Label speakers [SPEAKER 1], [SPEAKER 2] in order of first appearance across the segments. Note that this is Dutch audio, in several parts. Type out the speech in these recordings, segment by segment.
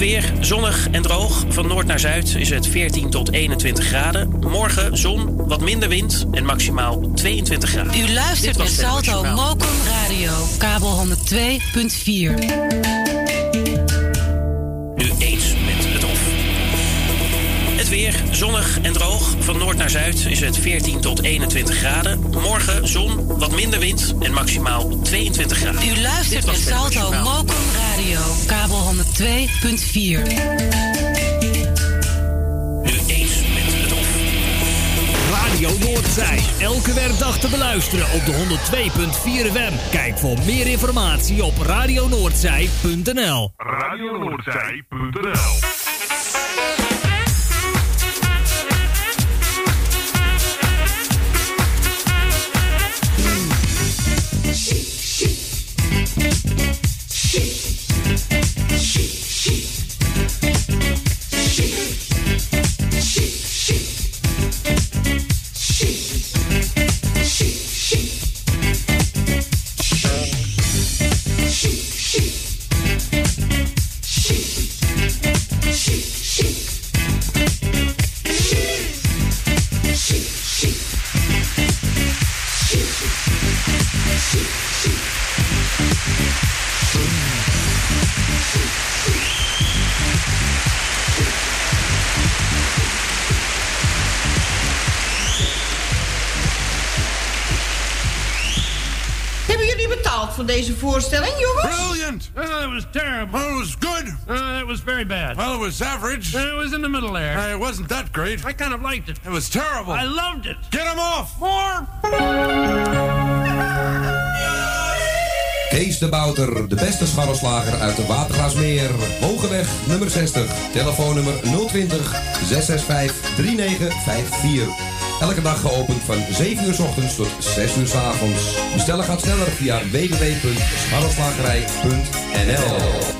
[SPEAKER 1] weer zonnig en droog. Van noord naar zuid is het 14 tot 21 graden. Morgen zon, wat minder wind en maximaal 22 graden.
[SPEAKER 2] U luistert naar Salto. Mokum Radio, kabel 102.4.
[SPEAKER 1] Nu eens met het Hof. Het weer zonnig en droog. Van noord naar zuid is het 14 tot 21 graden. Morgen zon, wat minder wind en maximaal 22 graden.
[SPEAKER 2] U luistert naar Salto. Mokum Radio, kabel 102.4.
[SPEAKER 1] Nu eens met het Hof.
[SPEAKER 3] Radio Noordzij. Elke werkdag te beluisteren op de 102.4 FM. Kijk voor meer informatie op radionoordzij.nl.
[SPEAKER 4] RadioNoordzij.nl
[SPEAKER 5] Well, it was average.
[SPEAKER 6] It was in the middle there.
[SPEAKER 5] Uh, it wasn't that great.
[SPEAKER 6] I kind of liked it.
[SPEAKER 5] It was terrible.
[SPEAKER 6] I loved it.
[SPEAKER 5] Get him off!
[SPEAKER 6] More.
[SPEAKER 7] Kees de Bouter, de beste scharrelslager uit de Watergraasmeer. Hogeweg nummer 60, telefoonnummer 020 665 3954. Elke dag geopend van 7 uur s ochtends tot 6 uur s avonds. Bestellen gaat sneller via www.scharrelslagerij.nl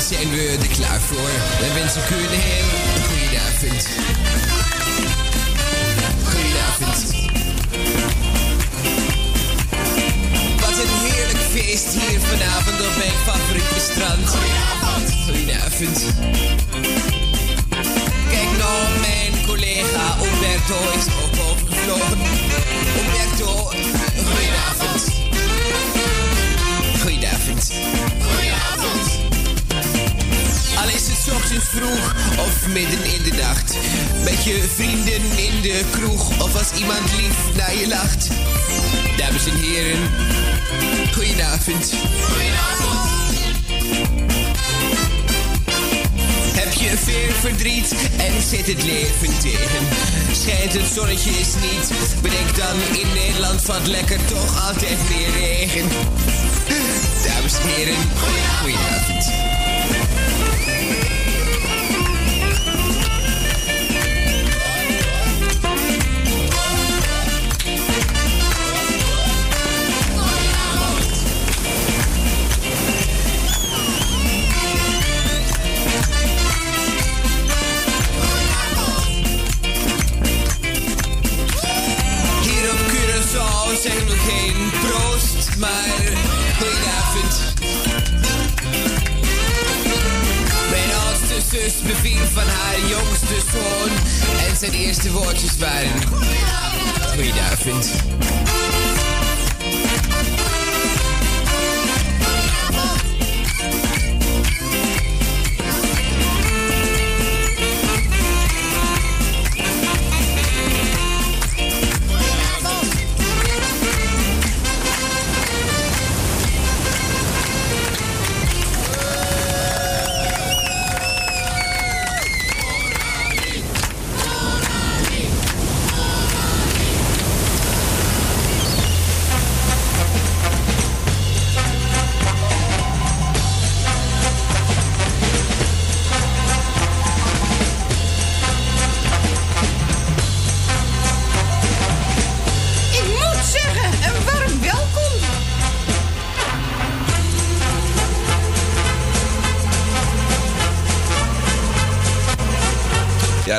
[SPEAKER 8] Zijn we er klaar voor? Wij wensen u een heel goedenavond. Goedenavond. Wat een heerlijk feest hier vanavond op mijn favoriete strand. Goedenavond. Goedenavond. Kijk nou, mijn collega Umberto is ook overgevlogen. Umberto, goedenavond. Goedenavond. Goedenavond. Al is het ochtends vroeg of midden in de nacht. Met je vrienden in de kroeg of als iemand lief naar je lacht. Dames en heren, goedenavond. Goedenavond. Heb je veel verdriet en zit het leven tegen? Schijnt het zonnetje is niet? Bedenk dan, in Nederland valt lekker toch altijd meer regen. Dames en heren, goedenavond. Zijn eerste woordjes waren. Goedenavond.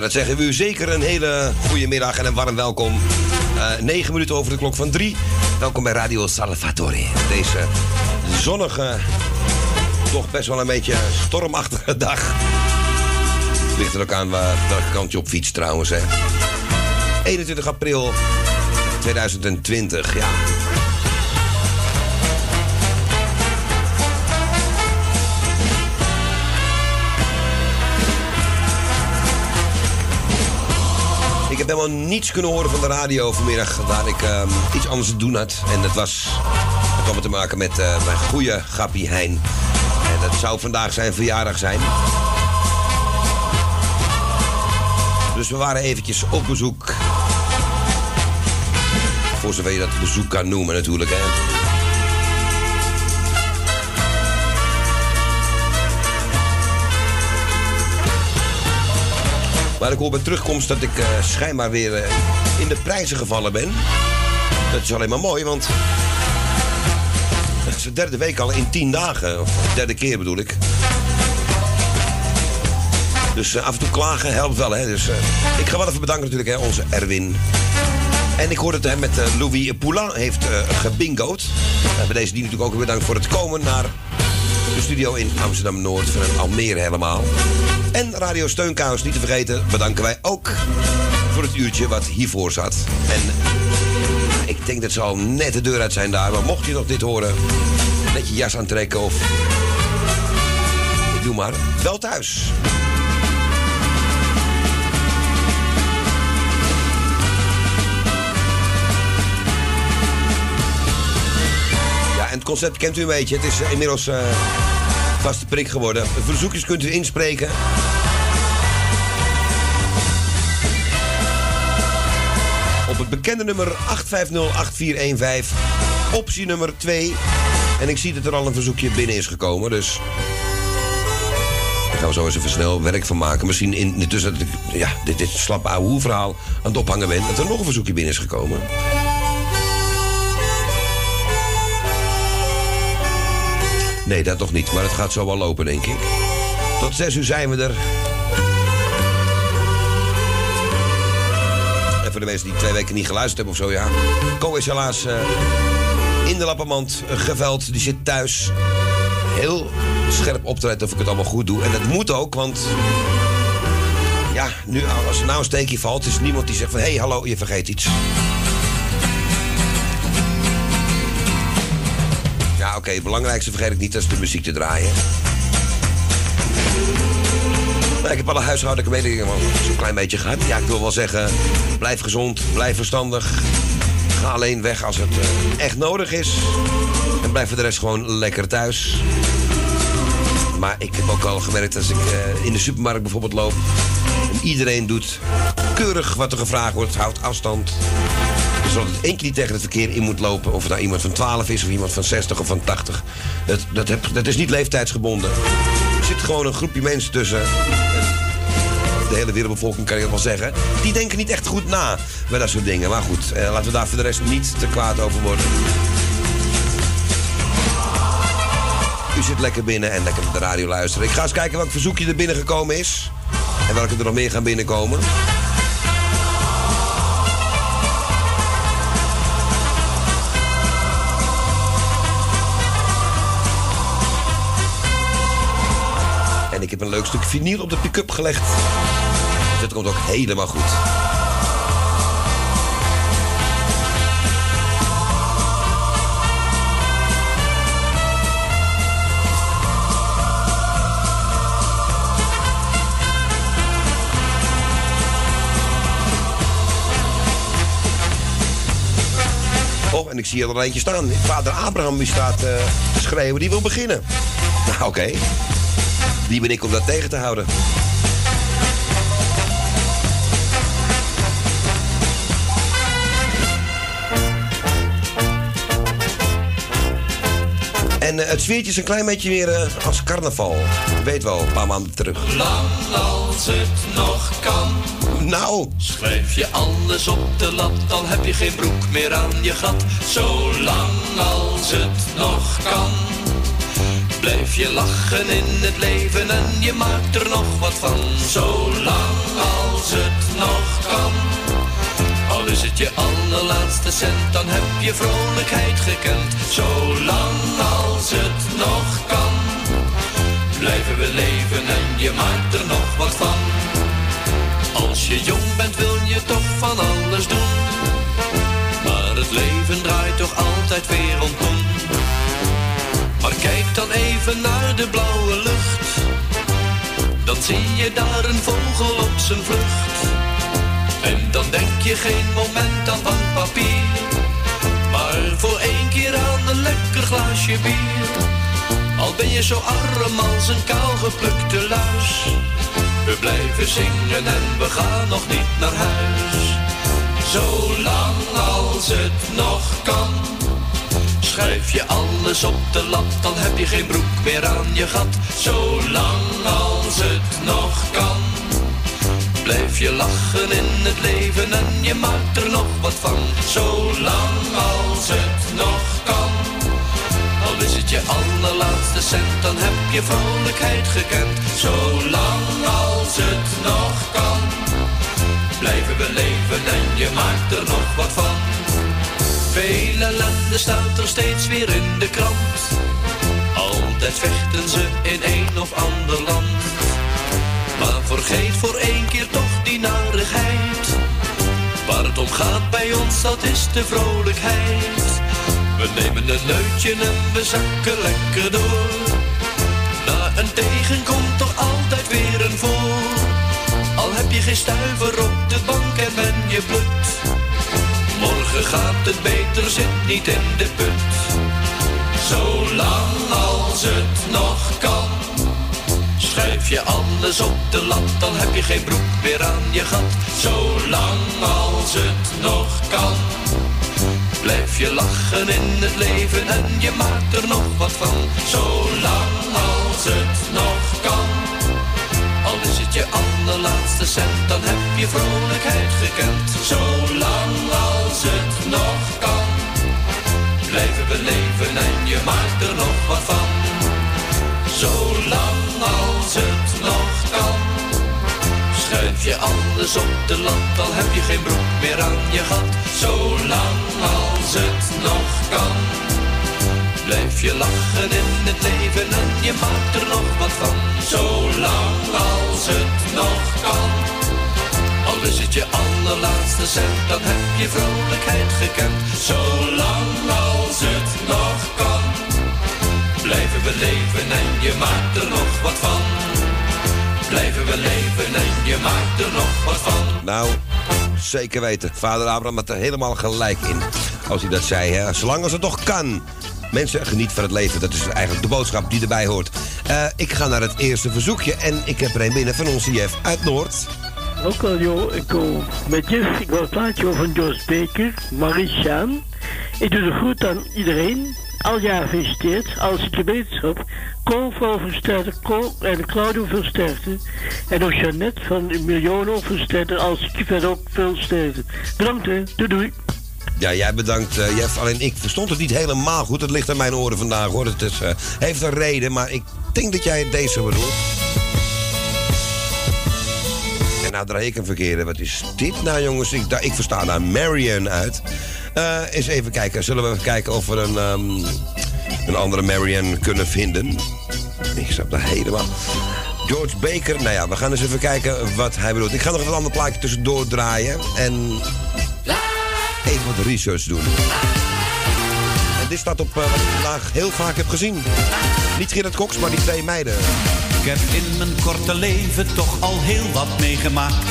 [SPEAKER 9] Dat zeggen we u zeker een hele goede middag en een warm welkom. Eh 9 minuten over de klok van 3. Welkom bij Radio Salvatore. Deze zonnige, toch best wel een beetje stormachtige dag. Ligt er ook aan waar, welke kant je op fietst trouwens, hè. 21 april 2020, ja. Heb helemaal niets kunnen horen van de radio vanmiddag. Waar ik ehm, iets anders te doen had. En dat was. Dat kwam te maken met eh, mijn goede grappie Hein. En dat zou vandaag zijn verjaardag zijn. Dus we waren eventjes op bezoek. Voor zover je dat bezoek kan noemen natuurlijk, hè. Maar ik hoor bij terugkomst dat ik eh, schijnbaar weer eh, in de prijzen gevallen ben. Dat is alleen maar mooi, want... Het is de derde week al in tien dagen. Of de derde keer bedoel ik. Dus eh, af en toe klagen helpt wel, hè. Dus ik ga wel even bedanken natuurlijk, hè, onze Erwin. En ik hoorde dat hij met Louis Poulain heeft gebingoed. Bij deze dien natuurlijk ook weer bedankt voor het komen naar de studio in Amsterdam-Noord. Vanuit Almere helemaal. En Radio Steunkous, niet te vergeten, bedanken wij ook voor het uurtje wat hiervoor zat. En ik denk dat ze al net de deur uit zijn daar. Maar mocht je nog dit horen, net je jas aantrekken of... Doe maar, wel thuis. Concept kent u een beetje. Het is eh, inmiddels eh vaste prik geworden. Verzoekjes kunt u inspreken. Op het bekende nummer 8508415, optie nummer 2. En ik zie dat er al een verzoekje binnen is gekomen, dus... Daar gaan we zo eens even snel werk van maken. Misschien in tussen dat ik ja, dit, dit slappe ouwe verhaal aan het ophangen ben... dat er nog een verzoekje binnen is gekomen. Nee, dat nog niet. Maar het gaat zo wel lopen, denk ik. Tot zes uur zijn we er. En voor de mensen die twee weken niet geluisterd hebben of zo, ja. Ko is helaas eh, in de lappenmand eh, geveld. Die zit thuis. Heel scherp optreden of ik het allemaal goed doe. En dat moet ook, want... Ja, nu, als er nou een steekje valt, is niemand die zegt van... Hé, hey, hallo, je vergeet iets. Ja, oké, het belangrijkste vergeet ik niet, dat is de muziek te draaien. Nou, ik heb alle huishoudelijke mededelingen zo'n klein beetje gehad. Ja, ik wil wel zeggen, blijf gezond, blijf verstandig. Ga alleen weg als het eh, echt nodig is. En blijf voor de rest gewoon lekker thuis. Maar ik heb ook al gemerkt als ik eh, in de supermarkt bijvoorbeeld loop... en iedereen doet keurig wat er gevraagd wordt, houdt afstand... Dus dat het één keer niet tegen het verkeer in moet lopen. Of het nou iemand van 12 is, of iemand van 60 of van 80. Dat, dat, heb, dat is niet leeftijdsgebonden. Er zit gewoon een groepje mensen tussen. En De hele wereldbevolking kan je wel zeggen. Die denken niet echt goed na bij dat soort dingen. Maar goed, eh, laten we daar voor de rest niet te kwaad over worden. U zit lekker binnen en lekker naar de radio luisteren. Ik ga eens kijken welk verzoekje er binnengekomen is. En welke er nog meer gaan binnenkomen. Een leuk stuk vinyl op de pick-up gelegd. Dus dat komt ook helemaal goed. Oh, en ik zie er al eentje staan. Vader Abraham die staat eh, te schreeuwen, die wil beginnen. Nou, oké. Wie ben ik om dat tegen te houden? En eh, het sfeertje is een klein beetje weer eh, als carnaval. Weet wel, een paar maanden terug.
[SPEAKER 10] Lang als het nog kan.
[SPEAKER 9] Nou.
[SPEAKER 10] Schrijf je alles op de lat, dan heb je geen broek meer aan je gat. Zolang als het nog kan. Blijf je lachen in het leven en je maakt er nog wat van. Zolang als het nog kan. Al is het je allerlaatste cent, dan heb je vrolijkheid gekend. Zolang als het nog kan. Blijven we leven en je maakt er nog wat van. Als je jong bent wil je toch van alles doen. Maar het leven draait toch altijd weer om kijk dan even naar de blauwe lucht. Dan zie je daar een vogel op zijn vlucht. En dan denk je geen moment aan van papier. Maar voor één keer aan een lekker glaasje bier. Al ben je zo arm als een kaal geplukte luis. We blijven zingen en we gaan nog niet naar huis. Zolang als het nog kan. Schrijf je alles op de lat, dan heb je geen broek meer aan je gat. Zolang als het nog kan. Blijf je lachen in het leven en je maakt er nog wat van. Zolang als het nog kan. Al is het je allerlaatste cent, dan heb je vrolijkheid gekend. Zolang als het nog kan. Blijven we leven en je maakt er nog wat van. Veel ellende staat er steeds weer in de krant. Altijd vechten ze in een of ander land. Maar vergeet voor één keer toch die narigheid. Waar het om gaat bij ons, dat is de vrolijkheid. We nemen een neutje en we zakken lekker door. Na een tegen komt toch altijd weer een voor. Al heb je geen stuiver op de bank en ben je blut. Gaat het beter, zit niet in de put. Zolang als het nog kan. Schrijf je alles op de lat, dan heb je geen broek meer aan je gat. Zolang als het nog kan. Blijf je lachen in het leven en je maakt er nog wat van. Zolang als het nog kan. Al is het je allerlaatste cent, dan heb je vrolijkheid gekend. Zolang als het nog kan. Blijven we leven en je maakt er nog wat van. Zolang als het nog kan. Schrijf je alles op de lat, al heb je geen broek meer aan je gat. Zolang als het nog kan. Blijf je lachen in het leven en je maakt er nog wat van. Zolang als het nog kan. Al is het je allerlaatste cent, dan heb je vrolijkheid gekend. Zolang als het nog kan. Blijven we leven en je maakt er nog wat van. Blijven we leven en je maakt er nog wat van.
[SPEAKER 9] Nou, zeker weten. Vader Abraham had er helemaal gelijk in. Als hij dat zei, hè. Zolang als het nog kan. Mensen, geniet van het leven. Dat is eigenlijk de boodschap die erbij hoort. Eh, ik ga naar het eerste verzoekje. En ik heb er een binnen van onze Jeff uit Noord.
[SPEAKER 11] Ook al joh, ik kom met Jeff. Ik wil het plaatje van Jos Baker, Marie. Ik doe de groet aan iedereen. Al jaar gefeliciteerd. Als ik je wetenschap. Kool van Versterker, Kool en Claudio Versterker. En ook Jeannette van Miljoen Versterker. Als ik verder ook veel sterkte. Bedankt hè. Doei doei.
[SPEAKER 9] Ja, jij bedankt, eh, Jeff. Alleen ik verstond het niet helemaal goed. Het ligt aan mijn oren vandaag, hoor. Het is, eh, heeft een reden, maar ik denk dat jij deze bedoelt. En nou draai ik een verkeerde. Wat is dit nou, jongens? Ik, ik versta daar Marion uit. Eh, eens even kijken. Zullen we even kijken of we een, ehm, een andere Marion kunnen vinden? Ik snap dat helemaal. George Baker. Nou ja, we gaan eens even kijken wat hij bedoelt. Ik ga nog een ander plaatje tussendoor draaien. En even wat research doen. En dit staat op eh, wat ik vandaag heel vaak heb gezien. Niet Gerard Cox, maar die twee meiden.
[SPEAKER 12] Ik heb in mijn korte leven toch al heel wat meegemaakt.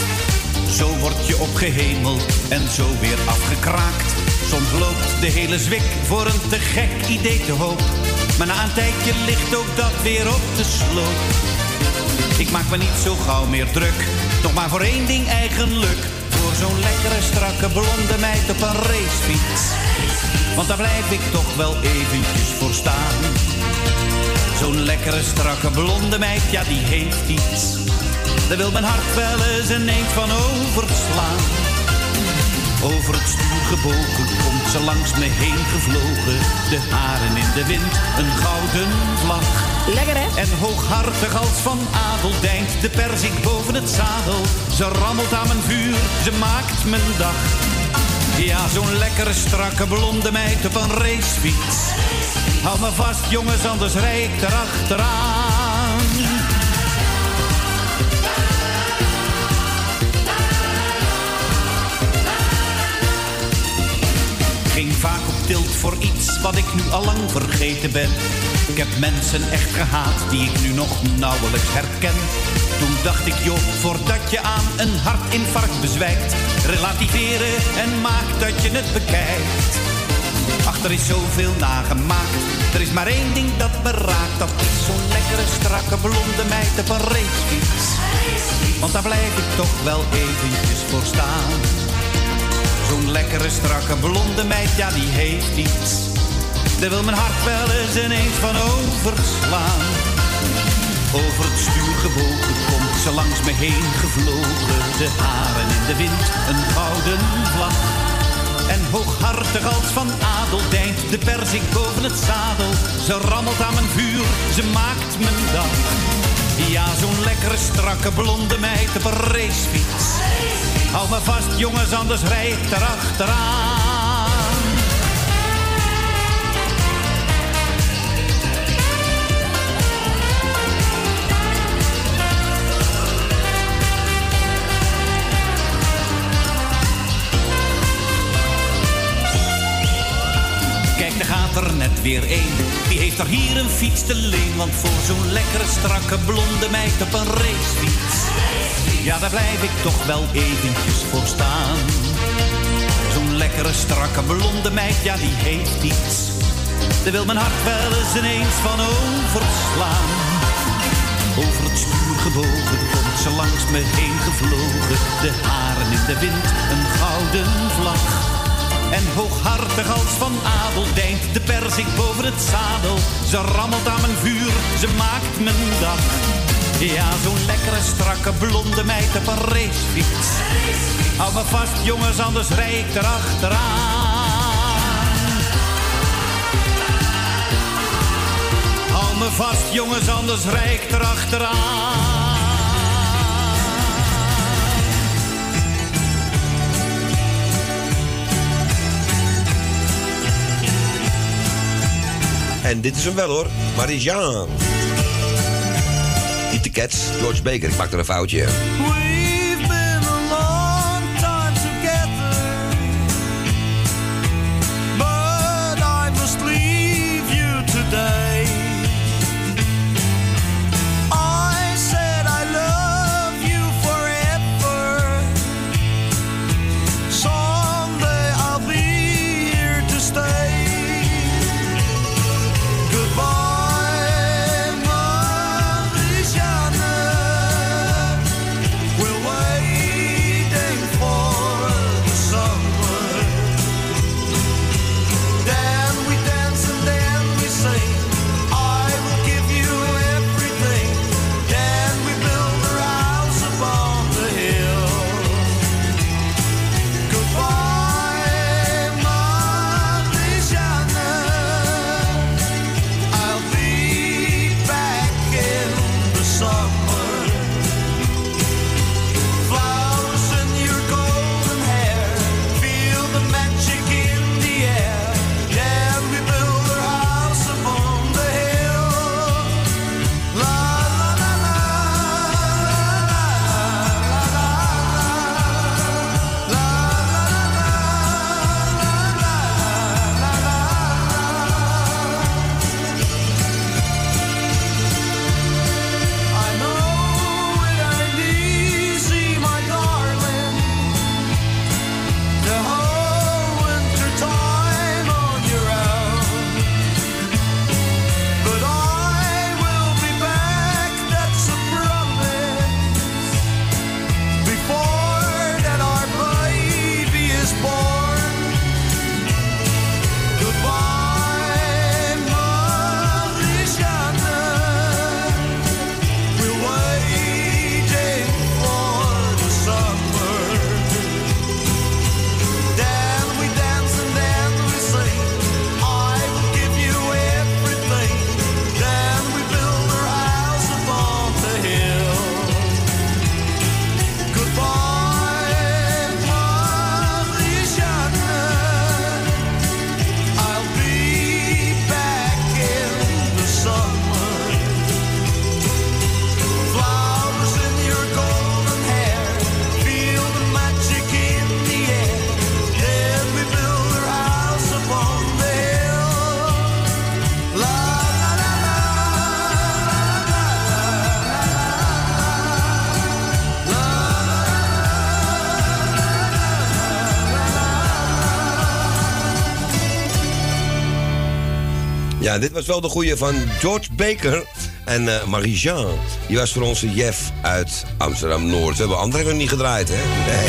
[SPEAKER 12] Zo word je opgehemeld en zo weer afgekraakt. Soms loopt de hele zwik voor een te gek idee te hoop. Maar na een tijdje ligt ook dat weer op de sloop. Ik maak me niet zo gauw meer druk, nog maar voor één ding eigenlijk. Zo'n lekkere strakke blonde meid op een racefiets. Want daar blijf ik toch wel eventjes voor staan. Zo'n lekkere strakke blonde meid, ja die heeft iets. Daar wil mijn hart wel eens ineens van overslaan. Over het stuur gebogen komt ze langs me heen gevlogen. De haren in de wind, een gouden vlag.
[SPEAKER 13] Lekker hè?
[SPEAKER 12] En hooghartig als van adel deint de perzik boven het zadel. Ze rammelt aan mijn vuur, ze maakt mijn dag. Ja, zo'n lekkere strakke blonde meid op een racefiets. Hou me vast jongens, anders rij ik erachteraan. Ging vaak op tilt voor iets wat ik nu al lang vergeten ben. Ik heb mensen echt gehaat die ik nu nog nauwelijks herken. Toen dacht ik, joh, voordat je aan een hartinfarct bezwijkt, relativeren en maak dat je het bekijkt. Ach, er is zoveel nagemaakt. Er is maar één ding dat me raakt. Dat is zo'n lekkere, strakke, blonde meid op een racefiets. Want daar blijf ik toch wel eventjes voor staan. Zo'n lekkere, strakke, blonde meid, ja die heeft iets. Daar wil mijn hart wel eens ineens van overslaan. Over het stuur gebogen komt ze langs me heen gevlogen. De haren in de wind, een gouden vlag. En hooghartig als van adel deint de persik boven het zadel. Ze rammelt aan mijn vuur, ze maakt mijn dag. Ja, zo'n lekkere strakke blonde meid op een racefiets. Hou me vast jongens, anders rijd ik erachteraan. Weer één. Die heeft er hier een fiets te leen. Want voor zo'n lekkere strakke blonde meid op een racefiets. Ja, daar blijf ik toch wel eventjes voor staan. Zo'n lekkere strakke blonde meid, ja die heeft iets. Daar wil mijn hart wel eens ineens van overslaan. Over het stuur gebogen komt ze langs me heen gevlogen. De haren in de wind, een gouden vlag. En hooghartig als van adel deint de persik boven het zadel. Ze rammelt aan mijn vuur, ze maakt mijn dag. Ja, zo'n lekkere strakke blonde meid op een racefiets. Hou me vast jongens, anders rijd ik erachteraan. Hou me vast jongens, anders rijd ik erachteraan.
[SPEAKER 9] En dit is hem wel hoor, Marie-Jean. Niet de Cats, George Baker. Ik maak er een foutje.
[SPEAKER 14] Ja, dit was wel de goede van George Baker en eh Marie-Jean. Die was voor onze Jeff uit Amsterdam-Noord. We hebben andere nog niet gedraaid, hè? Nee.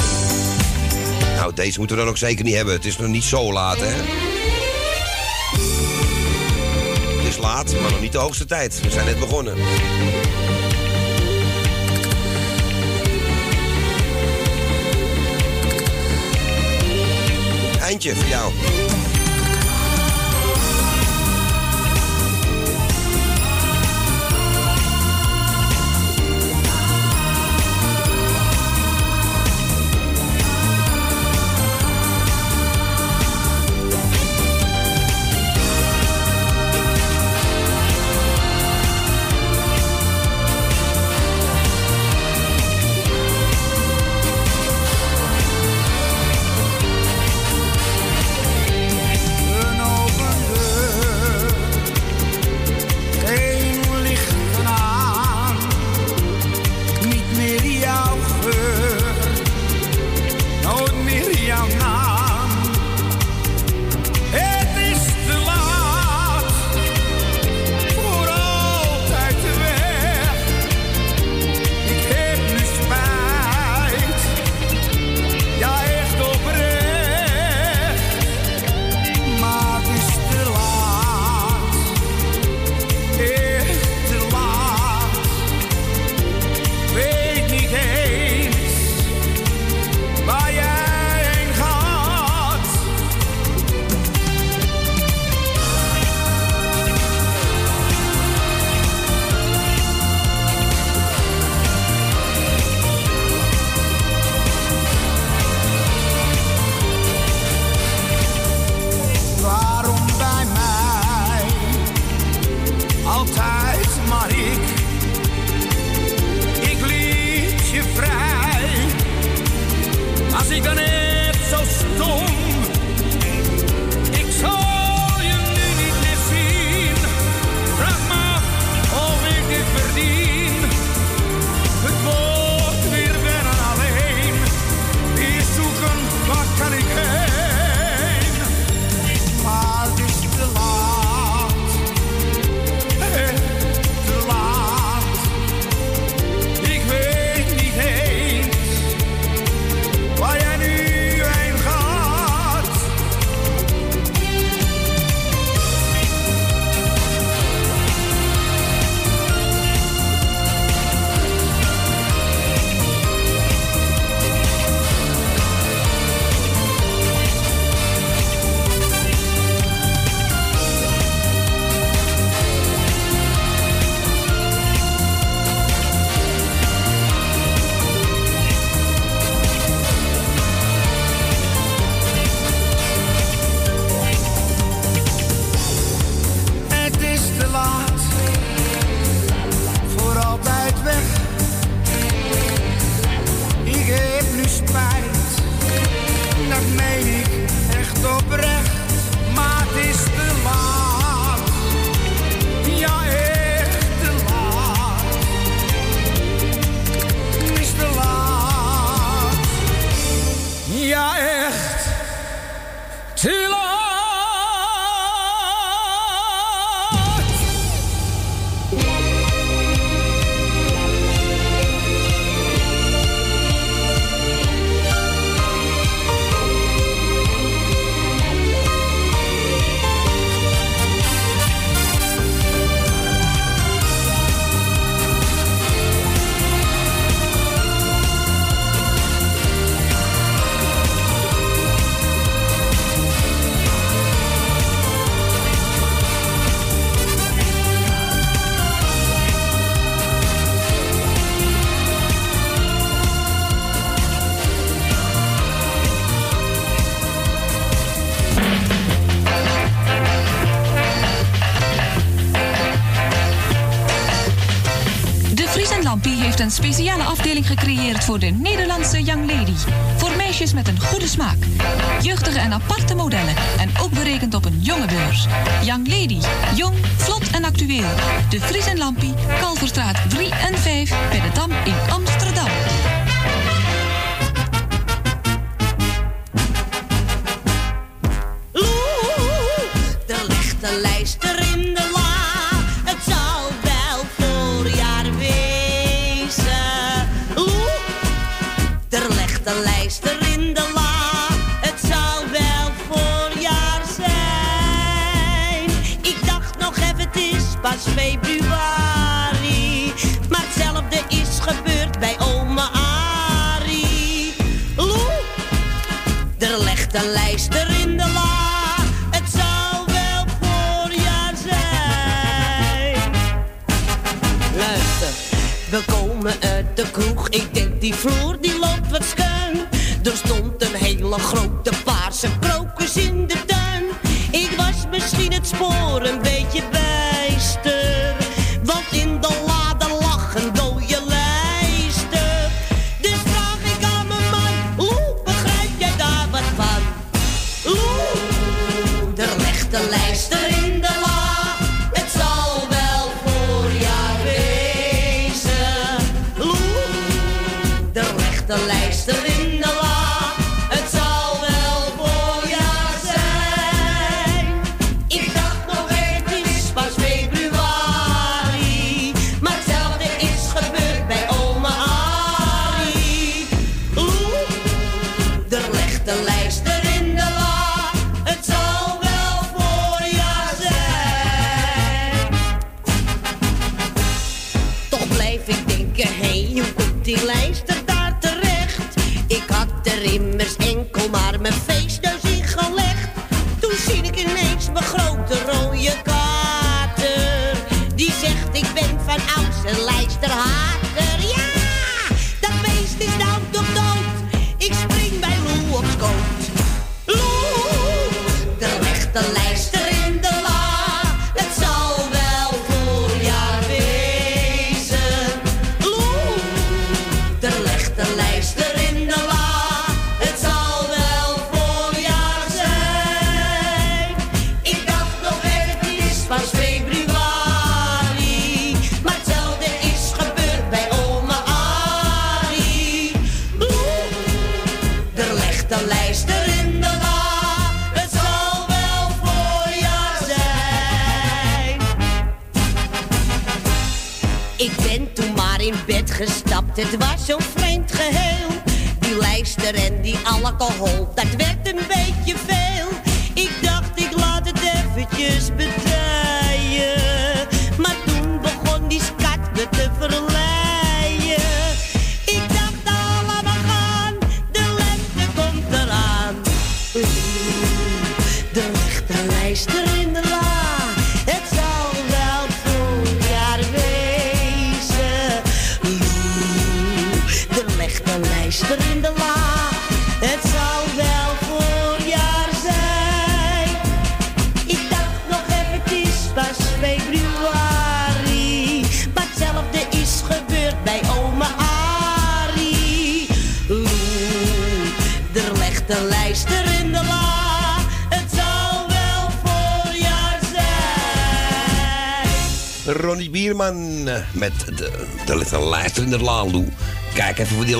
[SPEAKER 14] Nou, deze moeten we dan ook zeker niet hebben. Het is nog niet zo laat, hè? Het is laat, maar nog niet de hoogste tijd. We zijn net begonnen. Eindje voor jou.
[SPEAKER 15] Een
[SPEAKER 13] speciale afdeling gecreëerd voor de Nederlandse Young Lady. Voor meisjes met een goede smaak. Jeugdige en aparte modellen. En ook berekend op een jonge beurs. Young Lady. Jong, vlot en actueel. De Fries en Lampie. Kalverstraat 3 en 5 bij de Dam in Amsterdam.
[SPEAKER 16] Pas februari. Maar hetzelfde is gebeurd bij oma Arie. Loe, er legt een lijster in de la. Het zou wel voorjaar zijn. Luister, we komen uit de kroeg. Ik denk die vloer die loopt wat schuin. Er stond een hele grote paarse krokus in de tuin. Ik was misschien het spoor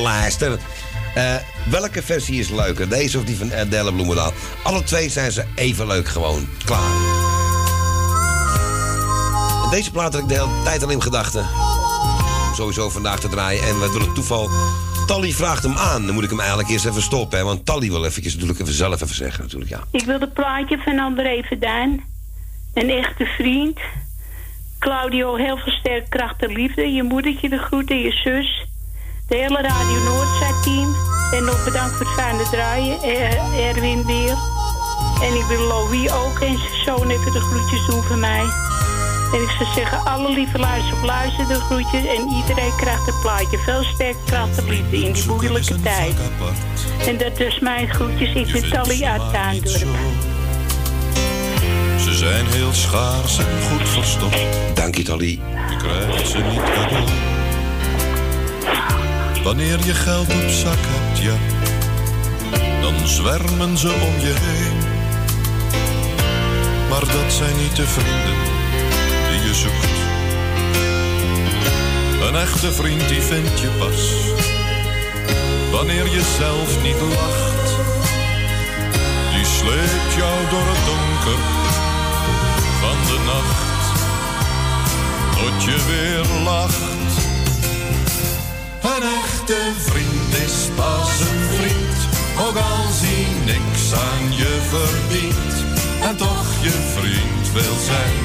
[SPEAKER 16] Lijster.
[SPEAKER 9] Eh, welke versie is leuker? Deze of die van Adele Bloemendaal? Alle twee zijn ze even leuk gewoon. Klaar. Deze plaat had ik de hele tijd al in gedachten. Sowieso vandaag te draaien. En door het toeval... Tally vraagt hem aan. Dan moet ik hem eigenlijk eerst even stoppen. Hè? Want Tally wil eventjes natuurlijk even zelf even zeggen. Natuurlijk, ja.
[SPEAKER 17] Ik wil het plaatje van André Verdijn. Een echte vriend. Claudio, heel veel sterk kracht en liefde. Je moedertje de groeten, je zus. De hele Radio Noordzij-team. En nog bedankt voor het fijne draaien. Eh, Erwin weer. En ik wil Louis ook en zijn zoon even de groetjes doen van mij. En ik zou zeggen, alle lieve luisteraars, luister de groetjes. En iedereen krijgt een plaatje. Veel sterk kracht en liefde in die moeilijke tijd. En dat is mijn groetjes. Ik ben Tally uit Tuindorp.
[SPEAKER 18] Ze zijn heel schaars en goed verstopt.
[SPEAKER 9] Dank je, Tally.
[SPEAKER 18] Je krijgt ze niet cadeau. Wanneer je geld op zak hebt, ja, dan zwermen ze om je heen. Maar dat zijn niet de vrienden die je zoekt. Een echte vriend die vind je pas wanneer je zelf niet lacht. Die sleept jou door het donker van de nacht tot je weer lacht. Echte vriend is pas een vriend, ook als hij niks aan je verdient. En toch je vriend wil zijn,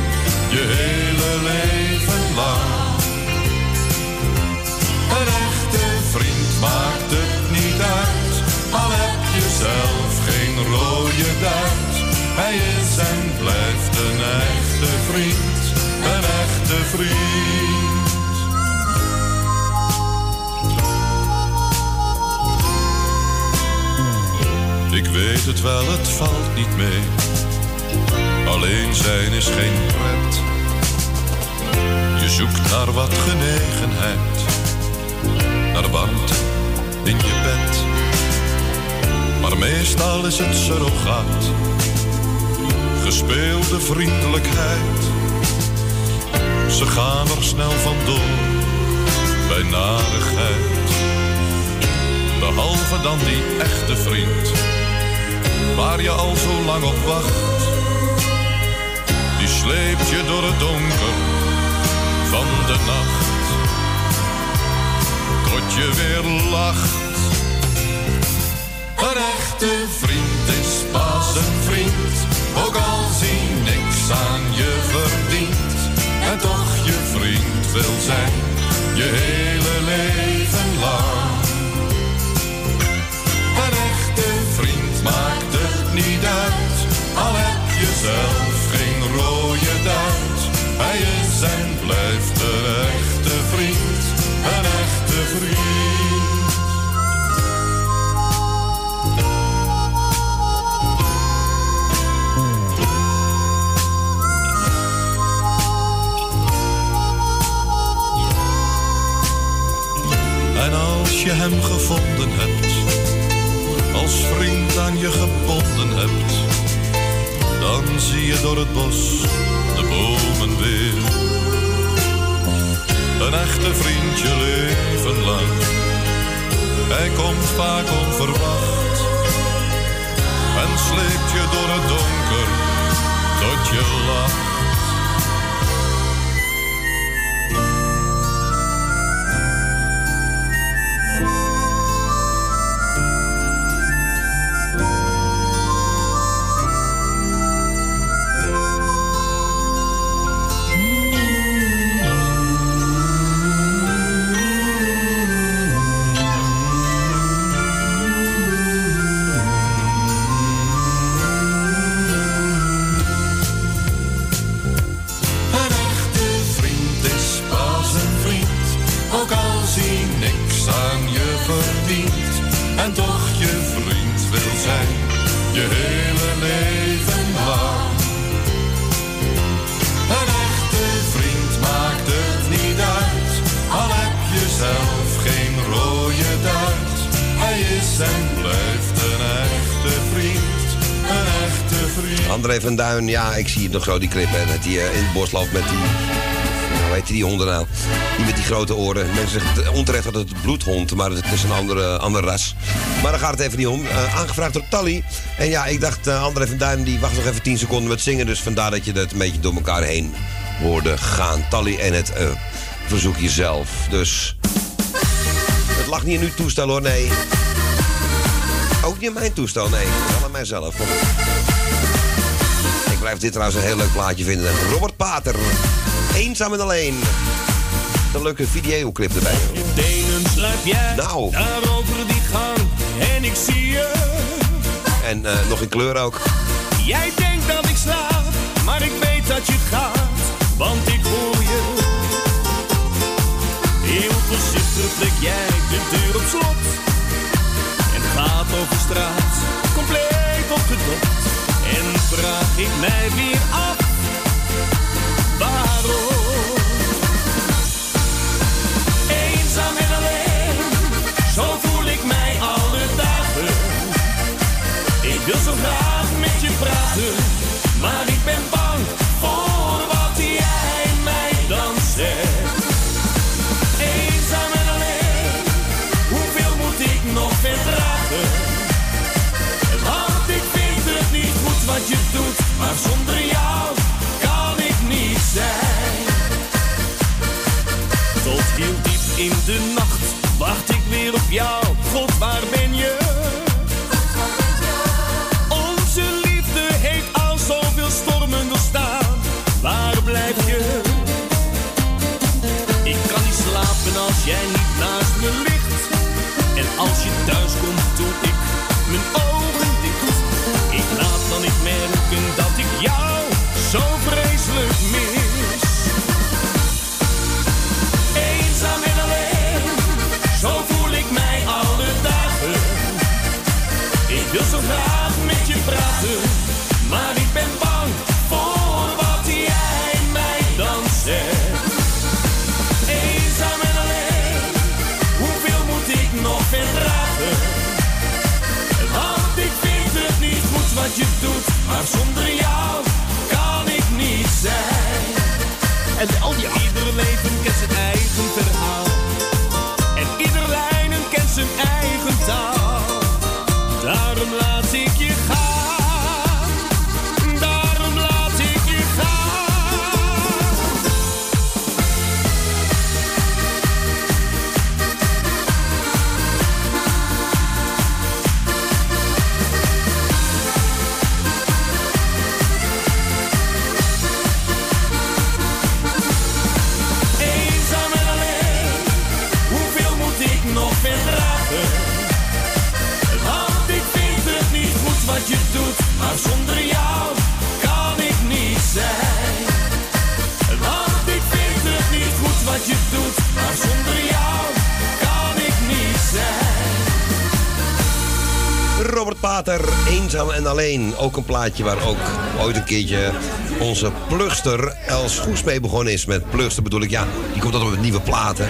[SPEAKER 18] je hele leven lang. Een echte vriend maakt het niet uit, al heb je zelf geen rode duit. Hij is en blijft een echte vriend, een echte vriend. Ik weet het wel, het valt niet mee. Alleen zijn is geen pret. Je zoekt naar wat genegenheid, naar warmte in je bed. Maar meestal is het surrogaat, gespeelde vriendelijkheid. Ze gaan er snel vandoor bij narigheid. Behalve dan die echte vriend, waar je al zo lang op wacht. Die sleept je door het donker van de nacht, tot je weer lacht. Een echte vriend is pas een vriend, ook als hij niks aan je verdient. En toch je vriend wil zijn, je hele leven lang. Niet uit, al heb je zelf geen rode duit. Hij is en blijft een echte vriend, een echte vriend. En als je hem gevonden hebt, als vriend aan je gebonden hebt, dan zie je door het bos de bomen weer. Een echte vriend je leven lang, hij komt vaak onverwacht en sleept je door het donker tot je lacht.
[SPEAKER 9] Ja, ik zie nog zo die clip, hè, dat hij eh, in het bos loopt met die... Nou, hoe heet die, honden nou? Die met die grote oren. Mensen zeggen onterecht dat het bloedhond, maar het is een andere, andere ras. Maar daar gaat het even niet om. Eh, aangevraagd door Tally. En ja, ik dacht, eh, André van Duin, die wacht nog even 10 seconden met zingen. Dus vandaar dat je dat een beetje door elkaar heen hoorde gaan. Tally en het eh, verzoek jezelf. Dus het lag niet in uw toestel hoor, nee. Ook niet in mijn toestel, nee. Wel aan mijzelf. Blijf dit trouwens een heel leuk plaatje vinden. Robert Pater. Eenzaam en alleen. Een leuke videoclip erbij.
[SPEAKER 19] Tenen sluip jij
[SPEAKER 9] Nou.
[SPEAKER 19] daar over die gang en ik zie je.
[SPEAKER 9] En eh, nog in kleur ook.
[SPEAKER 19] Jij denkt dat ik slaap, maar ik weet dat je gaat, want ik hoor je. Heel voorzichtig trek jij de deur op slot en gaat over straat, compleet opgedot. En vraag ik mij weer af, waarom? Eenzaam en alleen, zo voel ik mij alle dagen. Ik wil zo graag met je praten, maar ik ben bang maar zonder jou kan ik niet zijn. Tot heel diep in de nacht wacht ik weer op jou. God, waar ben je? Onze liefde heeft al
[SPEAKER 20] zoveel stormen doorstaan. Waar blijf je? Ik kan niet slapen als jij niet naast me ligt. En als je thuis komt, doe ik.
[SPEAKER 9] Ook een plaatje waar ook ooit een keertje onze plugster Els Goes mee begonnen is. Met plugster bedoel ik, ja, die komt altijd met nieuwe platen.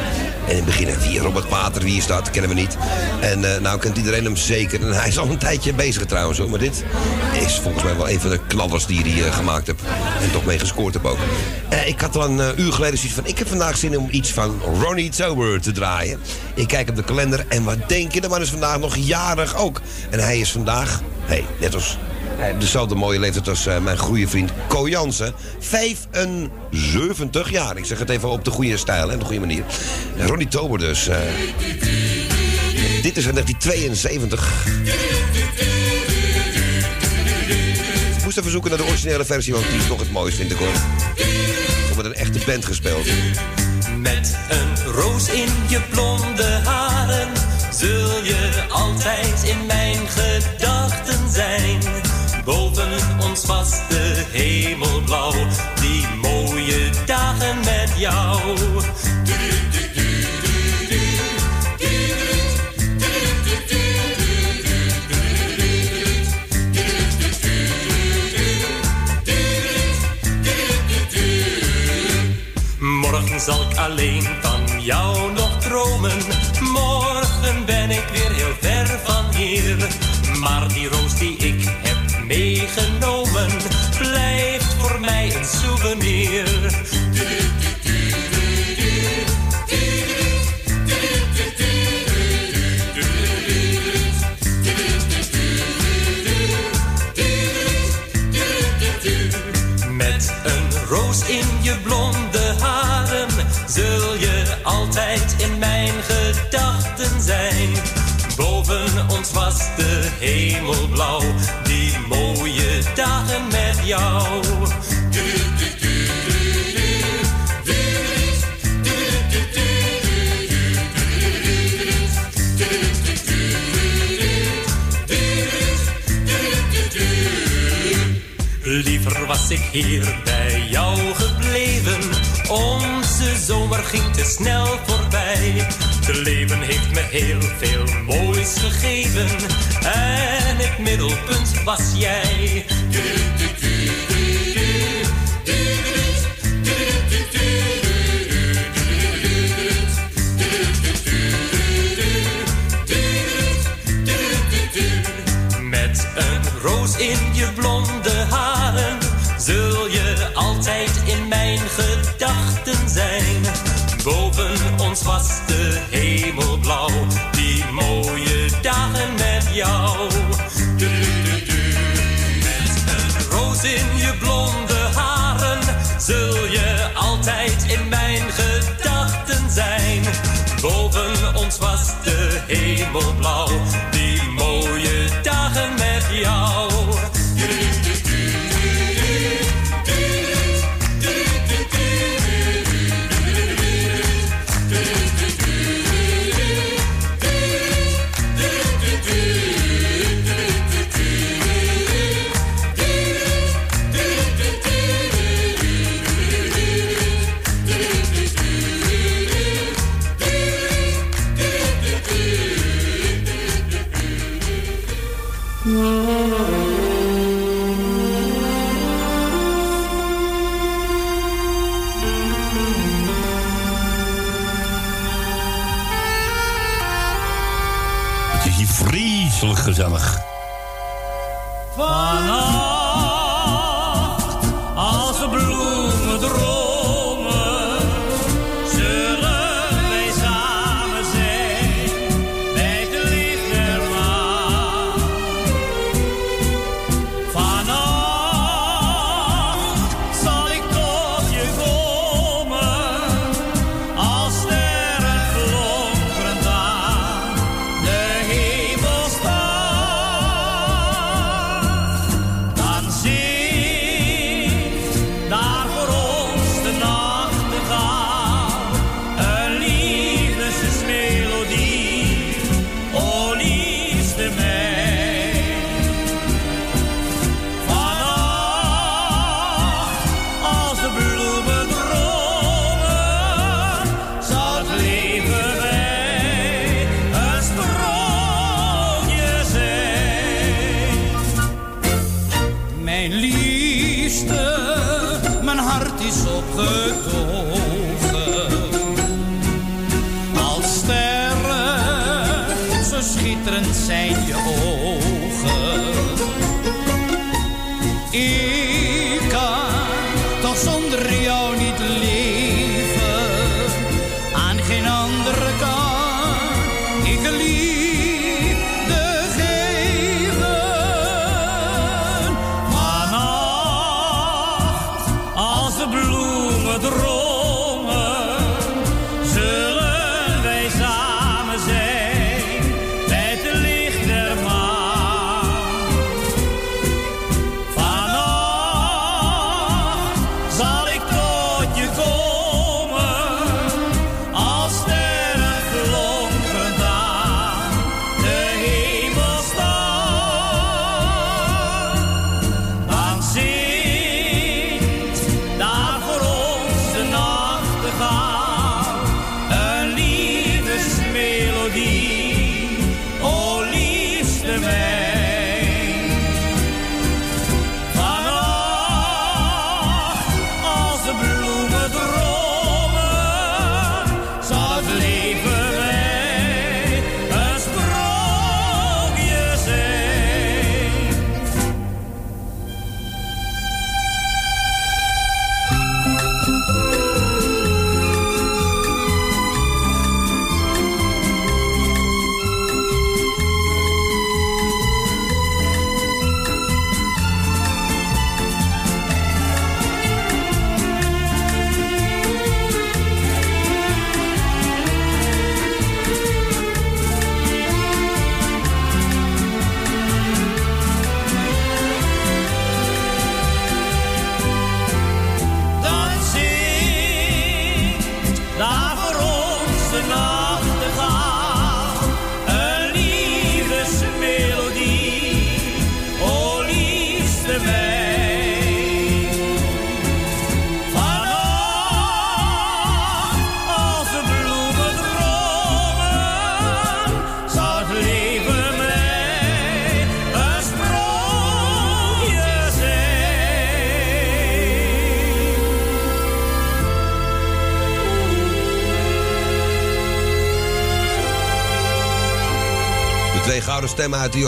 [SPEAKER 9] En in het begin, Robert Pater, wie is dat? Kennen we niet. En eh, nou kent iedereen hem zeker. En hij is al een tijdje bezig trouwens hoor. Maar dit is volgens mij wel een van de knallers die hij eh, gemaakt heeft. En toch mee gescoord heb ook. Eh, ik had al een uur geleden zoiets van... ik heb vandaag zin om iets van Ronnie Tober te draaien. Ik kijk op de kalender en wat denk je? De man is vandaag nog jarig ook. En hij is vandaag, hey, net als heeft dezelfde mooie leeftijd als eh, mijn goede vriend Ko Jansen. 75 jaar. Ik zeg het even op de goede stijl en de goede manier. En Ronnie Tober dus. eh, dit is in 1972. Ik moest even zoeken naar de originele versie, want die is toch het mooist, vind ik hoor. Of met een echte band gespeeld.
[SPEAKER 20] Met een roos in je blonde zul altijd in mijn gedachten zijn. Boven ons was de hemel blauw, die mooie dagen met jou. Morgen zal ik alleen van jou nog dromen. Boven ons was de hemel blauw, die mooie dagen met jou. Liever was ik hier bij jou gebleven. Onze zomer ging te snel voorbij. Het leven heeft me heel veel moois gegeven. En het middelpunt was jij. Met een roos in je blonde haren zul je altijd in mijn gedachten zijn. Boven ons was de hemel blauw, die mooie dagen met jou. Du, du, du. Met een roos in je blonde haren zul je altijd in mijn gedachten zijn. Boven ons was de hemel blauw,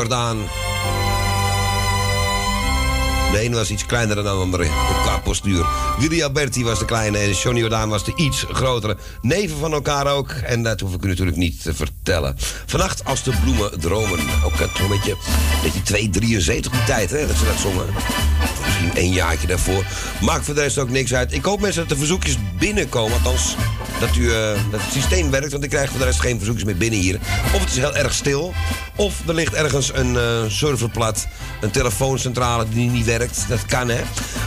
[SPEAKER 9] Jordaan. De ene was iets kleiner dan de andere qua postuur. Willy Alberti was de kleine en Johnny Jordaan was de iets grotere. Neven van elkaar ook. En dat hoef ik u natuurlijk niet te vertellen. Vannacht als de bloemen dromen. Ook het een beetje, beetje 273 die tijd hè, dat ze dat zongen. Misschien één jaartje daarvoor. Maakt voor de rest ook niks uit. Ik hoop mensen dat de verzoekjes binnenkomen. Althans, dat, u, eh, dat het systeem werkt. Want ik krijg voor de rest geen verzoekjes meer binnen hier. Of het is heel erg stil. Of er ligt ergens een eh, serverplat. Een telefooncentrale die niet werkt. Dat kan hè.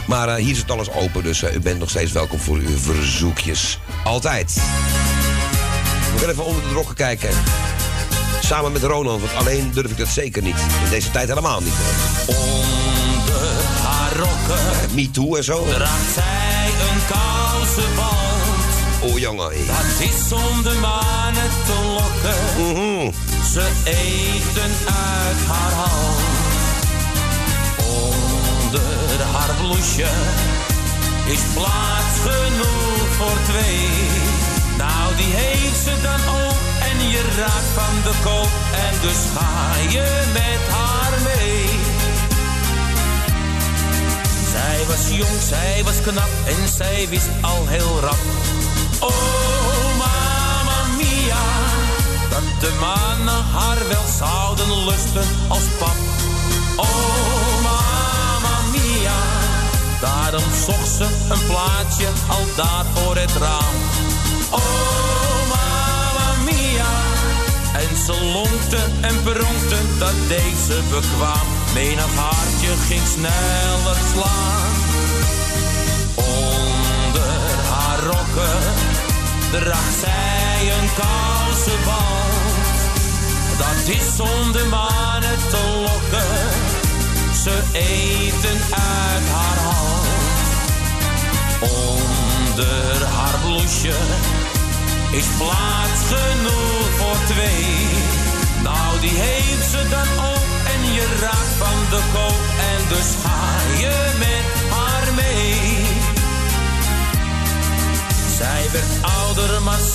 [SPEAKER 9] Maar eh, hier het alles open. Dus u bent nog steeds welkom voor uw verzoekjes. Altijd. We gaan even onder de rokken kijken. Samen met Ronald, want alleen durf ik dat zeker niet. In deze tijd helemaal niet.
[SPEAKER 20] Onder haar rokken
[SPEAKER 9] Me too en zo.
[SPEAKER 20] draagt zij een kousenband.
[SPEAKER 9] Oh jongen.
[SPEAKER 20] Dat is om de manen te lokken.
[SPEAKER 9] Mhm.
[SPEAKER 20] Ze eten uit haar hand. Onder haar bloesje is plaats genoeg voor twee. Nou, die heeft ze dan ook en en je raakt van de koop en dus ga je met haar mee. Zij was jong, zij was knap en zij wist al heel rap. Oh, mama mia, dat de mannen haar wel zouden lusten als pap. Oh, mama mia, daarom zocht ze een plaatje al daar voor het raam. Oh, mama mia, en ze lonkte en pronkte, dat deed ze bekwaam. Menig hartje ging sneller slaan. Haar draagt zij een kousenband. Dat is om de mannen te lokken. Ze eten uit haar hand. Onder haar bloesje is plaats genoeg voor twee. Nou, die heeft ze dan ook en je raakt van de koop en dus ga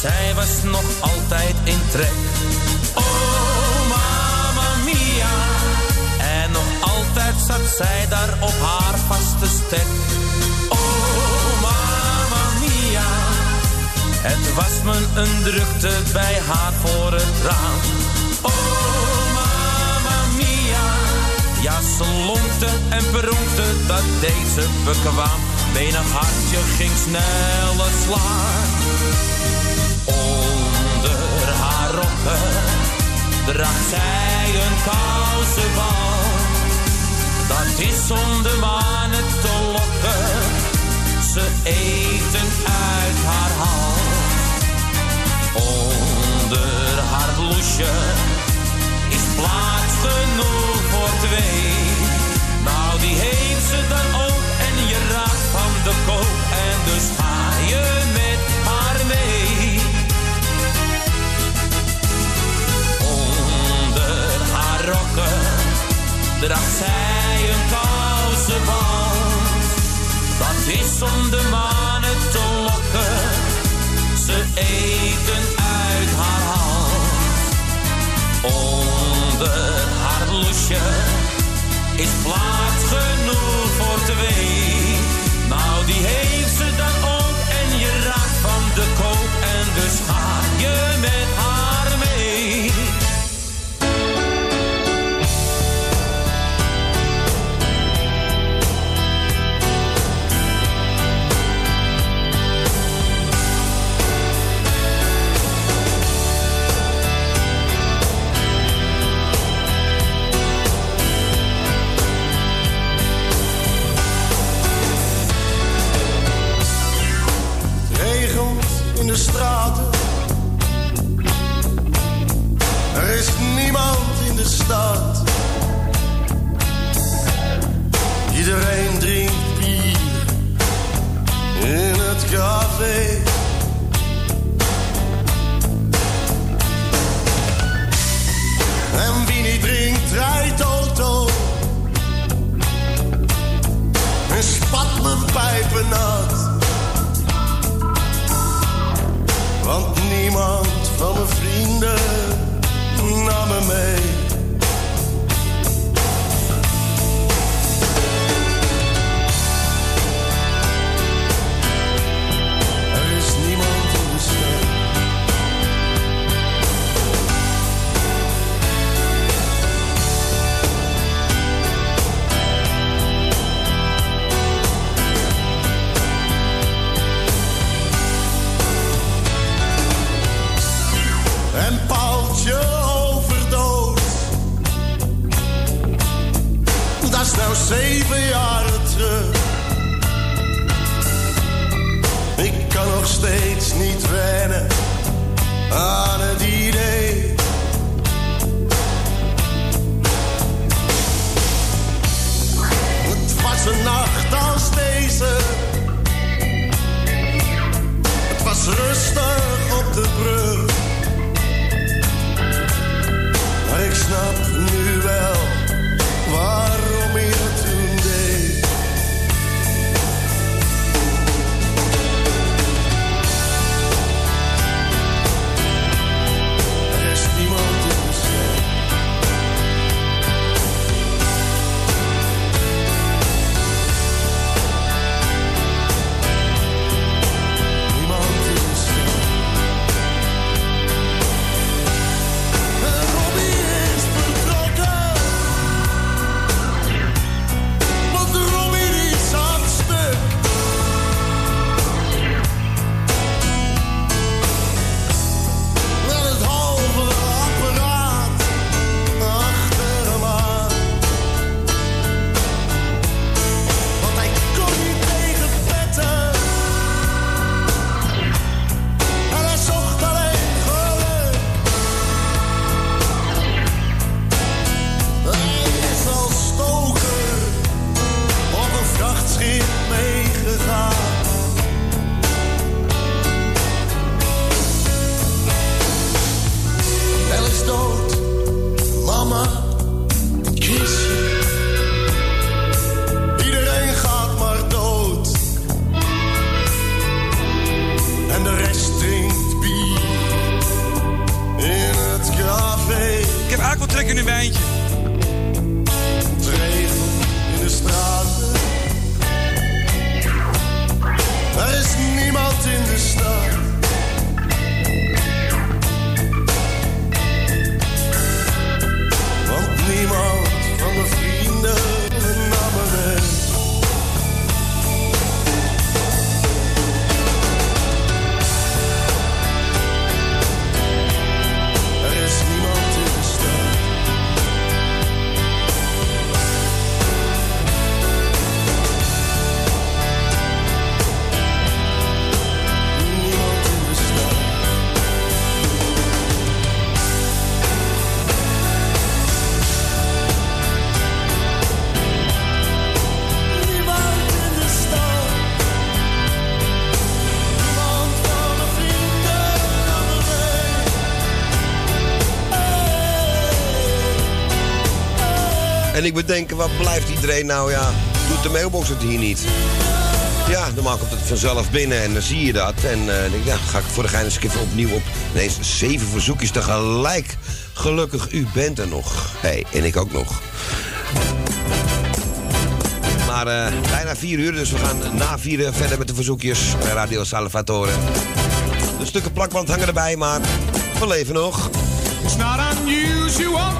[SPEAKER 20] zij was nog altijd in trek. Oh, mama mia. En nog altijd zat zij daar op haar vaste stek. Oh, mama mia. Het was me een drukte bij haar voor het raam. Oh, mama mia. Ja, ze lonkte en pronkte, dat deed ze bekwaam. Menig hartje ging sneller slaan. Onder haar rokken draagt zij een kousenband. Dat is om de mannen te lokken. Ze eten uit haar hand. Onder haar bloesje is plaats genoeg voor twee. Nou, die heeft ze dan ook en je raakt van de koop en dus ga je met haar mee. Haar rokken draagt zij een kousenband. Dat is om de mannen te lokken. Ze eten uit haar hand. Onder haar bloesje is plaats genoeg voor twee. Nou, die heeft ze dan ook en je raakt van de koop en dus ga je met haar
[SPEAKER 21] En ik
[SPEAKER 9] bedenk, wat blijft iedereen nou, ja, doet de mailbox het hier niet? Ja, normaal komt het vanzelf binnen en dan zie je dat. En eh, denk ja, ga ik voor de gein eens even opnieuw op. Ineens zeven verzoekjes tegelijk. Gelukkig, u bent er nog. Hey, en ik ook nog. Maar eh, bijna vier uur, dus we gaan na vieren verder met de verzoekjes bij Radio Salvatore. De stukken plakband hangen erbij, maar we leven nog.
[SPEAKER 22] It's not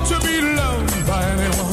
[SPEAKER 22] to be by.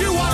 [SPEAKER 22] you want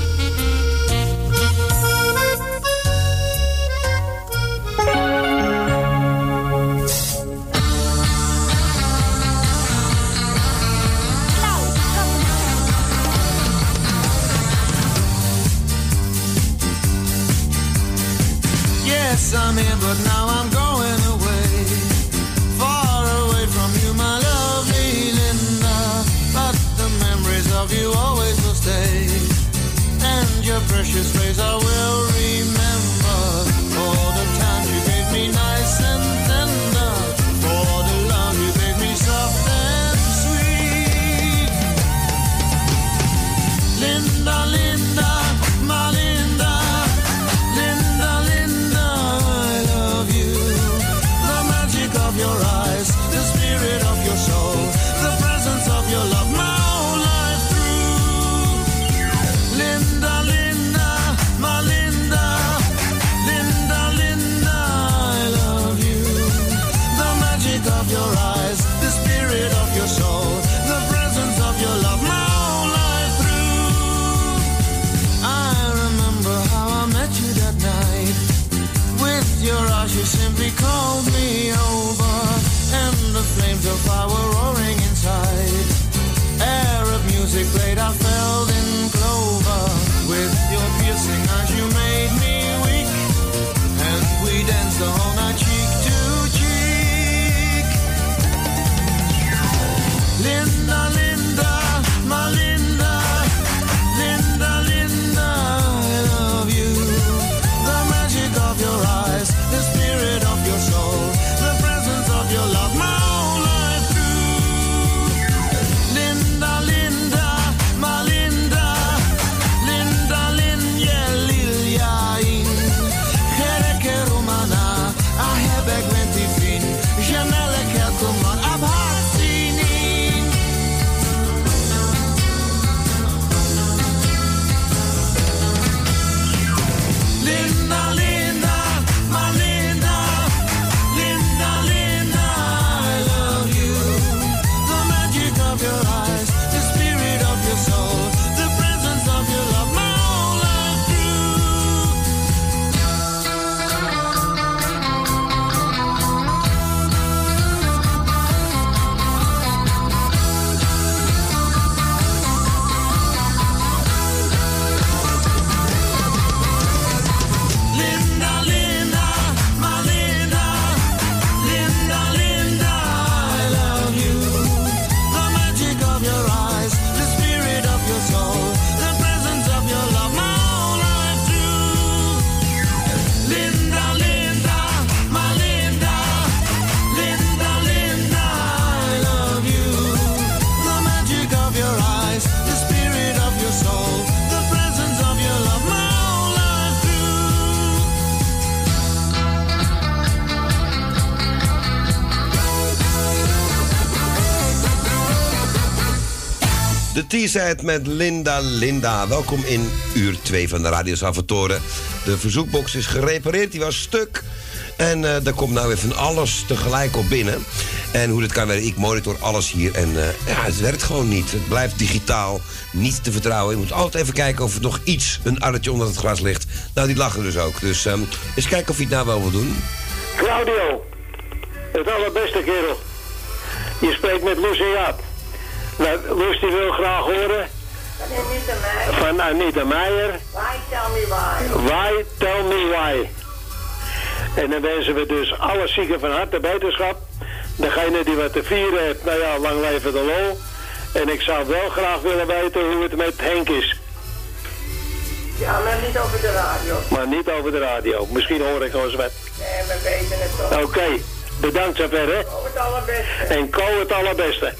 [SPEAKER 23] Yes, I'm here, but now I'm going away. Far away from you, my lovely Linda. But the memories of you always will stay. And your precious face
[SPEAKER 9] T-side met Linda Linda. Welkom in uur 2 van de Radio Salvatore. De verzoekbox is gerepareerd, die was stuk. En eh daar komt nou even alles tegelijk op binnen. En hoe dit kan werken, ik monitor alles hier. En eh, ja, het werkt gewoon niet. Het blijft digitaal, niet te vertrouwen. Je moet altijd even kijken of er nog iets, een arretje onder het gras ligt. Nou, die lachen dus ook. Dus ehm, eens kijken of je het nou wel wil doen.
[SPEAKER 11] Claudio, het allerbeste kerel. Je spreekt met Jaap. Loes die wil graag horen van Anita Meijer.
[SPEAKER 24] Why tell me why?
[SPEAKER 11] Why, tell me why. En dan wensen we dus alle zieken van harte beterschap. Degene die wat te vieren heeft, nou ja, lang leven de lol. En ik zou wel graag willen weten hoe het met Henk is.
[SPEAKER 24] Ja, maar niet over de radio.
[SPEAKER 11] Maar niet over de radio. Misschien hoor ik wel eens wat.
[SPEAKER 24] Nee, we weten het toch.
[SPEAKER 11] Oké, bedankt zover hè.
[SPEAKER 24] Oh, het allerbeste.
[SPEAKER 11] En Ko het allerbeste.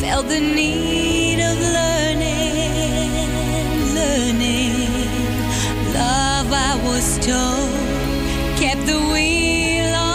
[SPEAKER 25] Felt the need of learning, learning. Love, I was told, kept the wheel on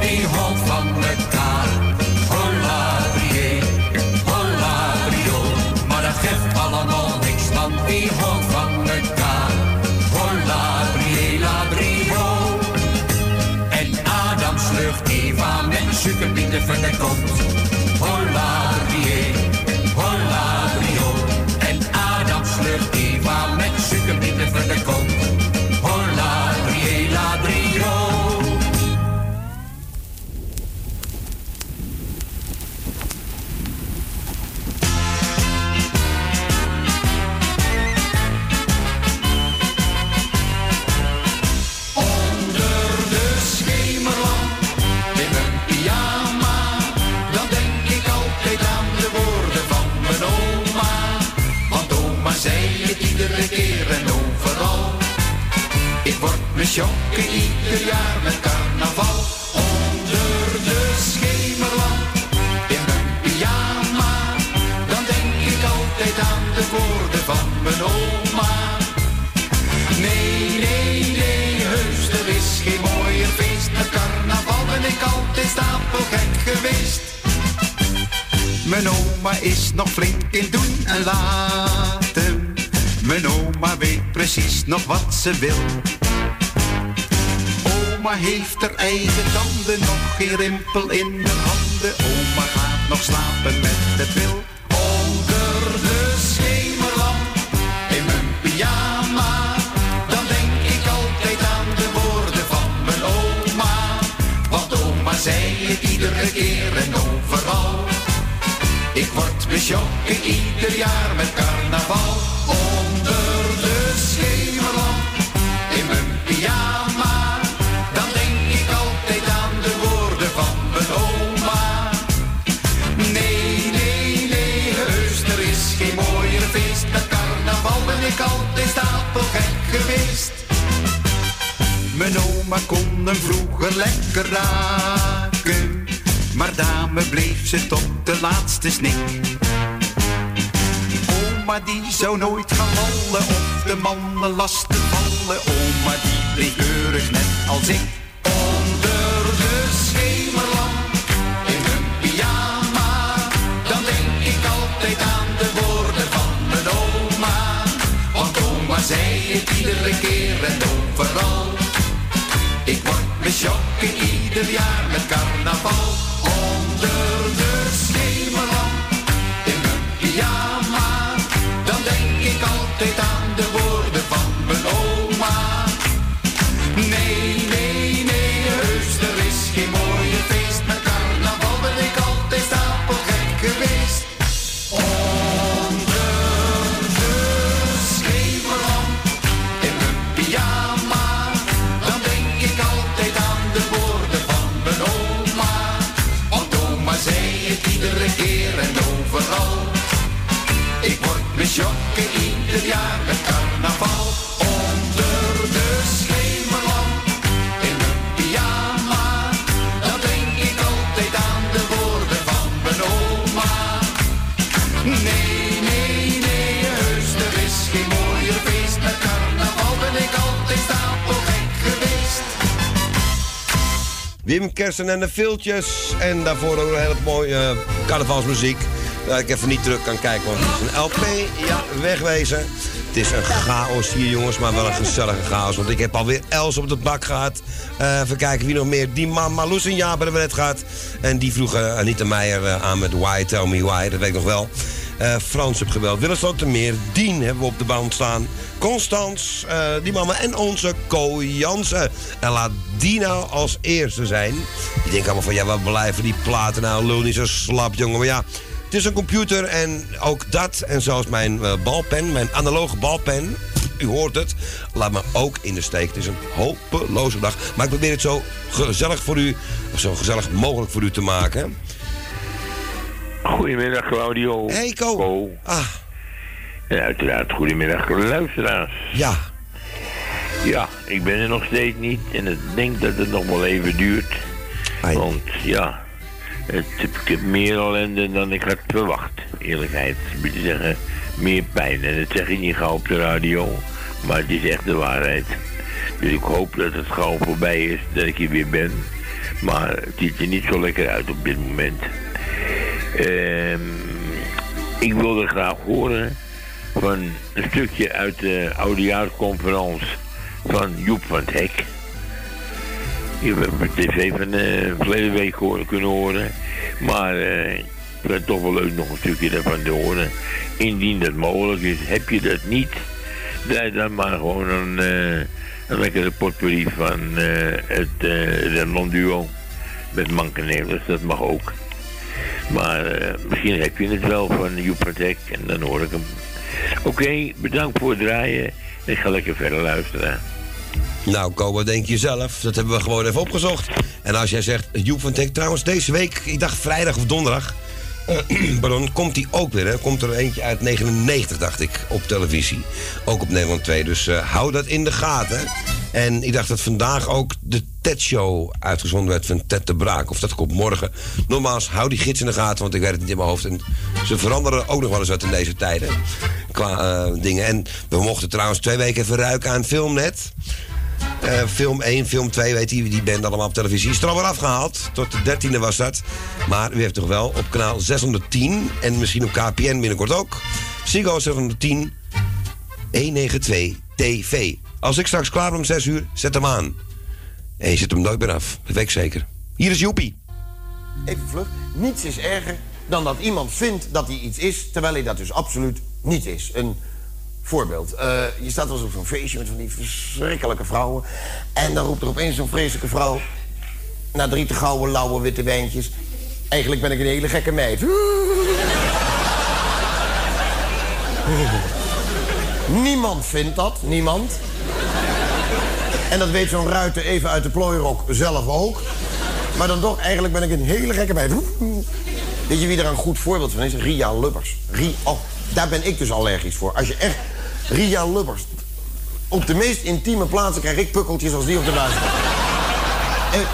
[SPEAKER 23] die hoofd van de. sjokken ieder jaar met carnaval. Onder de schemerlamp in mijn pyjama, dan denk ik altijd aan de woorden van mijn oma. Nee, nee, nee, heus, er is geen mooier feest. Met carnaval ben ik altijd stapelgek geweest.
[SPEAKER 12] Mijn oma is nog flink in doen en laten. Mijn oma weet precies nog wat ze wil. Oma heeft er eigen tanden, nog geen rimpel in de handen. Oma gaat nog slapen met de pil
[SPEAKER 23] Onder de schemerlamp in mijn pyjama. Dan denk ik altijd aan de woorden van mijn oma. Want oma zei het iedere keer en overal. Ik word beschokken ieder jaar met
[SPEAKER 12] konden vroeger lekker raken, maar dame bleef ze tot de laatste snik. Oma die zou nooit gaan vallen of de mannen lasten vallen. Oma die bleef net als ik.
[SPEAKER 23] ieder jaar met
[SPEAKER 9] Wim Kersen en de Viltjes. En daarvoor ook een hele mooie eh, carnavalsmuziek. Waar ik even niet terug kan kijken, want het is een LP. Ja, wegwezen. Het is een chaos hier, jongens, maar wel een gezellige chaos. Want ik heb alweer Els op de bak gehad. Eh, even kijken wie nog meer. Die man Marloes en Jaap hebben we net gehad. En die vroegen Anita Meijer eh, aan met Why, Tell Me Why. Dat weet ik nog wel. Frans heb geweld. Willem Slotermeer. Dien hebben we op de band staan. Constans, eh, die mama. En onze Ko Jansen. En laat die nou als eerste zijn. Die denken allemaal van, ja, wat blijven die platen nou? Lul niet zo slap, jongen. Maar ja, het is een computer en ook dat. En zoals mijn eh, balpen, mijn analoge balpen. U hoort het. Laat me ook in de steek. Het is een hopeloze dag. Maar ik probeer het zo gezellig voor u, of zo gezellig mogelijk voor u te maken.
[SPEAKER 26] Goedemiddag Claudio.
[SPEAKER 9] Hey Ko. Ah.
[SPEAKER 26] En uiteraard goedemiddag luisteraars.
[SPEAKER 9] Ja.
[SPEAKER 26] Ja, ik ben er nog steeds niet en ik denk dat het nog wel even duurt. Want ja, het, ik heb meer ellende dan ik had verwacht. Eerlijkheid, moet je zeggen, meer pijn. En dat zeg ik niet gauw op de radio, maar het is echt de waarheid. Dus ik hoop dat het gauw voorbij is, dat ik hier weer ben. Maar het ziet er niet zo lekker uit op dit moment. Ehm, ik wilde graag horen van een stukje uit de oudejaarsconferentie van Joep van het Hek. Die we op tv van de verleden week kunnen horen. Maar eh, ik vind toch wel leuk nog een stukje daarvan te horen. Indien dat mogelijk is. Heb je dat niet, draai dan maar gewoon een, eh, een lekkere van eh, het uh, Remland duo. Met Mankenelis, dat mag ook. Maar eh, misschien heb je het wel van Joep en dan hoor ik hem. Oké, bedankt voor het draaien. Ik ga lekker verder luisteren.
[SPEAKER 9] Nou, Ko, wat denk je zelf? Dat hebben we gewoon even opgezocht. En als jij zegt, Joep van trouwens, deze week, ik dacht vrijdag of donderdag. Eh, pardon, komt die ook weer, hè? Komt er eentje uit 99, dacht ik, op televisie. Ook op Nederland 2, dus eh, hou dat in de gaten. En ik dacht dat vandaag ook de TED-show uitgezonden werd van Ted de Braak. Of dat komt morgen. Nogmaals, hou die gids in de gaten, want ik weet het niet in mijn hoofd. En ze veranderen ook nog wel eens wat in deze tijden. Qua eh, dingen. En we mochten trouwens twee weken even ruiken aan Filmnet. Eh, film 1, film 2, weet je, die band allemaal op televisie. Is er alweer afgehaald. Tot de 13e was dat. Maar u heeft toch wel op kanaal 610 en misschien op KPN binnenkort ook. Sigo 610 192 TV. Als ik straks klaar ben om 6 uur, zet hem aan. En je zet hem nooit meer af. Dat weet ik zeker. Hier is Joepie.
[SPEAKER 27] Even vlug. Niets is erger dan dat iemand vindt dat hij iets is... terwijl hij dat dus absoluut niet is. Een voorbeeld. Eh, je staat wel op zo'n feestje met van die verschrikkelijke vrouwen... en dan roept er opeens zo'n vreselijke vrouw... na drie te gouden, lauwe, witte wijntjes... eigenlijk ben ik een hele gekke meid. Niemand vindt dat, niemand. En dat weet zo'n ruiter even uit de plooirok zelf ook. Maar dan toch, eigenlijk ben ik een hele gekke meid. Weet je wie er een goed voorbeeld van is? Ria Lubbers. Ria, oh, daar ben ik dus allergisch voor. Als je echt... Ria Lubbers. Op de meest intieme plaatsen krijg ik pukkeltjes als die op de buis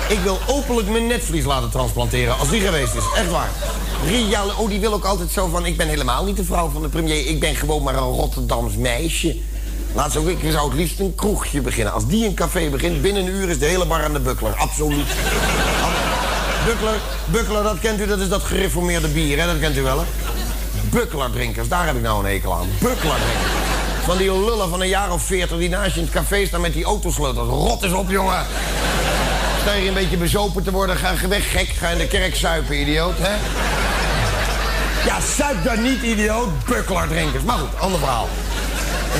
[SPEAKER 27] ik wil openlijk mijn netvlies laten transplanteren als die geweest is. Echt waar. Ria, oh, die wil ook altijd zo van... ik ben helemaal niet de vrouw van de premier. Ik ben gewoon maar een Rotterdams meisje. Laatst ook, ik zou het liefst een kroegje beginnen. Als die een café begint, binnen een uur is de hele bar aan de buckler. Absoluut. Buckler, buckler, dat kent u, dat is dat gereformeerde bier, hè? Dat kent u wel, hè? Buckler-drinkers, daar heb ik nou een hekel aan. Buckler-drinkers. Van die lullen van een jaar of veertig die naast je in het café staan met die autosleutels. Rot eens op, jongen. Sta je een beetje bezopen te worden, ga weg, gek. Ga in de kerk suipen, idioot, hè? Ja, suip dan niet, idioot. Buckler-drinkers. Maar goed, ander verhaal.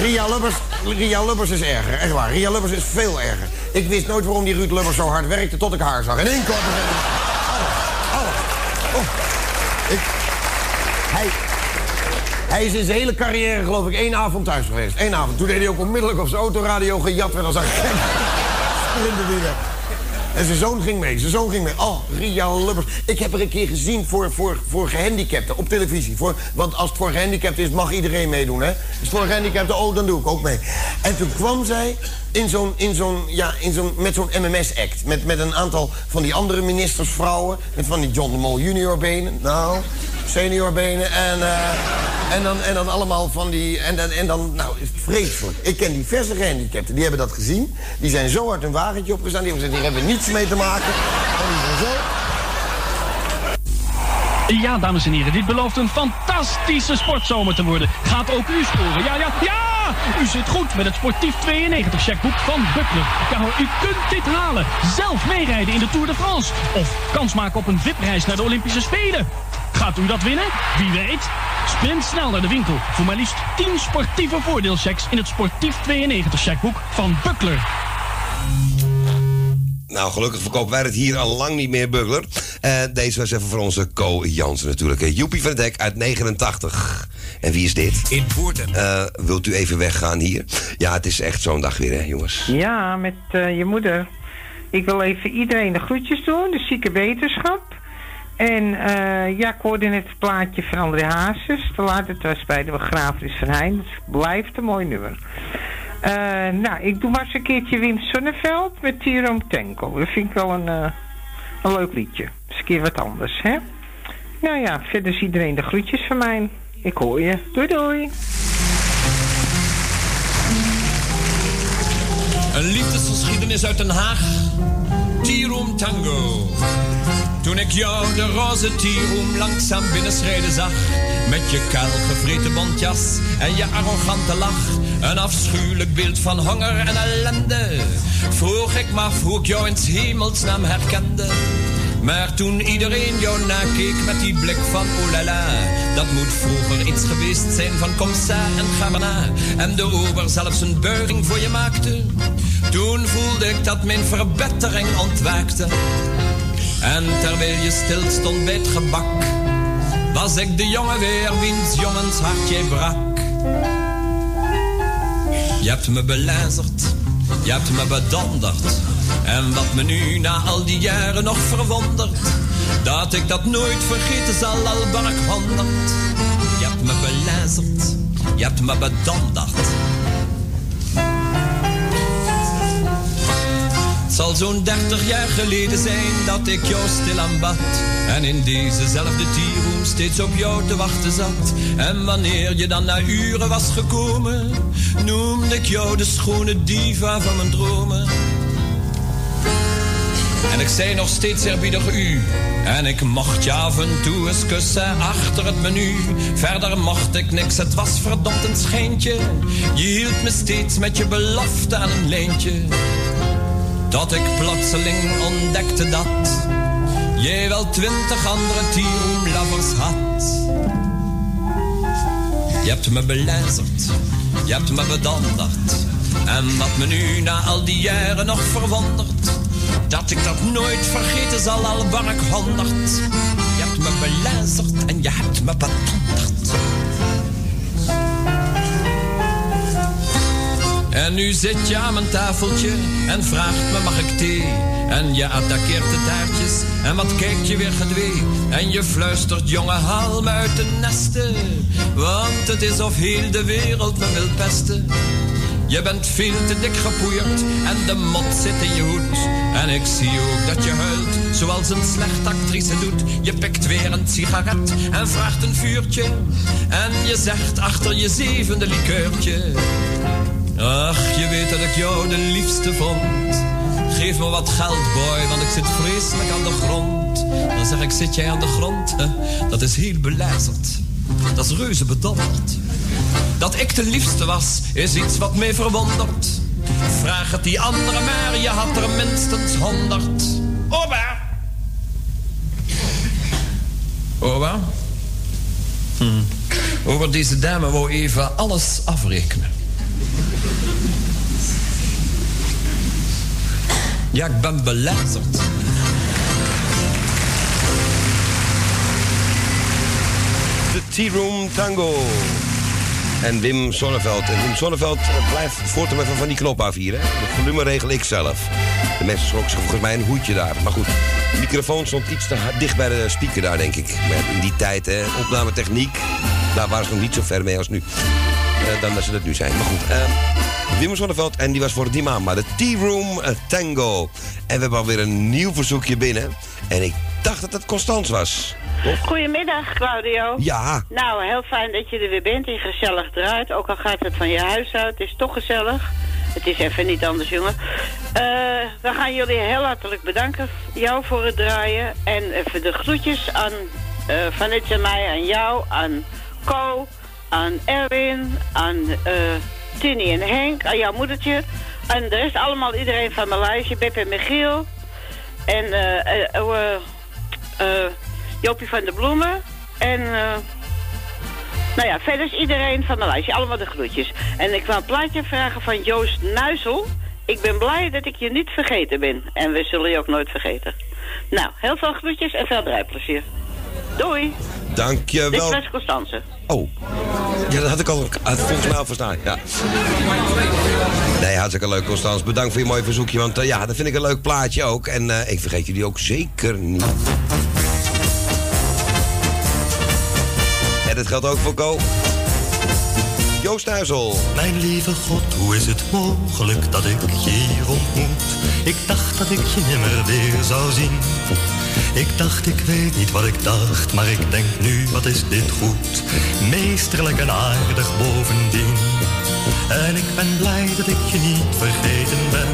[SPEAKER 27] Ria Lubbers, Ria Lubbers is erger, echt waar. Ria Lubbers is veel erger. Ik wist nooit waarom die Ruud Lubbers zo hard werkte tot ik haar zag. In één klap. Oh. Ik, hij, hij is in zijn hele carrière geloof ik één avond thuis geweest. Eén avond. Toen deed hij ook onmiddellijk op zijn autoradio gejat werd als een. En zijn zoon ging mee. Zijn zoon ging mee. Oh, Ria Lubbers. Ik heb er een keer gezien voor, voor, voor gehandicapten op televisie. Voor, want als het voor gehandicapten is, mag iedereen meedoen, hè? Is het voor gehandicapten, oh, dan doe ik ook mee. En toen kwam zij in zo'n, in zo'n, ja, in zo'n, met zo'n MMS-act. Met, met een aantal van die andere ministersvrouwen. Met van die John de Mol junior benen. Nou, senior benen. En, eh, en, dan, en dan allemaal van die... En, dan- en dan, nou, vreselijk. Ik ken diverse gehandicapten, die hebben dat gezien. Die zijn zo hard een wagentje opgestaan. Die hebben gezegd, hier hebben we niets mee te maken. Zo...
[SPEAKER 28] Ja, dames en heren, dit belooft een fantastische sportzomer te worden. Gaat ook u scoren? Ja, ja, ja! U zit goed met het Sportief 92 checkboek van Buckler. U kunt dit halen. Zelf meerijden in de Tour de France. Of kans maken op een VIP-reis naar de Olympische Spelen. Gaat u dat winnen? Wie weet? Sprint snel naar de winkel voor maar liefst 10 sportieve voordeelchecks in het Sportief 92 checkboek van Buckler.
[SPEAKER 9] Nou, gelukkig verkopen wij het hier al lang niet meer, Bugler. Eh, deze was even voor onze Co Jansen natuurlijk. Joepie van het Dek uit 89. En wie is dit?
[SPEAKER 29] In Woerden.
[SPEAKER 9] Eh, wilt u even weggaan hier? Ja, het is echt zo'n dag weer, hè, jongens.
[SPEAKER 30] Ja, met eh, je moeder. Ik wil even iedereen de groetjes doen, de zieke wetenschap. En eh, ja, ik hoorde net het plaatje van André Hazes. Te laat het was bij de begrafenis van Hein. Het blijft een mooi nummer. Eh, nou, ik doe maar eens een keertje Wim Sonneveld met Tierom Tango. Dat vind ik wel een, eh, een leuk liedje. Eens een keer wat anders, hè? Nou ja, verder is iedereen de groetjes van mij. Ik hoor je. Doei doei.
[SPEAKER 29] Een liefdesgeschiedenis uit Den Haag. Tieroom Tango. Toen ik jou de roze tieroom langzaam binnenschrijden zag. Met je kaal gevreten bontjas en je arrogante lach. Een afschuwelijk beeld van honger en ellende. Vroeg ik me af hoe ik jou in hemelsnaam herkende. Maar toen iedereen jou nakeek met die blik van oh la la, dat moet vroeger iets geweest zijn van kom en ga maar. En de ober zelfs een buiging voor je maakte. Toen voelde ik dat mijn verbetering ontwaakte. En terwijl je stil stond bij het gebak, was ik de jongen weer wiens jongens hart jij brak. Je hebt me belazerd, je hebt me bedonderd. En wat me nu na al die jaren nog verwondert, dat ik dat nooit vergeten zal, al ben ik. Je hebt me belazerd, je hebt me bedonderd. Het zal zo'n dertig jaar geleden zijn dat ik jou stil aanbad. En in dezezelfde tierroom steeds op jou te wachten zat. En wanneer je dan na uren was gekomen, noemde ik jou de schone diva van mijn dromen. En ik zei nog steeds eerbiedig u. En ik mocht je af en toe eens kussen achter het menu. Verder mocht ik niks, het was verdomd een schijntje. Je hield me steeds met je belofte aan een lijntje. Tot ik plotseling ontdekte dat jij wel twintig andere tieromlovers had. Je hebt me belazerd, je hebt me bedonderd. En wat me nu na al die jaren nog verwondert, dat ik dat nooit vergeten zal, al ben ik honderd. Je hebt me belazerd en je hebt me bedonderd. En nu zit je aan mijn tafeltje en vraagt me mag ik thee? En je attaqueert de taartjes en wat kijkt je weer gedwee? En je fluistert jongen haal me uit de nesten. Want het is of heel de wereld me wil pesten. Je bent veel te dik gepoeierd en de mot zit in je hoed. En ik zie ook dat je huilt, zoals een slechte actrice doet. Je pikt weer een sigaret en vraagt een vuurtje. En je zegt achter je zevende likeurtje. Ach, je weet dat ik jou de liefste vond. Geef me wat geld, boy, want ik zit vreselijk aan de grond. Dan zeg ik, zit jij aan de grond? Dat is heel belazerd. Dat is reuze bedonderd. Dat ik de liefste was, is iets wat mij verwondert. Vraag het die andere maar, je had er minstens honderd. Oba! Oba? Hm. Over deze dame wou even alles afrekenen. Ja, ik ben belazerd.
[SPEAKER 9] De Tea Room Tango. En Wim Sonneveld. En Wim Sonneveld eh, blijft voortaan van die knop af hier. Hè? Het volume regel ik zelf. De mensen schrokken zich volgens mij een hoedje daar. Maar goed, de microfoon stond iets te dicht bij de speaker daar, denk ik. Maar in die tijd, hè, opnametechniek, daar waren ze nog niet zo ver mee als nu. Eh, dan dat ze dat nu zijn. Maar goed, eh, Wim Zonneveld en die was voor die mama. De Tea Room eh, Tango. En we hebben alweer een nieuw verzoekje binnen. En ik dacht dat het Constans was. Toch?
[SPEAKER 31] Goedemiddag, Claudio.
[SPEAKER 9] Ja.
[SPEAKER 31] Nou, heel fijn dat je er weer bent en gezellig draait. Ook al gaat het van je huis uit, het is toch gezellig. Het is even niet anders, jongen. Eh, we gaan jullie heel hartelijk bedanken. Jou voor het draaien. En even de groetjes aan uh, Vanetje en mij, aan jou, aan Co, aan Erwin, aan Tini en Henk, aan jouw moedertje. En de rest allemaal iedereen van mijn lijstje, en Michiel. En eh eh, Jopie van de Bloemen. En nou ja, verder is iedereen van mijn lijstje. Allemaal de groetjes. En ik wil een plaatje vragen van Joost Nuizel. Ik ben blij dat ik je niet vergeten ben. En we zullen je ook nooit vergeten. Nou, heel veel groetjes en veel rijplezier. Doei.
[SPEAKER 9] Dankjewel.
[SPEAKER 31] Dit was Constance.
[SPEAKER 9] Oh. Ja, dat had ik al had volgens mij al verstaan. Ja. Nee, hartstikke leuk, Constans. Bedankt voor je mooie verzoekje. Want eh, ja, dat vind ik een leuk plaatje ook. En eh, ik vergeet jullie ook zeker niet. En dat geldt ook voor Ko. Joost Huizel.
[SPEAKER 32] Mijn lieve God, hoe is het mogelijk dat ik je hier ontmoet? Ik dacht dat ik je nimmer weer zou zien. Ik dacht, ik weet niet wat ik dacht, maar ik denk nu, wat is dit goed? Meesterlijk en aardig bovendien. En ik ben blij dat ik je niet vergeten ben.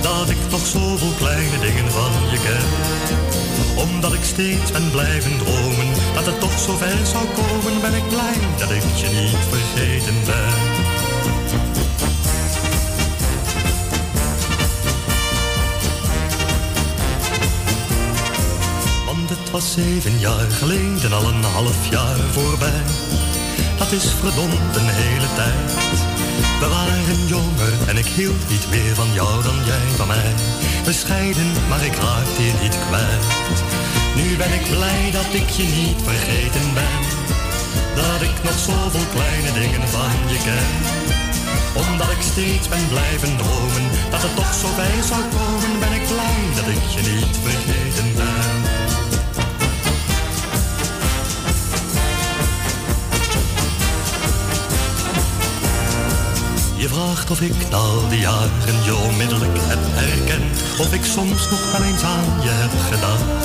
[SPEAKER 32] Dat ik nog zoveel kleine dingen van je ken. Omdat ik steeds ben blijven dromen, dat het toch zo ver zou komen, ben ik blij dat ik je niet vergeten ben. Want het was zeven jaar geleden, al een half jaar voorbij. Dat is verdomd een hele tijd. We waren jonger en ik hield niet meer van jou dan jij van mij. Bescheiden, maar ik raakte je niet kwijt. Nu ben ik blij dat ik je niet vergeten ben. Dat ik nog zoveel kleine dingen van je ken. Omdat ik steeds ben blijven dromen, dat het toch zo bij zou komen, ben ik blij dat ik je niet vergeten ben. Je vraagt of ik al die jaren je onmiddellijk heb herkend. Of ik soms nog wel eens aan je heb gedacht.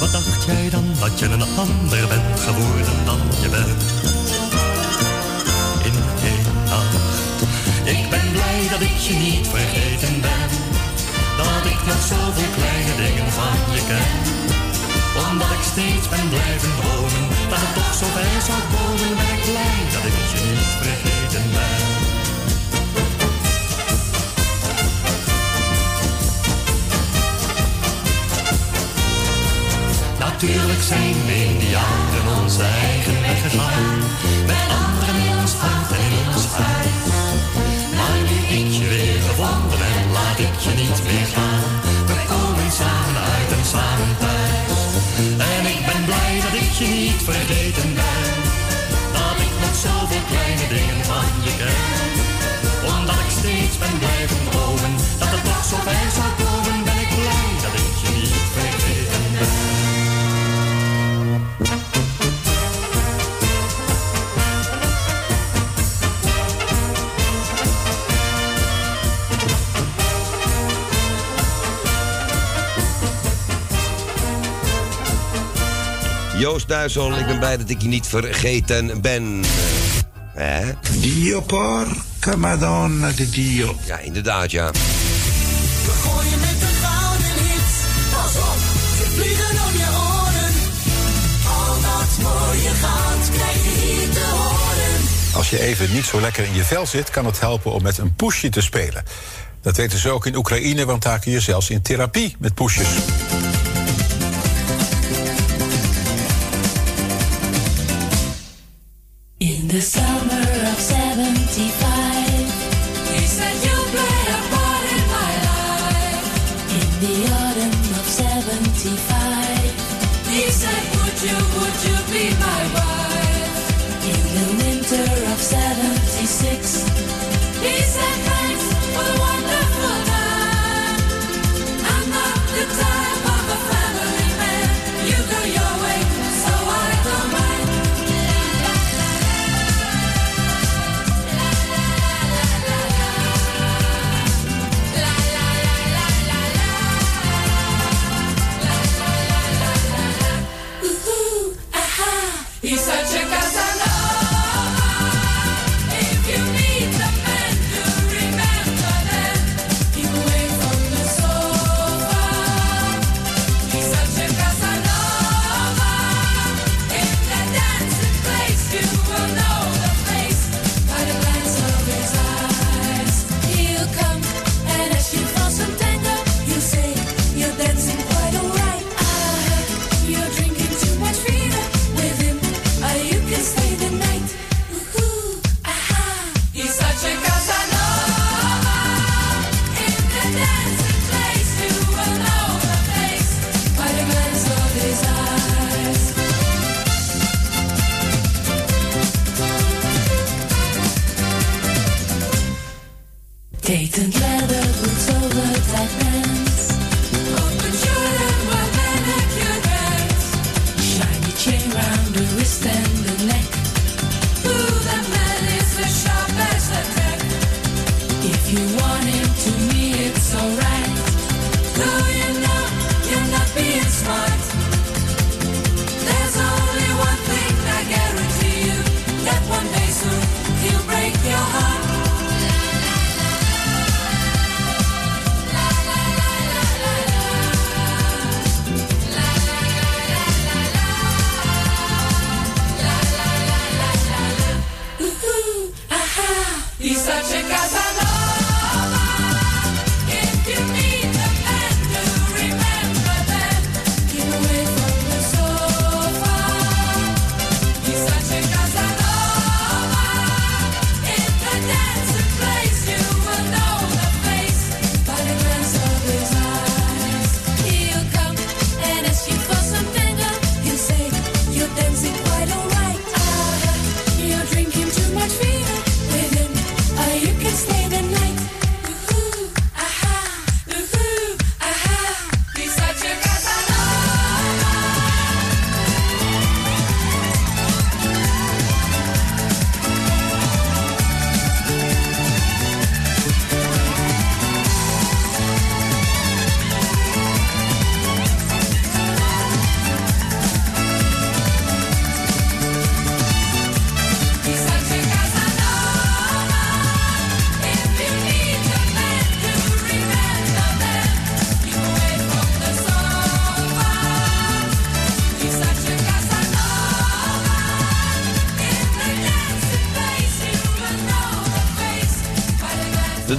[SPEAKER 32] Wat dacht jij dan dat je een ander bent geworden dan je bent? In één nacht. Ik ben blij dat ik je niet vergeten ben. Dat ik nog zoveel kleine dingen van je ken. Omdat ik steeds ben blijven dromen. Dat het toch zo bij zou komen. Ben blij dat ik je niet vergeten Natuurlijk zijn we in die jaren onze eigen weg gegaan. Met anderen in ons hart en in ons huis. Maar nu ik je weer gevonden en laat ik je niet meer gaan. We komen samen uit en samen thuis.
[SPEAKER 9] Joost Duizel, ik ben blij dat ik je niet vergeten ben. Hè?
[SPEAKER 33] Dio porca madonna di Dio.
[SPEAKER 9] Ja, inderdaad, ja.
[SPEAKER 23] We gooien met de gouden hits. Pas op, ze vliegen om je oren. Al dat mooie goud krijg je hier te horen.
[SPEAKER 34] Als je even niet zo lekker in je vel zit, kan het helpen om met een poesje te spelen. Dat weten ze ook in Oekraïne, want daar kun je zelfs in therapie met poesjes.
[SPEAKER 25] The summer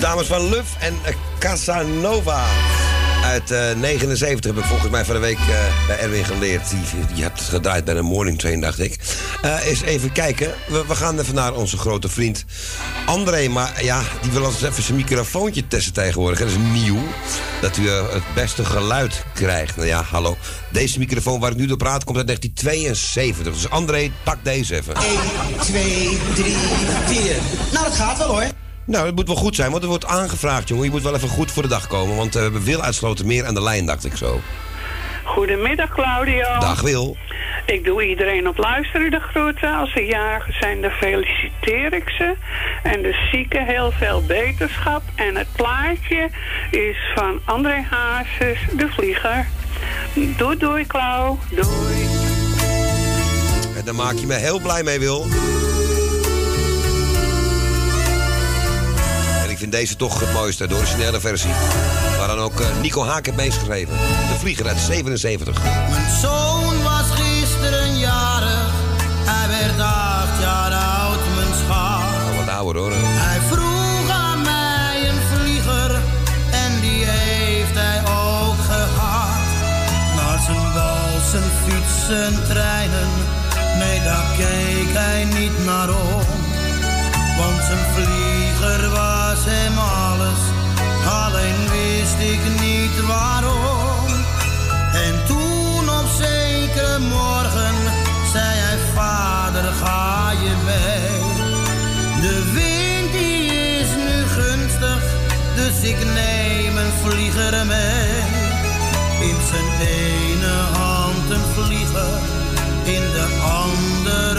[SPEAKER 9] dames van Luf en Casanova. Uit eh 79 heb ik volgens mij van de week eh, bij Erwin geleerd. Die, die had gedraaid bij de morning train, dacht ik. Eh eens even kijken. We, we gaan even naar onze grote vriend André. Maar ja, die wil ons even zijn microfoontje testen tegenwoordig. Dat is nieuw. Dat u het beste geluid krijgt. Nou ja, hallo. Deze microfoon waar ik nu door praat komt uit 1972. Dus André, pak deze even.
[SPEAKER 14] 1, 2, 3, 4. Nou, dat gaat wel hoor.
[SPEAKER 9] Nou, het moet wel goed zijn, want het wordt aangevraagd, jongen. Je moet wel even goed voor de dag komen, want eh, we hebben Wil uitsloten meer aan de lijn, dacht ik zo.
[SPEAKER 35] Goedemiddag Claudio.
[SPEAKER 9] Dag Wil.
[SPEAKER 35] Ik doe iedereen op luisteren de groeten. Als ze jarig zijn, dan feliciteer ik ze. En de zieken heel veel beterschap. En het plaatje is van André Hazes, de vlieger. Doei doei Klauw. Doei.
[SPEAKER 9] En daar maak je me heel blij mee, Wil. Ik vind deze toch het mooiste, de originele versie. Waar dan ook eh, Nico Haak heeft meegeschreven. De vlieger uit 77.
[SPEAKER 14] Mijn zoon hem alles. Alleen wist ik niet waarom. En toen op zekere morgen zei hij: Vader, ga je mee? De wind die is nu gunstig, dus ik neem een vlieger mee. In zijn ene hand een vlieger, in de andere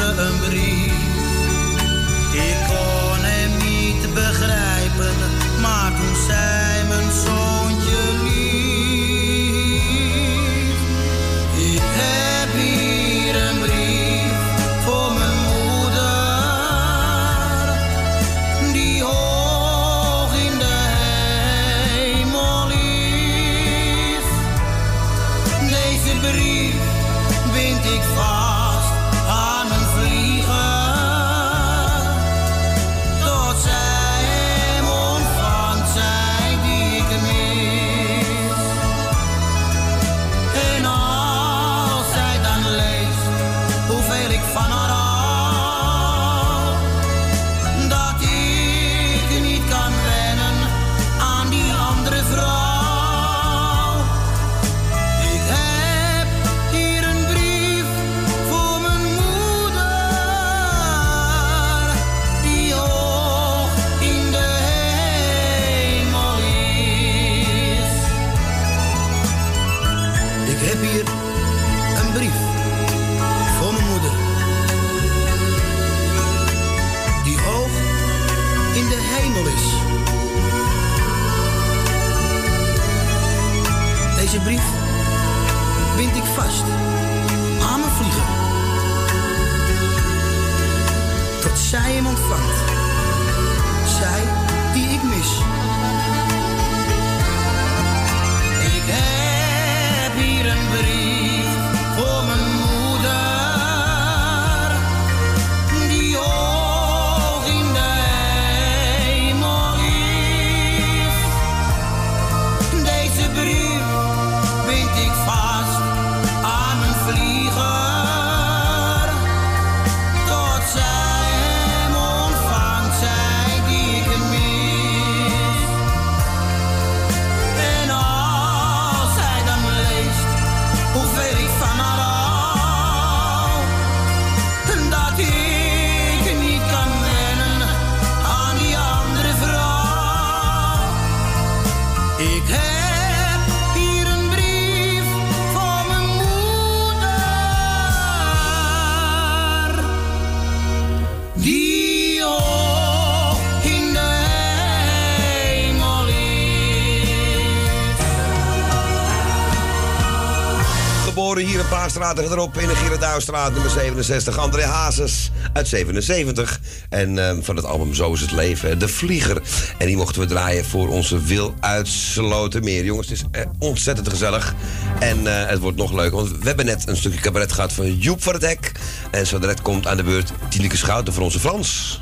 [SPEAKER 14] erop in de
[SPEAKER 9] Girardouwstraat nummer 67. André Hazes uit 77. En ehm, van het album Zo is het leven, De Vlieger. En die mochten we draaien voor onze Wil uitsloten meer. Jongens, het is eh, ontzettend gezellig. En eh, het wordt nog leuker. want we hebben net een stukje cabaret gehad van Joep van het Hek. En zo direct komt aan de beurt Tineke Schouten voor onze Frans.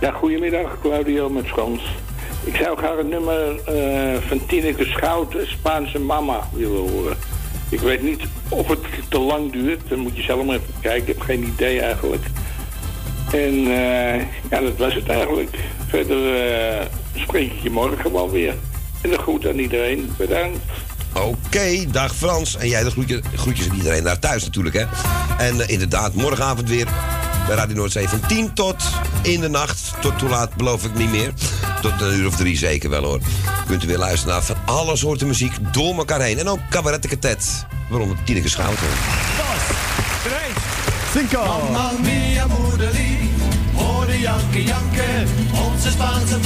[SPEAKER 36] Ja, goedemiddag Claudio met Frans. Ik zou graag het nummer eh, van Tineke Schouten, Spaanse Mama, willen horen. Ik weet niet of het te lang duurt. Dan moet je zelf maar even kijken. Ik heb geen idee eigenlijk. En eh, ja, dat was het eigenlijk. Verder eh, spreek ik je morgen wel weer. En de groet aan iedereen. Bedankt.
[SPEAKER 9] Oké, dag Frans. En jij de groetjes, groetjes aan iedereen daar thuis natuurlijk, hè. En eh, inderdaad, morgenavond weer bij Radio Noordzee van 10 tot in de nacht. Tot toelaat, beloof ik niet meer. Tot een uur of drie zeker wel hoor. Kunt u weer luisteren naar van alle soorten muziek door elkaar heen. En ook cabaret katet. Waarom het Schouten.
[SPEAKER 37] Cinco.
[SPEAKER 38] Mamma mia janken janken. Onze Spaanse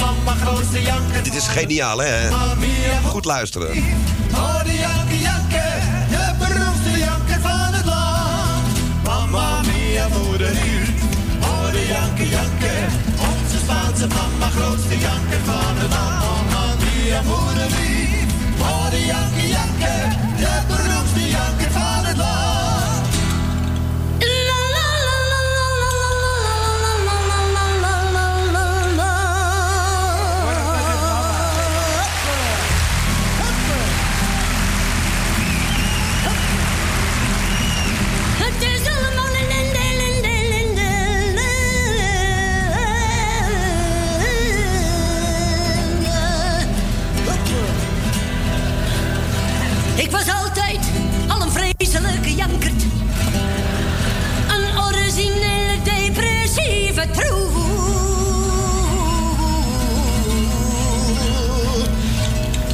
[SPEAKER 38] janken.
[SPEAKER 9] Dit is geniaal hè. Goed luisteren.
[SPEAKER 38] voor de uur. Horen janken, janken, onze Spaanse mama, grootste janken van het land. Oh, Maria, moeder lief, horen janken.
[SPEAKER 16] Een originele depressieve troef.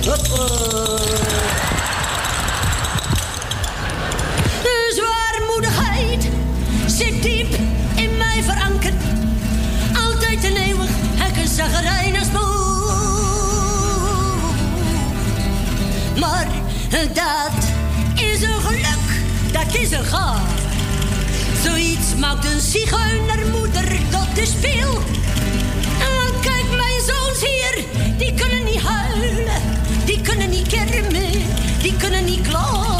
[SPEAKER 16] Eh. De zwaarmoedigheid zit diep in mij verankerd. Altijd een eeuwig hekken zagerijn boel. Maar dat Zoiets maakt een zigeunermoeder Dat is veel. En dan kijk mijn zoons hier, die kunnen niet huilen, die kunnen niet kermen, die kunnen niet klagen.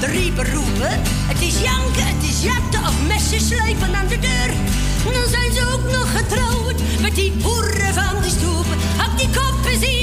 [SPEAKER 16] Drie beroepen. Het is janken, het is jatten of messen slijpen aan de deur. Dan zijn ze ook nog getrouwd met die boeren van de stoepen. Op die koppen zien.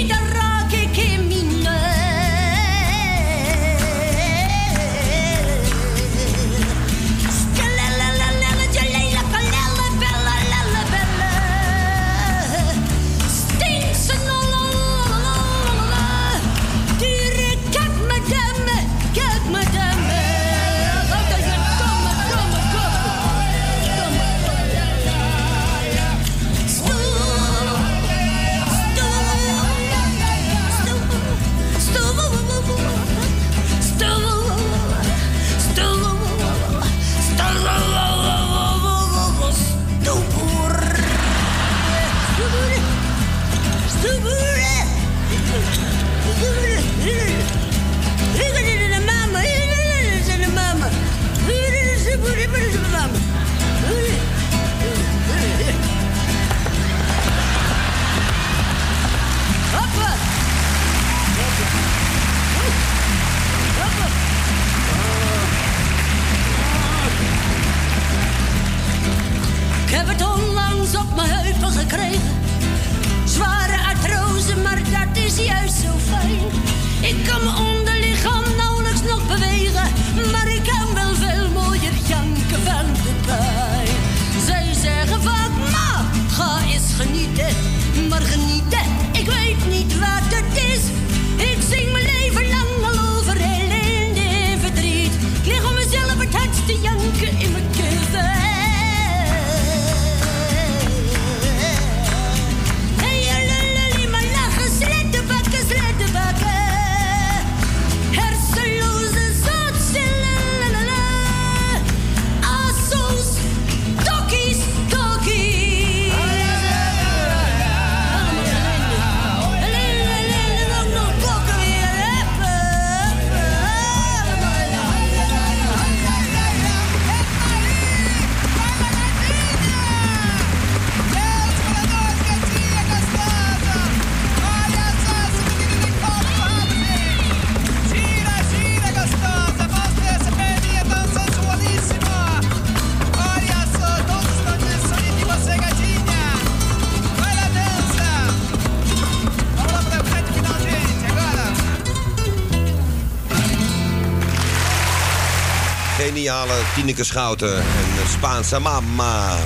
[SPEAKER 39] Tineke Schouten en Spaanse mama.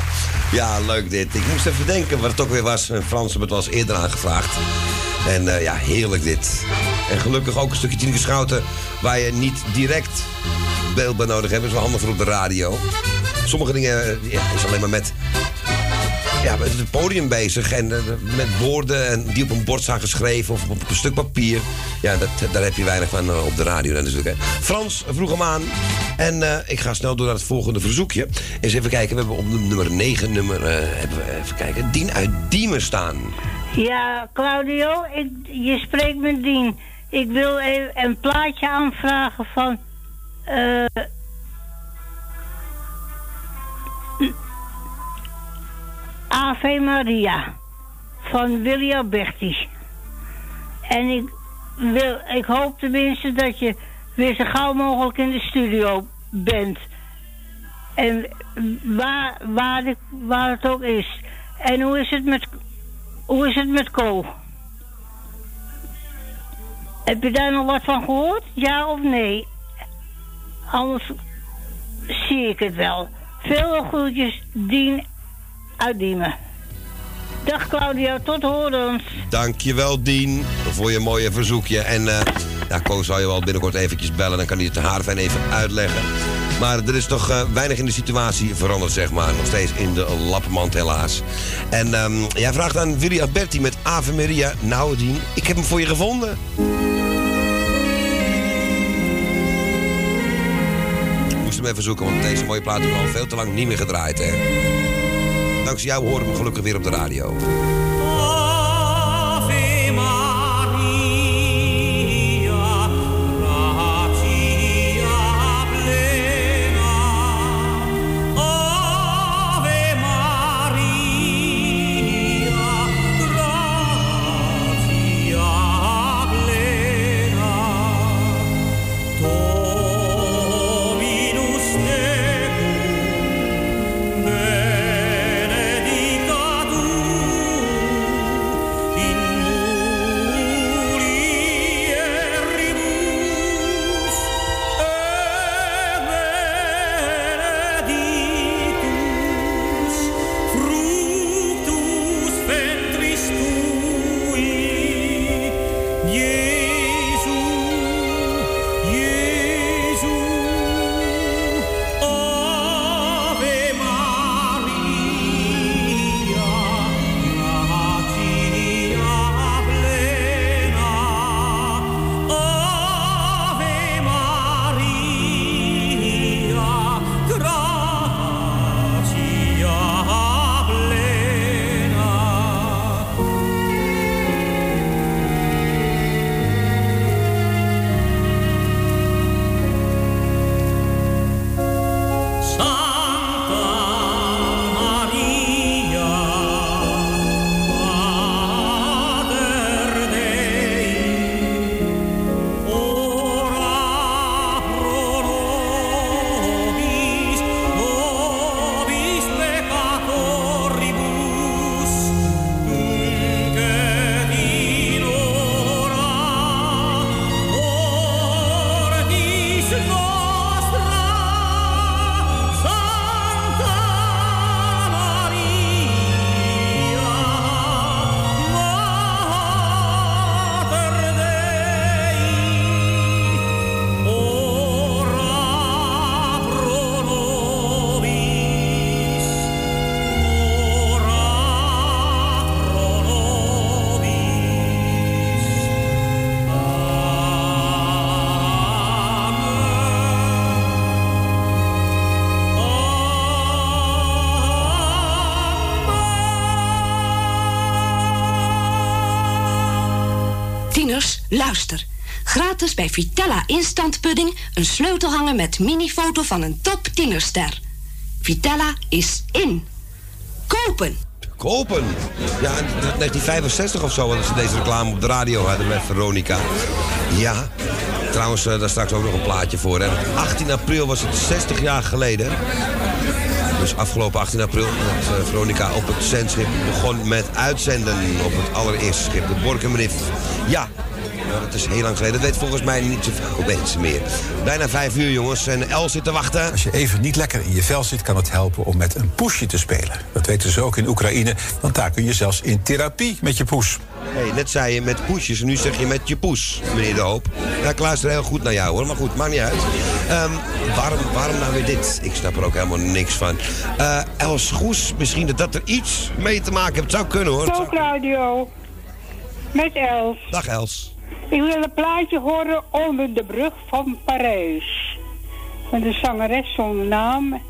[SPEAKER 39] Ja, leuk dit. Ik moest even denken wat het ook weer was. Eh, Frans hebben het eens eerder aangevraagd. En eh, ja, heerlijk dit. En gelukkig ook een stukje Tineke Schouten... waar je niet direct beeld bij nodig hebt. Dat is wel handig voor op de radio. Sommige dingen eh, ja, is alleen maar met ja, met het podium bezig en eh, met woorden en die op een bord staan geschreven of op een stuk papier. Ja, dat, daar heb je weinig van eh, op de radio natuurlijk. Hè. Frans vroeg hem aan en eh, ik ga snel door naar het volgende verzoekje. Eens even kijken, we hebben op nummer 9 nummer, hebben we even kijken, Dien uit Diemen staan.
[SPEAKER 40] Ja, Claudio, ik, je spreekt met Dien. Ik wil even een plaatje aanvragen van... eh Ave Maria van Willy Alberti. En ik, wil, ik hoop tenminste dat je weer zo gauw mogelijk in de studio bent. En waar, waar, waar het ook is. En hoe is het met, hoe is het met Ko? Heb je daar nog wat van gehoord? Ja of nee? Anders zie ik het wel. Veel groetjes, Dien uit Diemen. Dag Claudio, tot horens.
[SPEAKER 39] Dankjewel Dien voor je mooie verzoekje. En eh ja, Koos zal je wel binnenkort eventjes bellen. Dan kan hij het de Haarfijn even uitleggen. Maar er is toch eh, weinig in de situatie veranderd, zeg maar. Nog steeds in de lappenmand, helaas. En ehm, jij vraagt aan Willy Alberti met Ave Maria. Nou, Dien, ik heb hem voor je gevonden. Ik moest hem even zoeken, want deze mooie plaat heb ik al veel te lang niet meer gedraaid, hè. Jou horen we gelukkig weer op de radio.
[SPEAKER 41] Gratis bij Vitella Instant Pudding een sleutelhanger met mini-foto van een top tienerster. Vitella is in. Kopen!
[SPEAKER 39] Kopen. Ja, in 1965 of zo hadden ze deze reclame op de radio hadden met Veronica. Ja, trouwens, eh, daar straks ook nog een plaatje voor. Hè. 18 april was het 60 jaar geleden. Dus afgelopen 18 april dat eh, Veronica op het zendschip begon met uitzenden op het allereerste schip, de Borkenbrief. Ja,
[SPEAKER 9] dat is heel lang geleden. Dat weet volgens mij niet zoveel mensen meer. Bijna vijf uur, jongens. En Els zit te wachten.
[SPEAKER 34] Als je even niet lekker in je vel zit, kan het helpen om met een poesje te spelen. Dat weten ze ook in Oekraïne, want daar kun je zelfs in therapie met je poes.
[SPEAKER 9] Hey, net zei je met poesjes en nu zeg je met je poes, meneer De Hoop. Ja, ik luister heel goed naar jou hoor, maar goed, maakt niet uit. Ehm, waarom, waarom nou weer dit? Ik snap er ook helemaal niks van. Eh, Els Goes, misschien dat dat er iets mee te maken heeft. Het zou kunnen hoor.
[SPEAKER 42] Zo, Claudio. Met Els.
[SPEAKER 9] Dag Els.
[SPEAKER 42] Ik wil een plaatje horen onder de brug van Parijs. Met een zangeres zonder naam.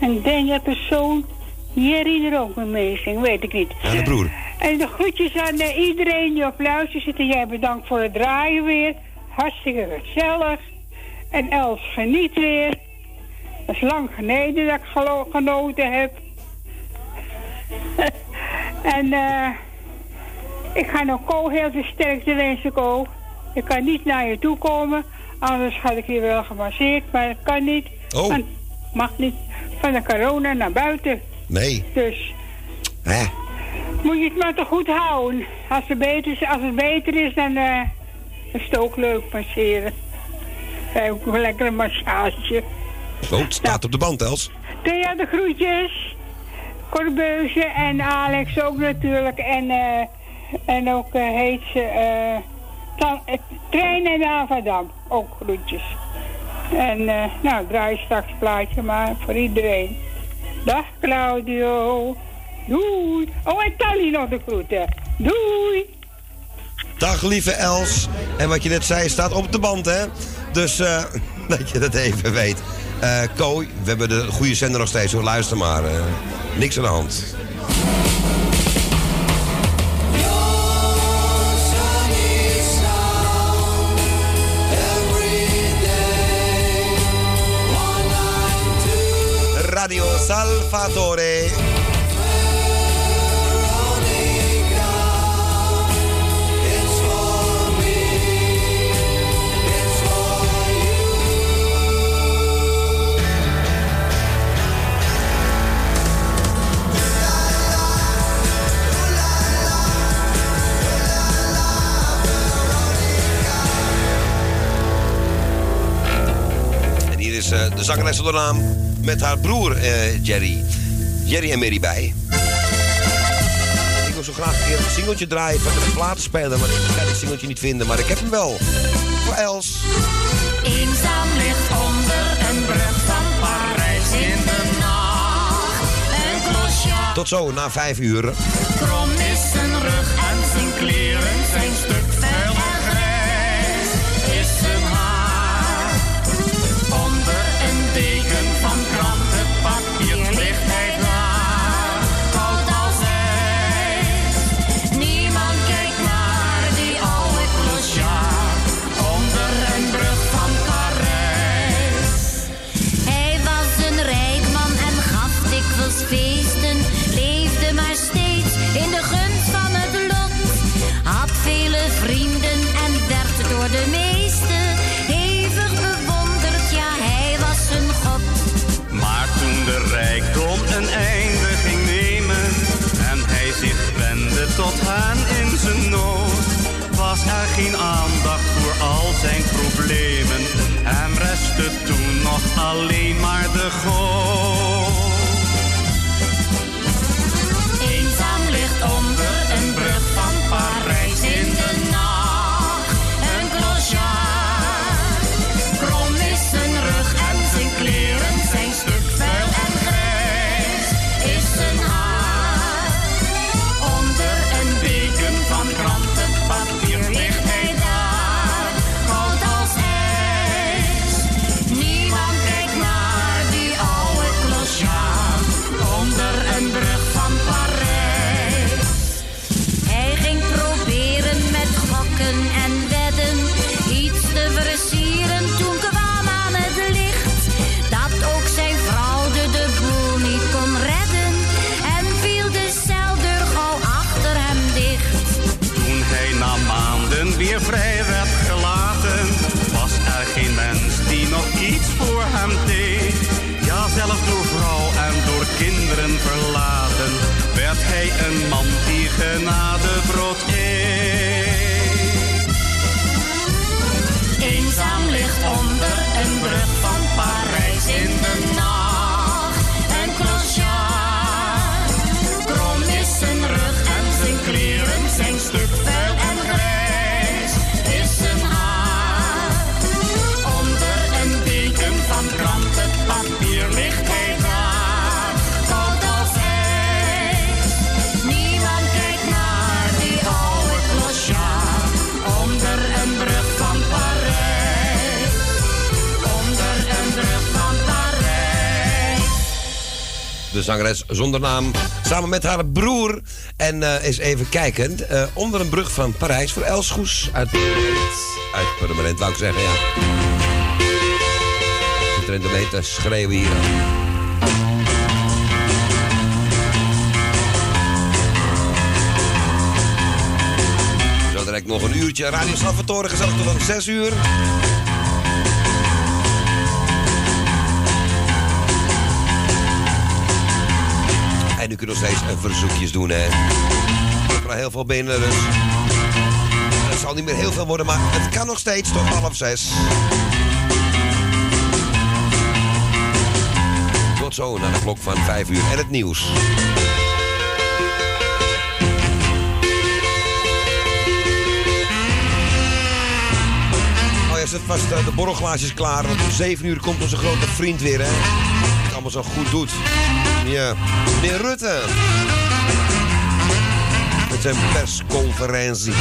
[SPEAKER 42] En ik denk dat de zoon Jerry er ook mee zingt, weet ik niet.
[SPEAKER 9] Ja, de broer.
[SPEAKER 42] En de groetjes aan eh, iedereen die op luister zit. En jij bedankt voor het draaien weer. Hartstikke gezellig. En Els geniet weer. Dat is lang geleden dat ik genoten heb. en eh ik ga nog Ko heel veel sterkte wensen, Ko. Ik kan niet naar je toe komen. Anders had ik hier wel gemasseerd, maar dat kan niet.
[SPEAKER 9] Oh.
[SPEAKER 42] Want mag niet van de corona naar buiten.
[SPEAKER 9] Nee.
[SPEAKER 42] Dus
[SPEAKER 9] Hè?
[SPEAKER 42] moet je het maar toch goed houden. Als het beter is, als het beter is dan eh, is het ook leuk masseren. Krijg ook een lekkere massage.
[SPEAKER 9] Het staat op de band, Els.
[SPEAKER 42] Thea de groetjes. Corbeuze en Alex ook natuurlijk. En, eh, en ook eh, heet ze eh eh, Trein en Avadam. Ook groetjes. En nou, draai straks plaatje maar voor iedereen. Dag Claudio. Doei. Oh, en Tally nog de groeten. Doei.
[SPEAKER 9] Dag lieve Els. En wat je net zei staat op de band, hè? Dus dat je dat even weet. Eh Ko, we hebben de goede zender nog steeds, hoor. Luister maar. niks aan de hand. Radio Salvatore. En hier is eh, de zangeres onder naam met haar broer eh, Jerry. Jerry en Mary bij. Ik wil zo graag een keer een singeltje draaien van de platenspeler, maar ik kan het singeltje niet vinden. Maar ik heb hem wel. Voor Els.
[SPEAKER 43] Eenzaam ligt onder een brug van Parijs in de nacht. Een klosje
[SPEAKER 9] Tot zo, na vijf uur.
[SPEAKER 16] Alleen maar de God.
[SPEAKER 43] De
[SPEAKER 39] zangeres zonder naam, samen met haar broer. En eh eens even kijken, eh, onder een brug van Parijs voor Els uit. Uit Purmerend, wou ik zeggen, ja. Zit er in de mee te schreeuwen hier. Zo direct nog een uurtje Radio Salvatore, gezellig tot aan 6 uur. Steeds verzoekjes doen, hè. Er komen heel veel binnen, dus... Het zal niet meer heel veel worden, maar het kan nog steeds tot half zes. Tot zo, naar de klok van 5 uur en het nieuws. Oh ja, zet vast eh, de borrelglaasjes klaar, want om 7 uur komt onze grote vriend weer, hè. Het allemaal zo goed doet. Ja, meneer Rutte. Met zijn persconferentie.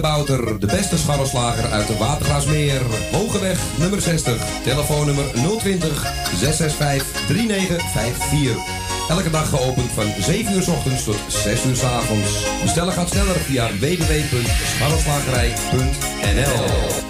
[SPEAKER 7] De Bouter, de beste scharrelslager uit de Watergraasmeer. Hogeweg nummer 60, telefoonnummer 020 665 3954. Elke dag geopend van 7 uur s ochtends tot 6 uur s avonds. Bestellen gaat sneller via www.scharrelslagerij.nl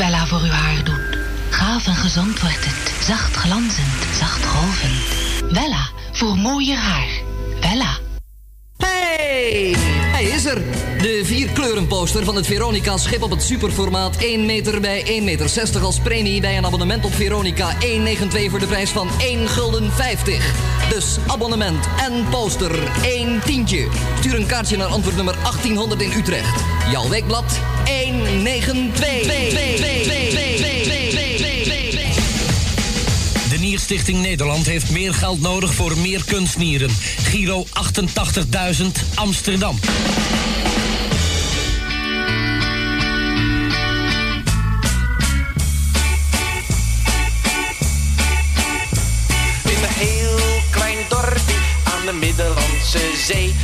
[SPEAKER 44] Bella voor uw haar doet. Gaaf en gezond wordt het. Zacht glanzend, zacht golvend. Bella voor mooier haar. Bella.
[SPEAKER 45] Hey, is er. De vierkleurenposter van het Veronica-schip op het superformaat 1 meter bij 1 meter 60 als premie bij een abonnement op Veronica 192 voor de prijs van 1 gulden 50. Dus abonnement en poster 1 tientje. Stuur een kaartje naar antwoordnummer 1800 in Utrecht. Jouw weekblad 192.
[SPEAKER 46] De Nierstichting Nederland heeft meer geld nodig voor meer kunstnieren. Giro 88.000 Amsterdam.
[SPEAKER 47] In een heel klein dorpje aan de Middellandse Zee.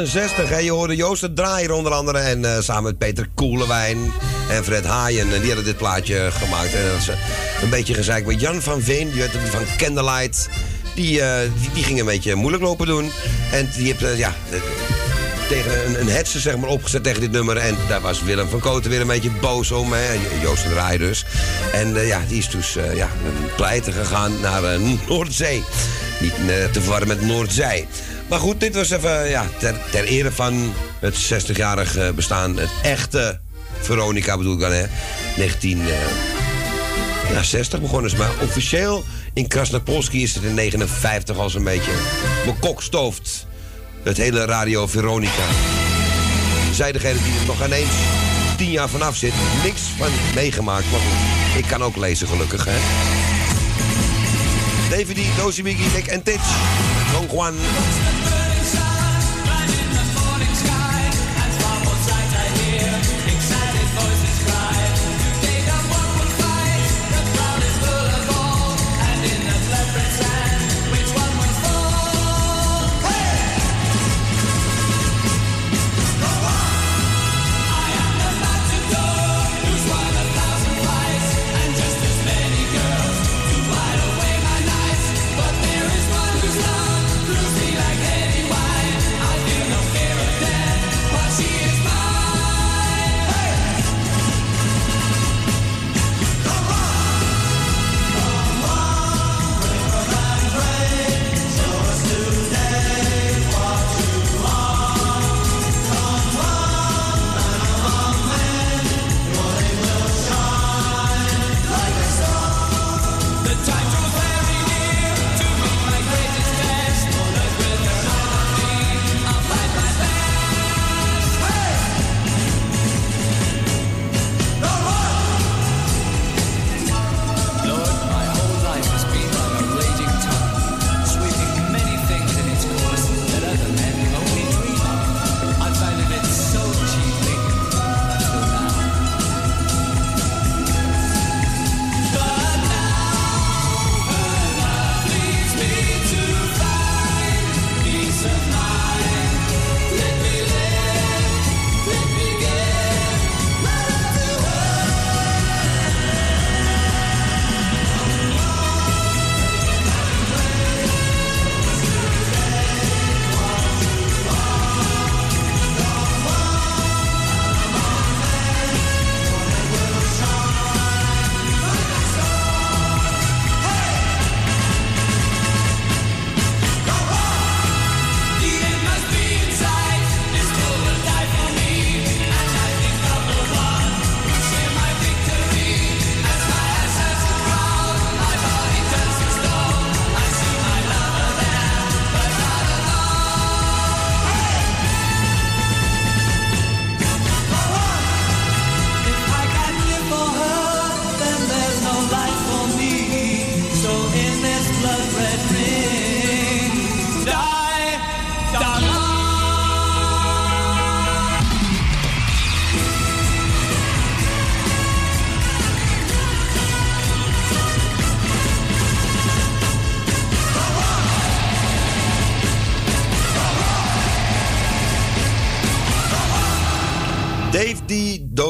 [SPEAKER 9] 1968. Hè? Je hoorde Joost de Draaier onder andere. En eh, samen met Peter Koelewijn en Fred Haaien. En die hadden dit plaatje gemaakt. En dat is eh, een beetje gezeik met Jan van Veen. Die van Candlelight. Die, eh, die, die ging een beetje moeilijk lopen doen. En die heeft, ja... tegen een, een zeg maar, opgezet tegen dit nummer. En daar was Willem van Koten weer een beetje boos om. Hè? Joost de Draaier dus. En ja, die is dus ja, pleiten gegaan naar Noordzee. Niet te verwarren met Noordzij. Maar goed, dit was even ja, ter, ter ere van het 60-jarig eh, bestaan. Het echte Veronica bedoel ik dan, hè. 1960 begonnen ze. Maar officieel in Krasnapolski is het in 59 al zo'n beetje bekokstoofd. Het hele Radio Veronica. Zij degene die er nog ineens tien jaar vanaf zit. Niks van meegemaakt. Maar goed, ik kan ook lezen gelukkig, hè. David D, Dozy Biggie, Nick en Titch. Don Juan.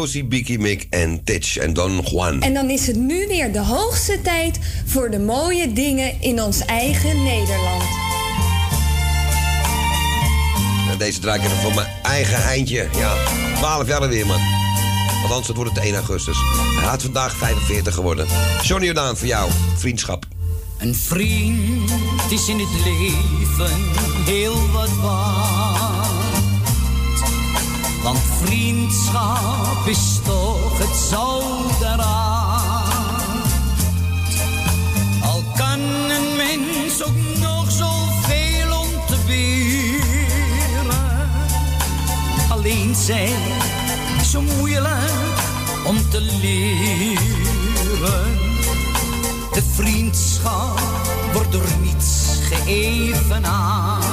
[SPEAKER 9] Dozy, Biggie, Mick en Titch en Don Juan.
[SPEAKER 48] En dan is het nu weer de hoogste tijd voor de mooie dingen in ons eigen Nederland.
[SPEAKER 9] En Deze draai ik even voor mijn eigen eindje. Ja, 12 jaar weer, man. Althans, het wordt het 1 augustus. Hij had vandaag 45 geworden. Johnny Jordaan, voor jou. Vriendschap.
[SPEAKER 14] Een vriend is in het leven heel wat waard. Want vriendschap is toch het zout eraan. Al kan een mens ook nog zoveel om te. Alleen zijn zo moeilijk om te leren. De vriendschap wordt door niets geëvenaard.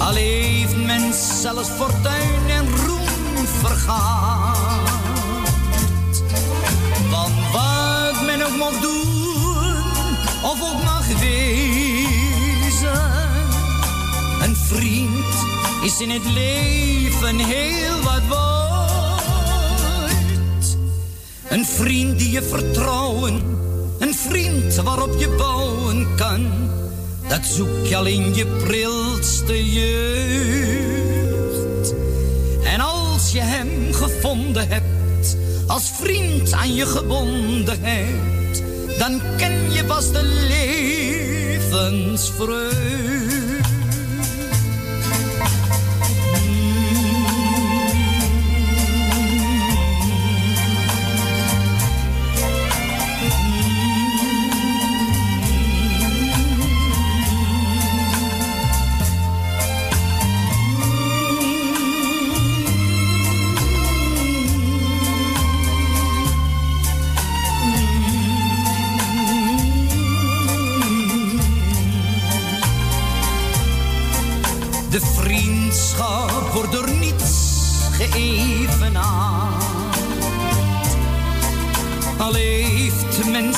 [SPEAKER 14] Al heeft men zelfs fortuin en roem vergaat. Want wat men ook mag doen, of ook mag wezen. Een is in het leven heel wat waard. Een vriend die je vertrouwen, een vriend waarop je bouwen kan. Dat zoek je al in je prilste jeugd. En als je hem gevonden hebt, als vriend aan je gebonden hebt, dan ken je pas de levensvreugd.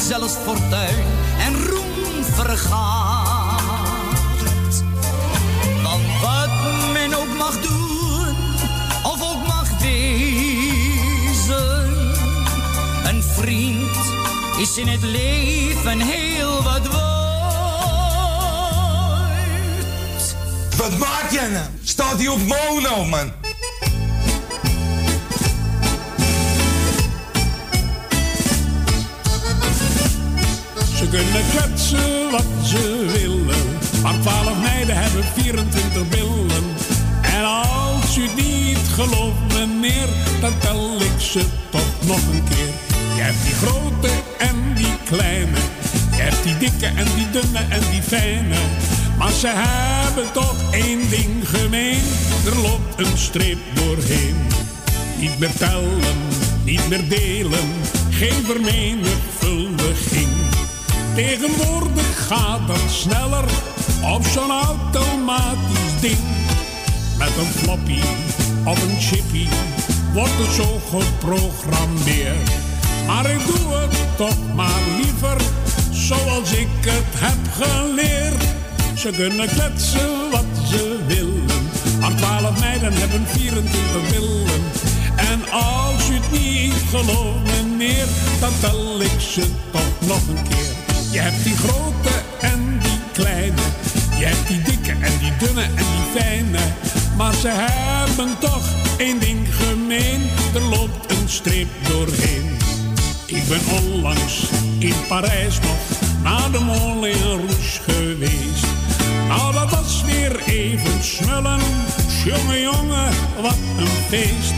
[SPEAKER 14] Zelfs fortuin en roem vergaard. Want wat men ook mag doen, of ook mag wezen, een vriend is in het leven heel wat waard.
[SPEAKER 49] Wat maak jij nou? Staat hij op mono, man?
[SPEAKER 50] Kunnen kletsen wat ze willen. Maar twaalf meiden hebben 24 billen. En als u niet gelooft, meneer, dan tel ik ze toch nog een keer. Je hebt die grote en die kleine. Je hebt die dikke en die dunne en die fijne. Maar ze hebben toch één ding gemeen. Er loopt een streep doorheen. Niet meer tellen, niet meer delen. Geen vermenigvuldiging. Tegenwoordig gaat dat sneller op zo'n automatisch ding. Met een floppy of een chippy wordt het zo geprogrammeerd. Maar ik doe het toch maar liever zoals ik het heb geleerd. Ze kunnen kletsen wat ze willen, maar twaalf meiden hebben 24 billen. En als u het niet gelooft, meneer, dan tel ik ze toch nog een keer. Je hebt die grote en die kleine. Je hebt die dikke en die dunne en die fijne. Maar ze hebben toch één ding gemeen. Er loopt een streep doorheen. Ik ben onlangs in Parijs nog naar de Moulin Rouge geweest. Nou, was weer even smullen. Jongen, jongen, wat een feest.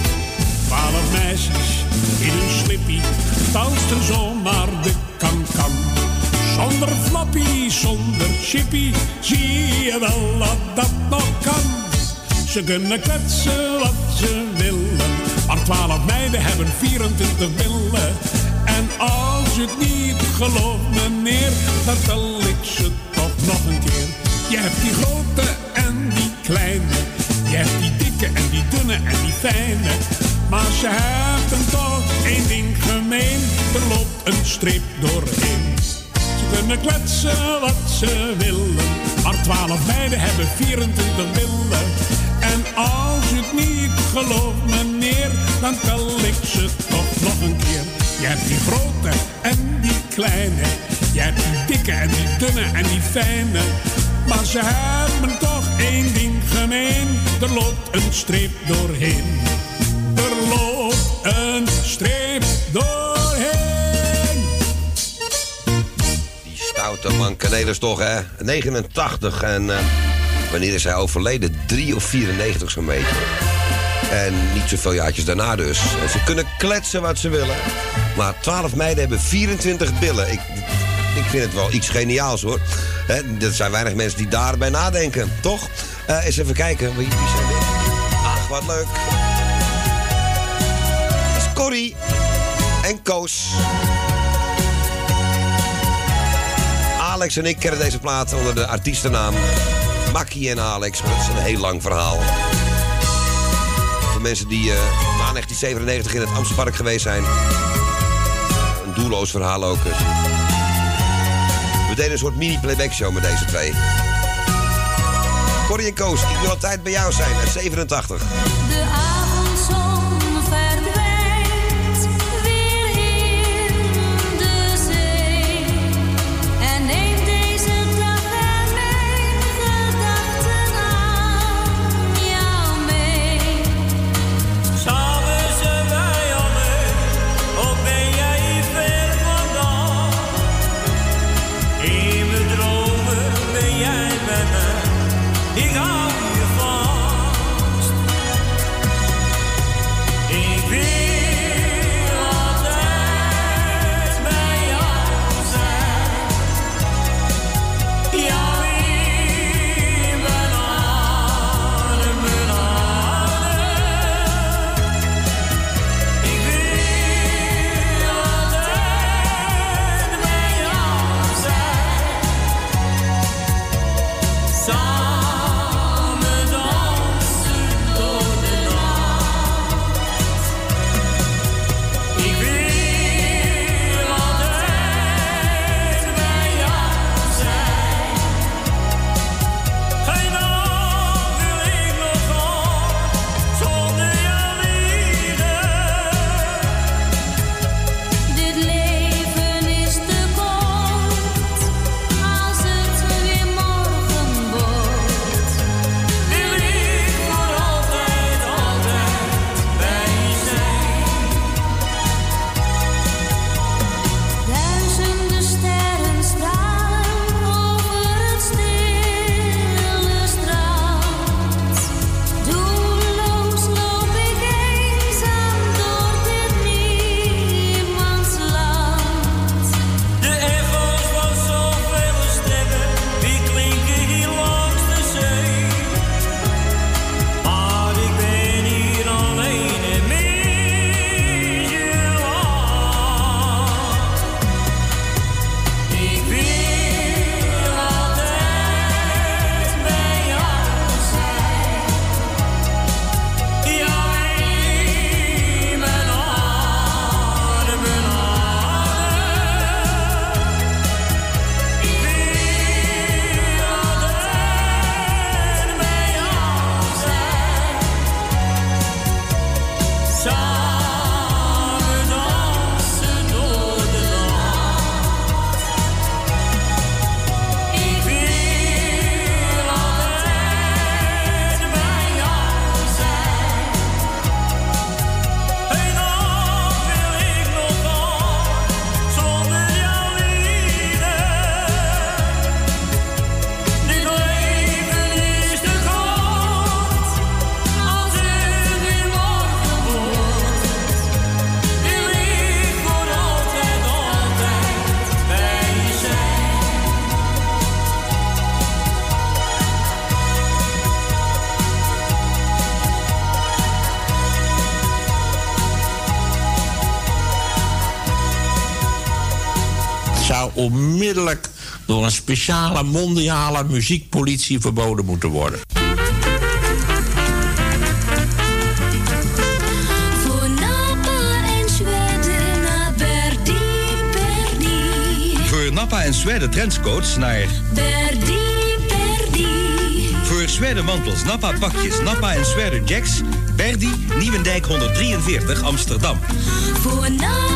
[SPEAKER 50] Twaalf meisjes in hun slippie dansten zomaar de kan-kan. Zonder flappy, zonder chippy, zie je wel dat dat nog kan. Ze kunnen kletsen wat ze willen, maar twaalf meiden hebben 24 billen. En als je het niet gelooft, meneer, dan tel ik ze toch nog een keer. Je hebt die grote en die kleine, je hebt die dikke en die dunne en die fijne. Maar ze hebben toch één ding gemeen, er loopt een streep doorheen. Kunnen kletsen wat ze willen, maar twaalf meiden hebben 24 billen. En als u het niet gelooft, meneer, dan tel ik ze toch nog een keer. Je hebt die grote en die kleine, je hebt die dikke en die dunne en die fijne. Maar ze hebben toch één ding gemeen, er loopt een streep doorheen.
[SPEAKER 9] Canelis toch, hè? 89 en eh, wanneer is hij overleden? 3 of 94 zo'n beetje. En niet zoveel jaartjes daarna dus. Ze kunnen kletsen wat ze willen. Maar 12 meiden hebben 24 billen. Ik, ik vind het wel iets geniaals hoor. Hè, er zijn weinig mensen die daarbij nadenken, toch? Eh eens even kijken. Wie, wie zijn dit? Ach, wat leuk. Dat is Corrie en Koos. Alex en ik kennen deze plaat onder de artiestennaam Makkie en Alex. Maar dat is een heel lang verhaal. Voor mensen die eh, uh, 1997 in het Amstelpark geweest zijn. Een doelloos verhaal ook. We deden een soort mini-playback show met deze twee.
[SPEAKER 39] Corrie en Koos, ik wil altijd bij jou zijn, 87.
[SPEAKER 51] speciale mondiale muziekpolitie verboden moeten worden.
[SPEAKER 25] Voor
[SPEAKER 52] Nappa en Zweden trendscoats naar...
[SPEAKER 25] Berdi, Berdy.
[SPEAKER 52] Voor Zweden mantels, Nappa pakjes, Nappa en Zweden jacks... Berdi, Nieuwendijk 143, Amsterdam.
[SPEAKER 25] Voor
[SPEAKER 9] Nappa...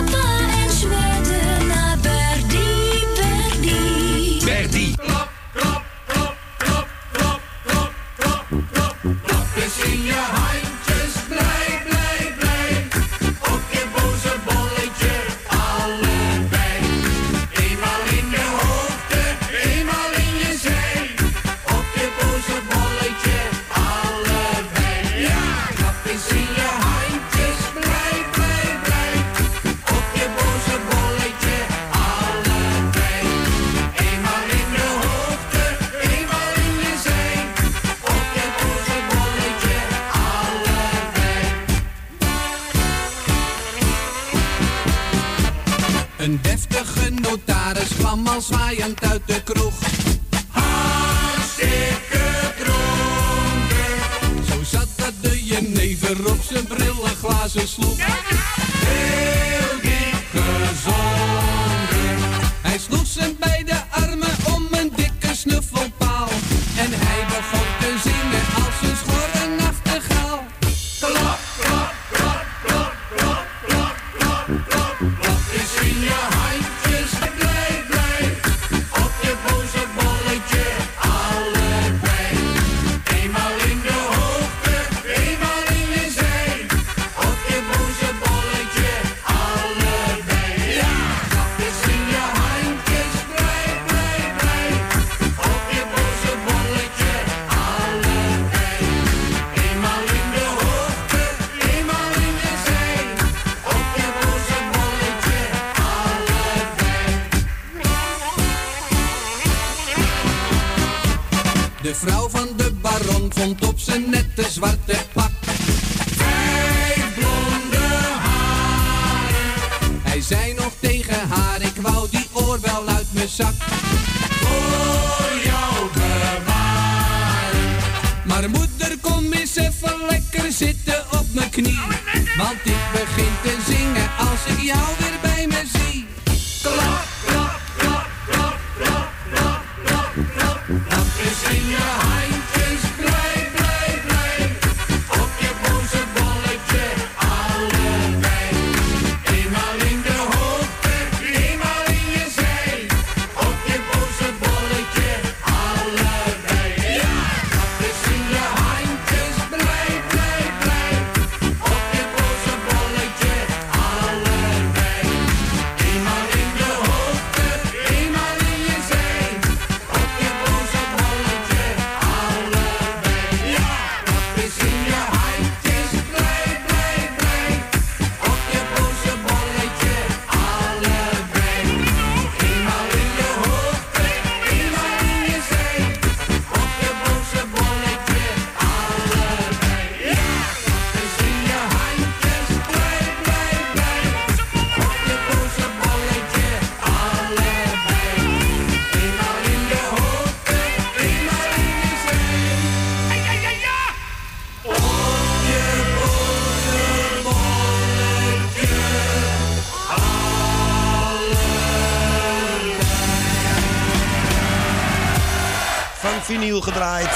[SPEAKER 9] vinyl gedraaid.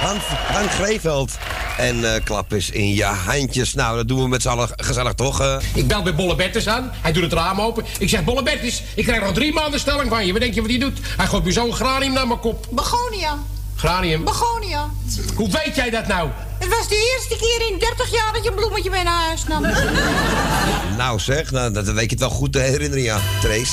[SPEAKER 9] Han, Han Greeveld. En eh, klap eens in je handjes. Nou, dat doen we met z'n allen gezellig, toch? eh?
[SPEAKER 53] Ik bel bij Bolle Bertus aan. Hij doet het raam open. Ik zeg, Bolle Bertus, ik krijg nog drie maanden stelling van je. Wat denk je wat hij doet? Hij gooit me zo'n granium naar mijn kop.
[SPEAKER 54] Begonia.
[SPEAKER 53] Granium?
[SPEAKER 54] Begonia.
[SPEAKER 53] Hoe weet jij dat nou?
[SPEAKER 54] Het was de eerste keer in 30 jaar dat je een bloemetje mee naar huis nam.
[SPEAKER 9] Nou zeg, nou, dat weet je het wel goed te herinneren, ja, Trace.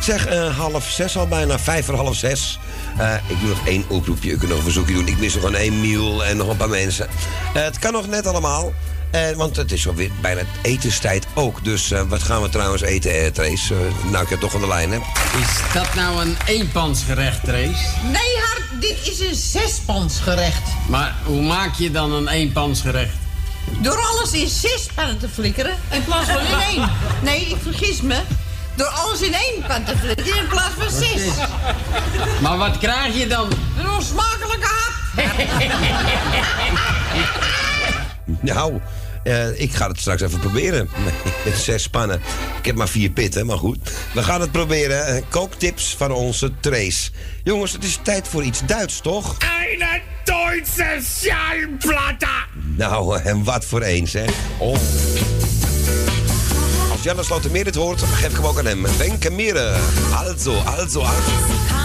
[SPEAKER 9] Zeg, eh, half zes al bijna, vijf voor half zes. Eh, ik doe nog één oproepje, ik kan nog een verzoekje doen. Ik mis nog een Emiel en nog een paar mensen. Eh, het kan nog net allemaal. Eh, want het is alweer bijna etenstijd ook. Dus eh, wat gaan we trouwens eten, eh, Trace? Nou, ik heb toch aan de lijn, hè?
[SPEAKER 55] Is dat nou een eenpansgerecht, Trace?
[SPEAKER 54] Nee, Hart, dit is een zespansgerecht.
[SPEAKER 55] Maar hoe maak je dan een eenpansgerecht?
[SPEAKER 54] Door alles in zes pannen te flikkeren in plaats van in één. Nee, ik vergis me. Door alles in één pan te in plaats van zes.
[SPEAKER 55] Maar wat krijg je dan?
[SPEAKER 54] Een onsmakelijke hap.
[SPEAKER 9] Nou, eh, ik ga het straks even proberen. Zes spannen. Ik heb maar vier pitten, maar goed. We gaan het proberen. Eh, Kooktips van onze Trace. Jongens, het is tijd voor iets Duits, toch?
[SPEAKER 56] Eine Deutsche Schallplatte.
[SPEAKER 9] Nou, en wat voor een, zeg. Oh. Als Janne Slotermeer dit hoort, geef ik hem ook aan hem. Wenke. Also, also, also.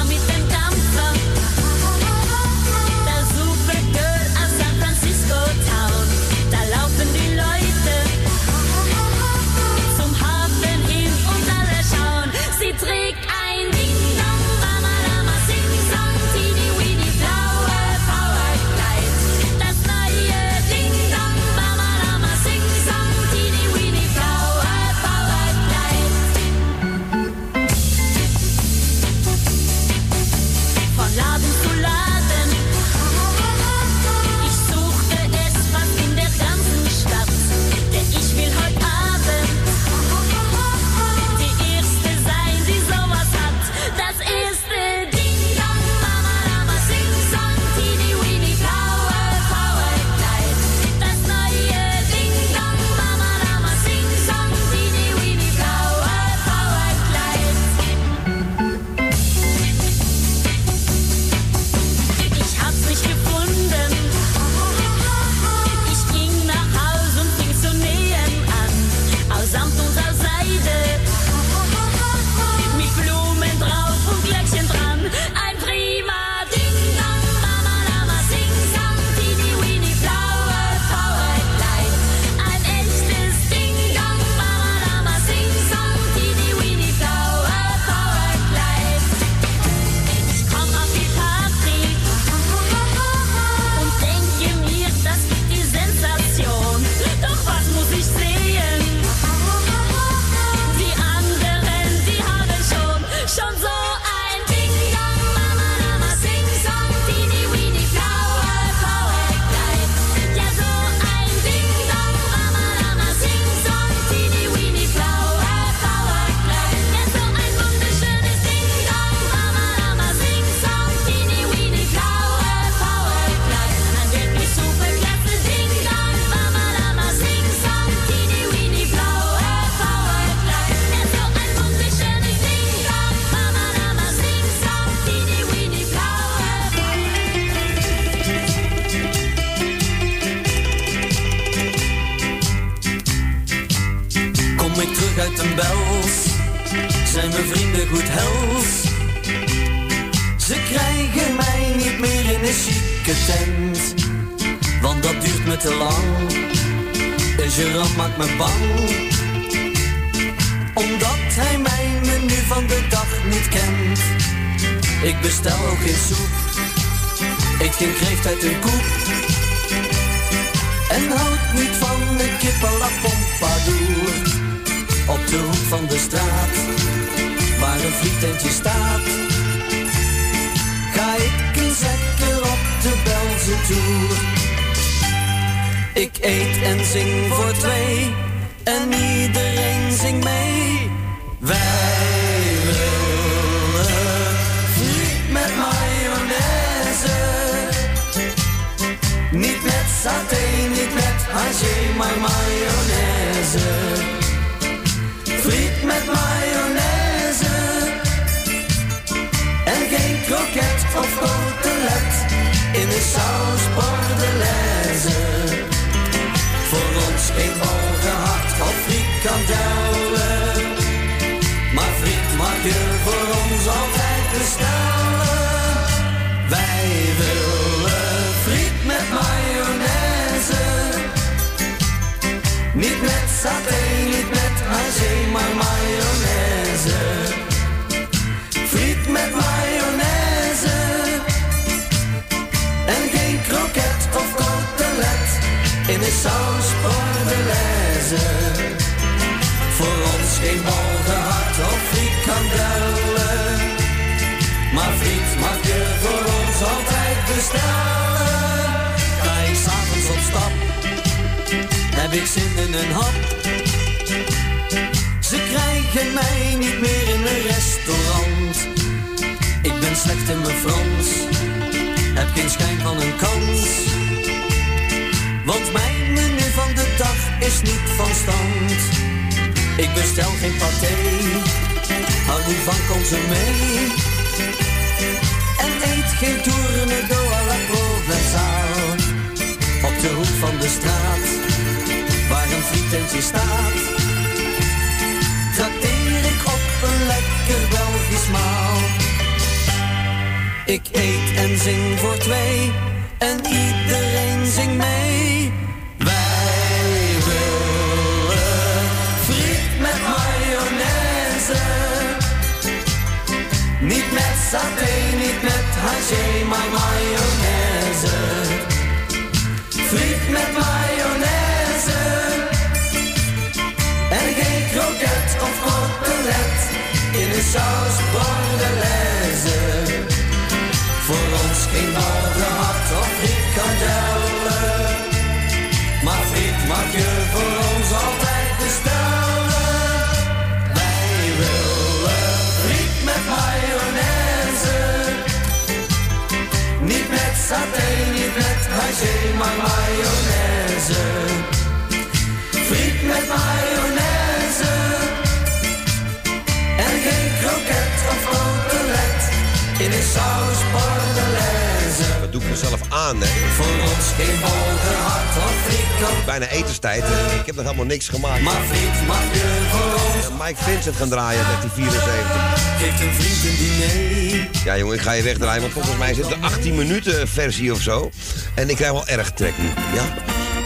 [SPEAKER 9] Mezelf aan, hè?
[SPEAKER 14] Voor ons geen bolgehakt of frikandel.
[SPEAKER 9] Bijna etenstijd. Ik heb nog helemaal niks gemaakt.
[SPEAKER 14] Maar friet mag je voor ons.
[SPEAKER 9] Mike Vincent gaan draaien, 1974.
[SPEAKER 14] Geeft een vriend een diner.
[SPEAKER 9] Ja, jongen, ik ga je wegdraaien, want volgens mij zit er 18 minuten versie of zo. En ik krijg wel erg trek nu, ja?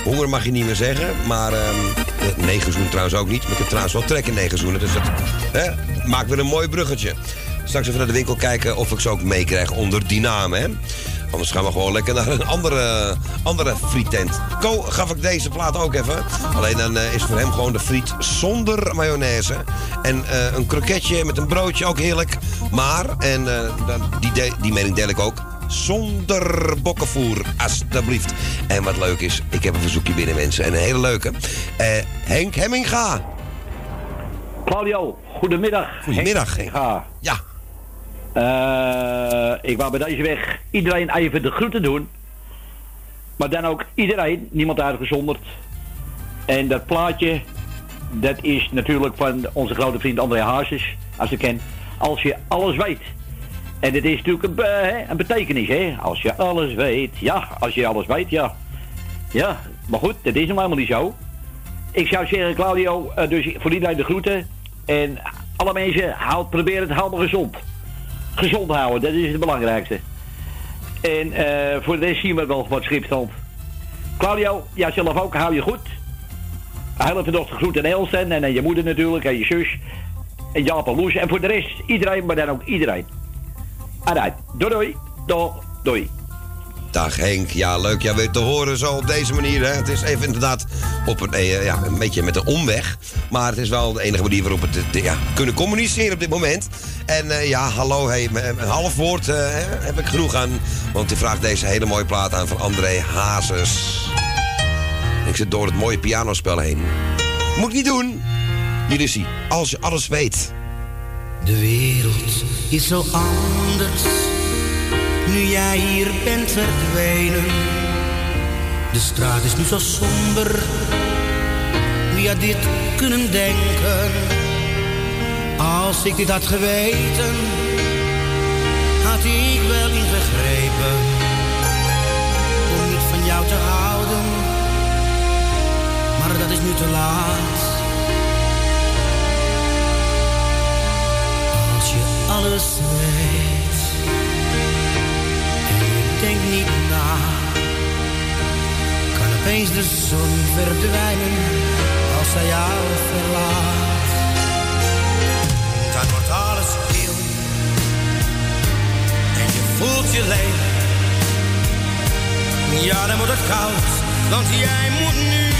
[SPEAKER 9] Honger mag je niet meer zeggen, maar ehm negen zoen trouwens ook niet. Maar ik heb trouwens wel trek in negen zoenen, dus dat hè, maakt weer een mooi bruggetje. Straks even naar de winkel kijken of ik ze ook meekrijg onder die naam, hè? Anders gaan we gewoon lekker naar een andere, andere frietent. Ko gaf ik deze plaat ook even. Alleen dan eh, is voor hem gewoon de friet zonder mayonaise. En eh, een kroketje met een broodje, ook heerlijk. Maar, en dan, die, de- die mening deel ik ook... Zonder bokkenvoer, alstublieft. En wat leuk is, ik heb een verzoekje binnen, mensen. En een hele leuke. Henk Hemminga.
[SPEAKER 57] Claudio, goedemiddag.
[SPEAKER 9] Goedemiddag.
[SPEAKER 57] Henk. Ja.
[SPEAKER 9] Ja.
[SPEAKER 57] ik wou bij deze weg iedereen even de groeten doen. Maar dan ook iedereen, niemand uitgezonderd. En dat plaatje, dat is natuurlijk van onze grote vriend André Hazes, als je kent. Als je alles weet. En dit is natuurlijk een, betekenis, hè. Als je alles weet. Ja, als je alles weet, ja. Ja, maar goed, dat is hem helemaal niet zo. ik zou zeggen, Claudio, eh, dus voor iedereen de groeten. En alle mensen, houd, probeer het helemaal gezond. Gezond houden, dat is het belangrijkste. En eh, voor de rest zien we wel wat schipstand. Claudio, jij zelf ook, hou je goed. Hele vanochtend groet aan Elsten en aan je moeder natuurlijk, en je zus. En Jaap en Loes. En voor de rest, iedereen, maar dan ook iedereen. Alright, doei doei. Doei, doei.
[SPEAKER 9] Dag Henk, ja leuk jou weer te horen zo op deze manier. Hè. Het is even inderdaad op een, eh, ja, een beetje met een omweg. Maar het is wel de enige manier waarop we het, ja, kunnen communiceren op dit moment. En eh, ja, hallo, een half woord eh, heb ik genoeg aan. Want die vraagt deze hele mooie plaat aan van André Hazes. Ik zit door het mooie pianospel heen. Moet ik niet doen. Is hij, als je alles weet.
[SPEAKER 14] De wereld is zo anders nu jij hier bent verdwenen. De straat is nu zo somber. Wie had dit kunnen denken? Als ik dit had geweten, had ik wel ingegrepen om niet van jou te houden. Maar dat is nu te laat. Als je alles weet denkt niet na, kan opeens de zon verdwijnen als zij jou verlaat. Dan wordt alles stil en je voelt je leeg. Ja, dan wordt het koud, want jij moet nu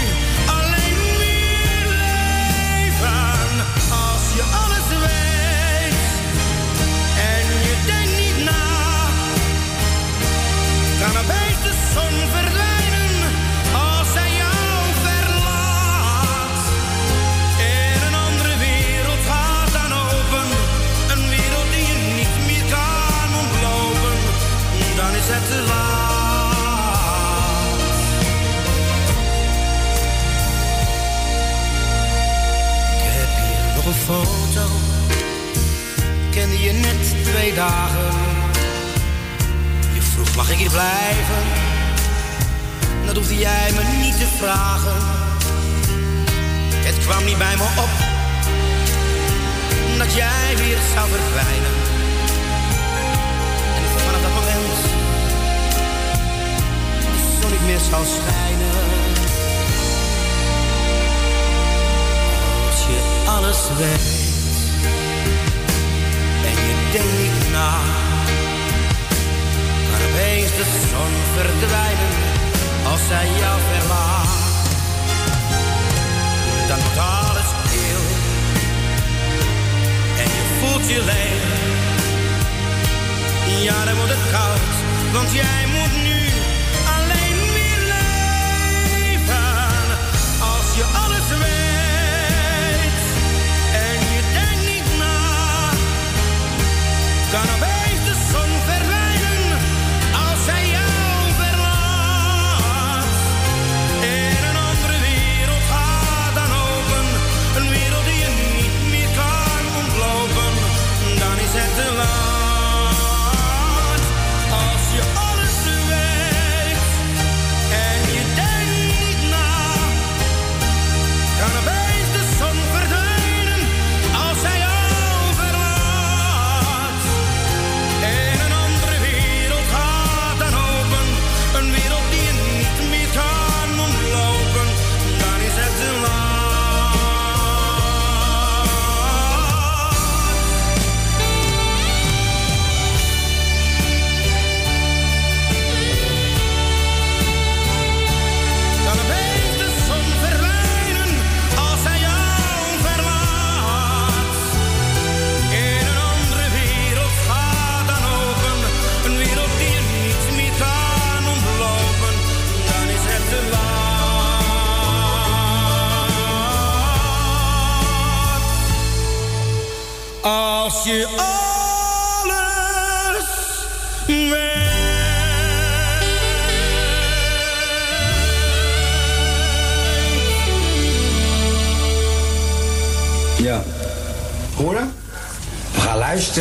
[SPEAKER 14] foto, kende je net twee dagen. Je vroeg mag ik hier blijven, dat hoefde jij me niet te vragen. Het kwam niet bij me op, dat jij weer zou verdwijnen. En vanaf dat moment de zon niet meer zou schijnen. Alles weet en je denkt na, kan opeens de zon verdwijnen als zij jou verlaat. Dan wordt alles stil en je voelt je leeg. Ja, dan wordt het koud, want jij moet nu kan opeens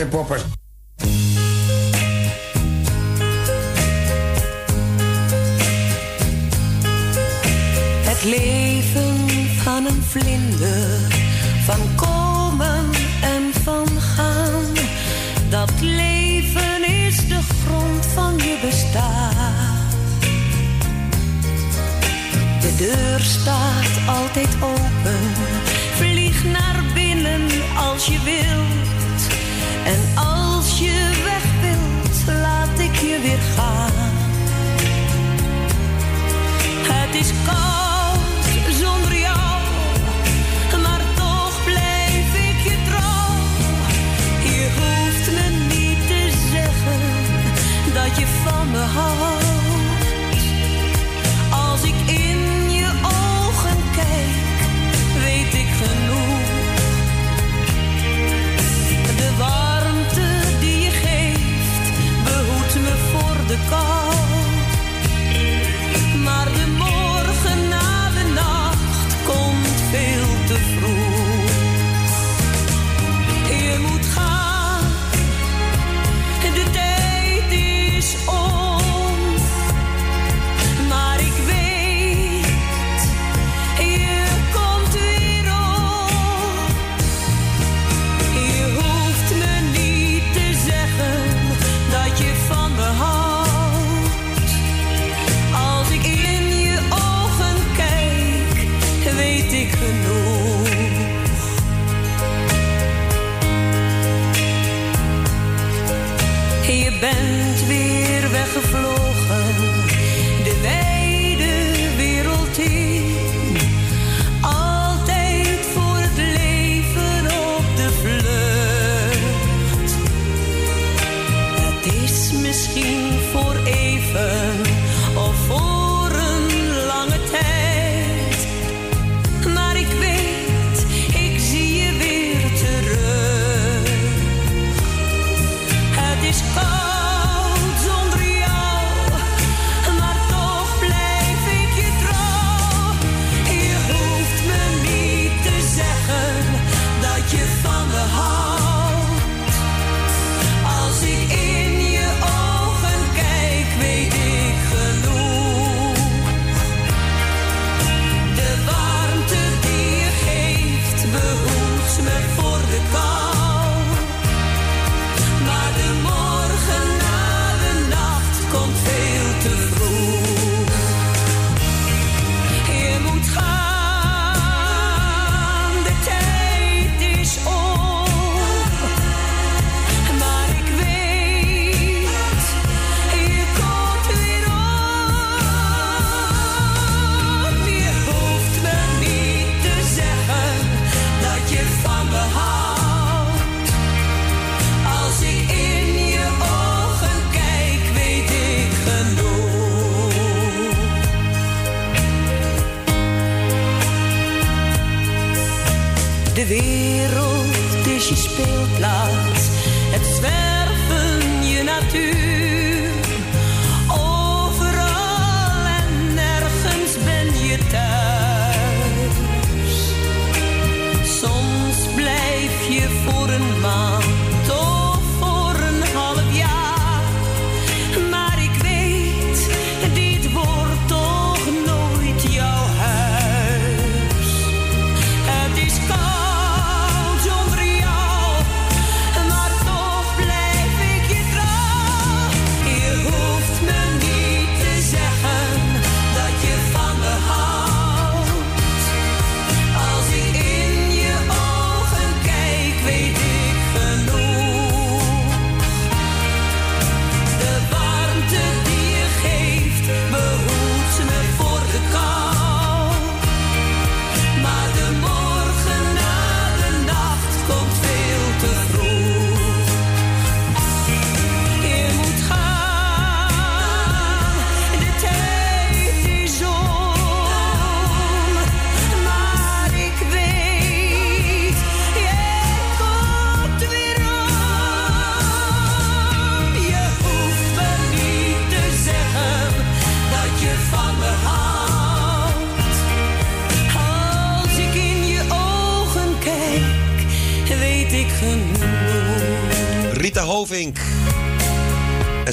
[SPEAKER 16] gaan luisteren,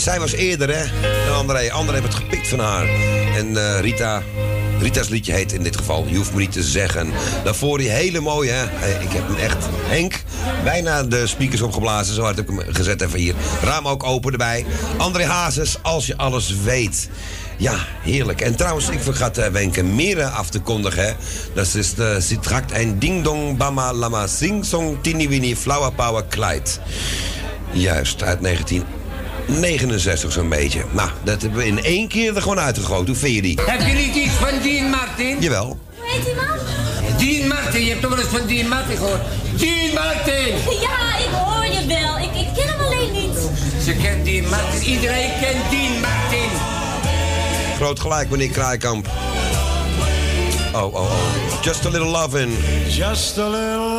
[SPEAKER 9] zij was eerder, hè, André. André heeft het gepikt van haar. En eh, Rita Rita's liedje heet in dit geval Je hoeft me niet te zeggen. Daarvoor die hele mooie, hè. Ik heb hem echt, Henk, bijna de speakers opgeblazen. Zo hard heb ik hem gezet even hier. Raam ook open erbij. André Hazes, als je alles weet. Ja, heerlijk. En trouwens, ik vergat uh, Wenke Mere af te kondigen. hè. Dat is de Sitrakt en Ding Dong Bama Lama Sing Song Tini Winnie Flower Power Kleid. Juist, uit 1969 zo'n beetje. Nou, dat hebben we in één keer er gewoon uitgegooid. Hoe vind je die?
[SPEAKER 56] Heb je niet iets van Dean Martin?
[SPEAKER 9] Jawel.
[SPEAKER 16] Hoe heet die man?
[SPEAKER 56] Dean Martin, je hebt toch wel eens van Dean Martin gehoord? Dean Martin!
[SPEAKER 16] Ja, ik hoor je wel. Ik, ik ken hem alleen niet.
[SPEAKER 56] Ze kent Dean Martin, iedereen kent Dean Martin.
[SPEAKER 9] Groot gelijk, meneer Kraaikamp. Oh, oh, oh. Just a little lovin'.
[SPEAKER 58] Just a little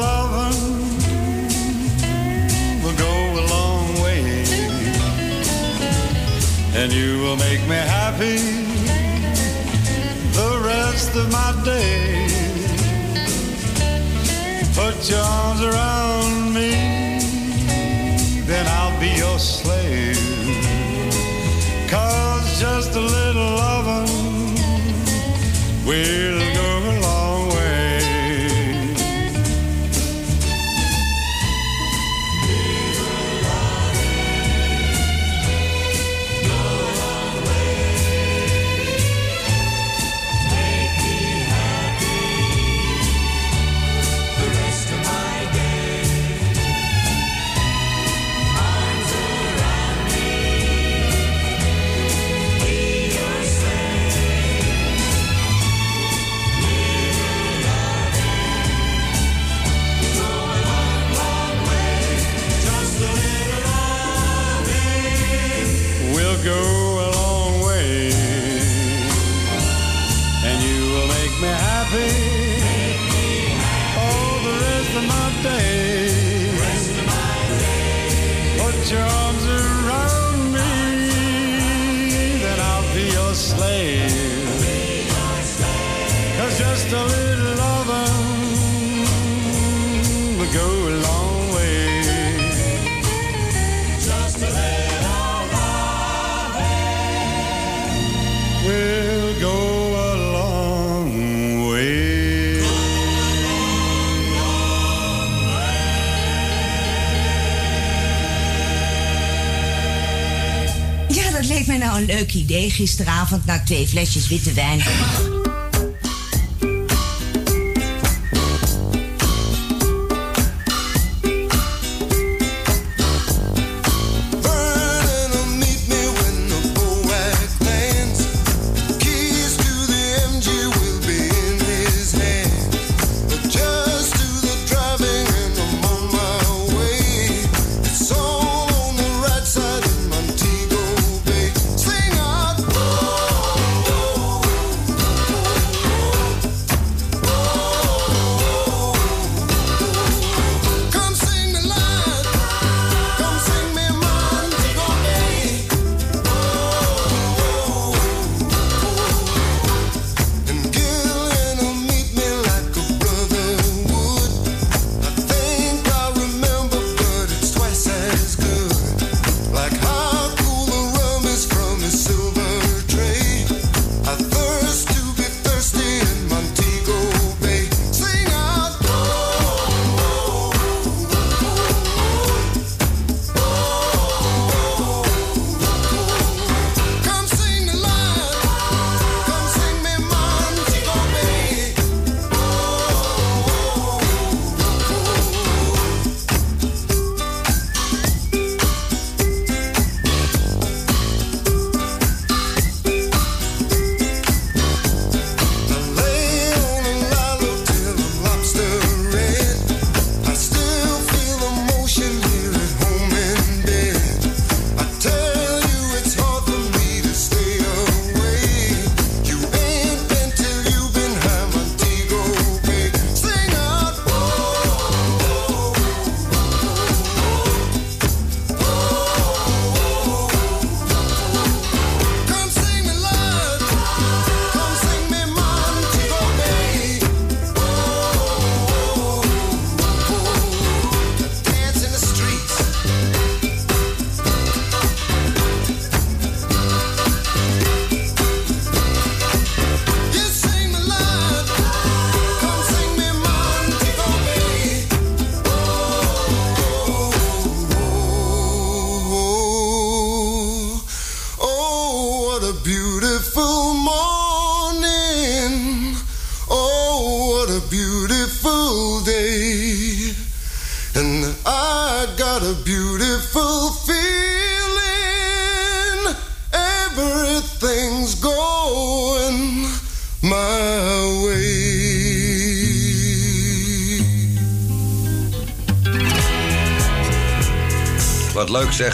[SPEAKER 58] And you will make me happy the rest of my day. Put your arms around me, then I'll be your slave. Cause just a little loving will go just a little loving will go a long way. Just a little will go a long way.
[SPEAKER 23] Ja, dat leek mij nou een leuk idee gisteravond na twee flesjes witte wijn.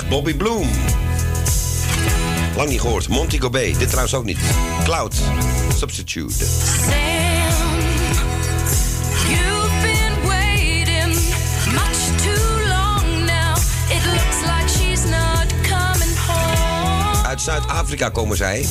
[SPEAKER 25] Bobby Bloom. Lang niet gehoord. Monty Gobet, dit trouwens ook niet. Cloud, Substitute. Uit Zuid-Afrika komen zij.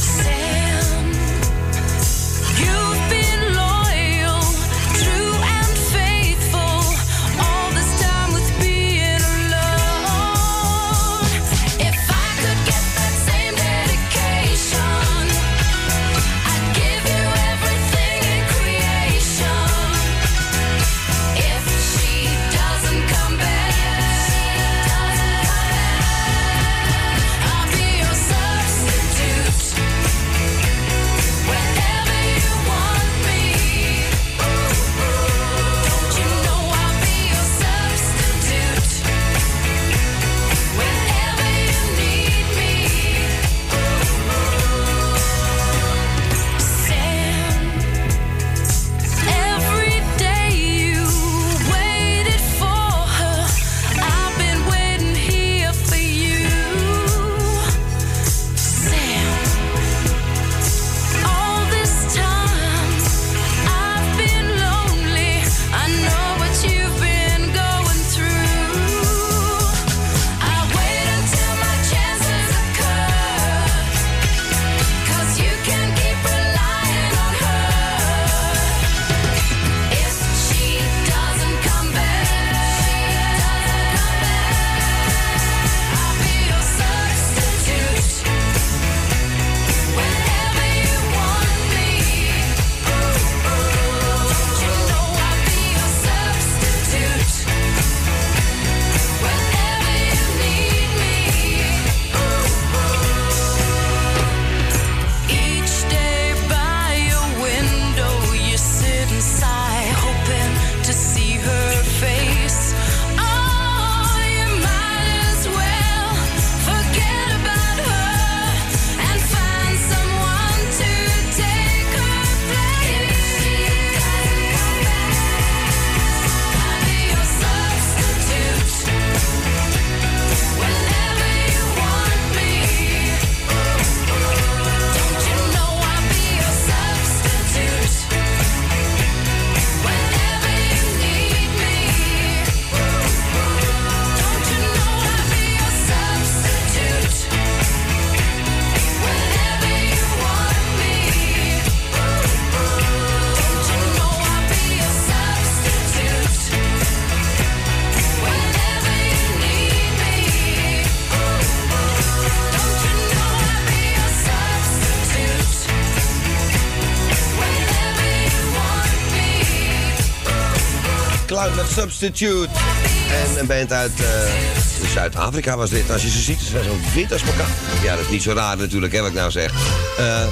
[SPEAKER 25] En een band uit eh, Zuid-Afrika was dit. Als je ze ziet, ze zijn zo wit als elkaar. Ja, dat is niet zo raar natuurlijk, hè, wat ik nou zeg. Eh,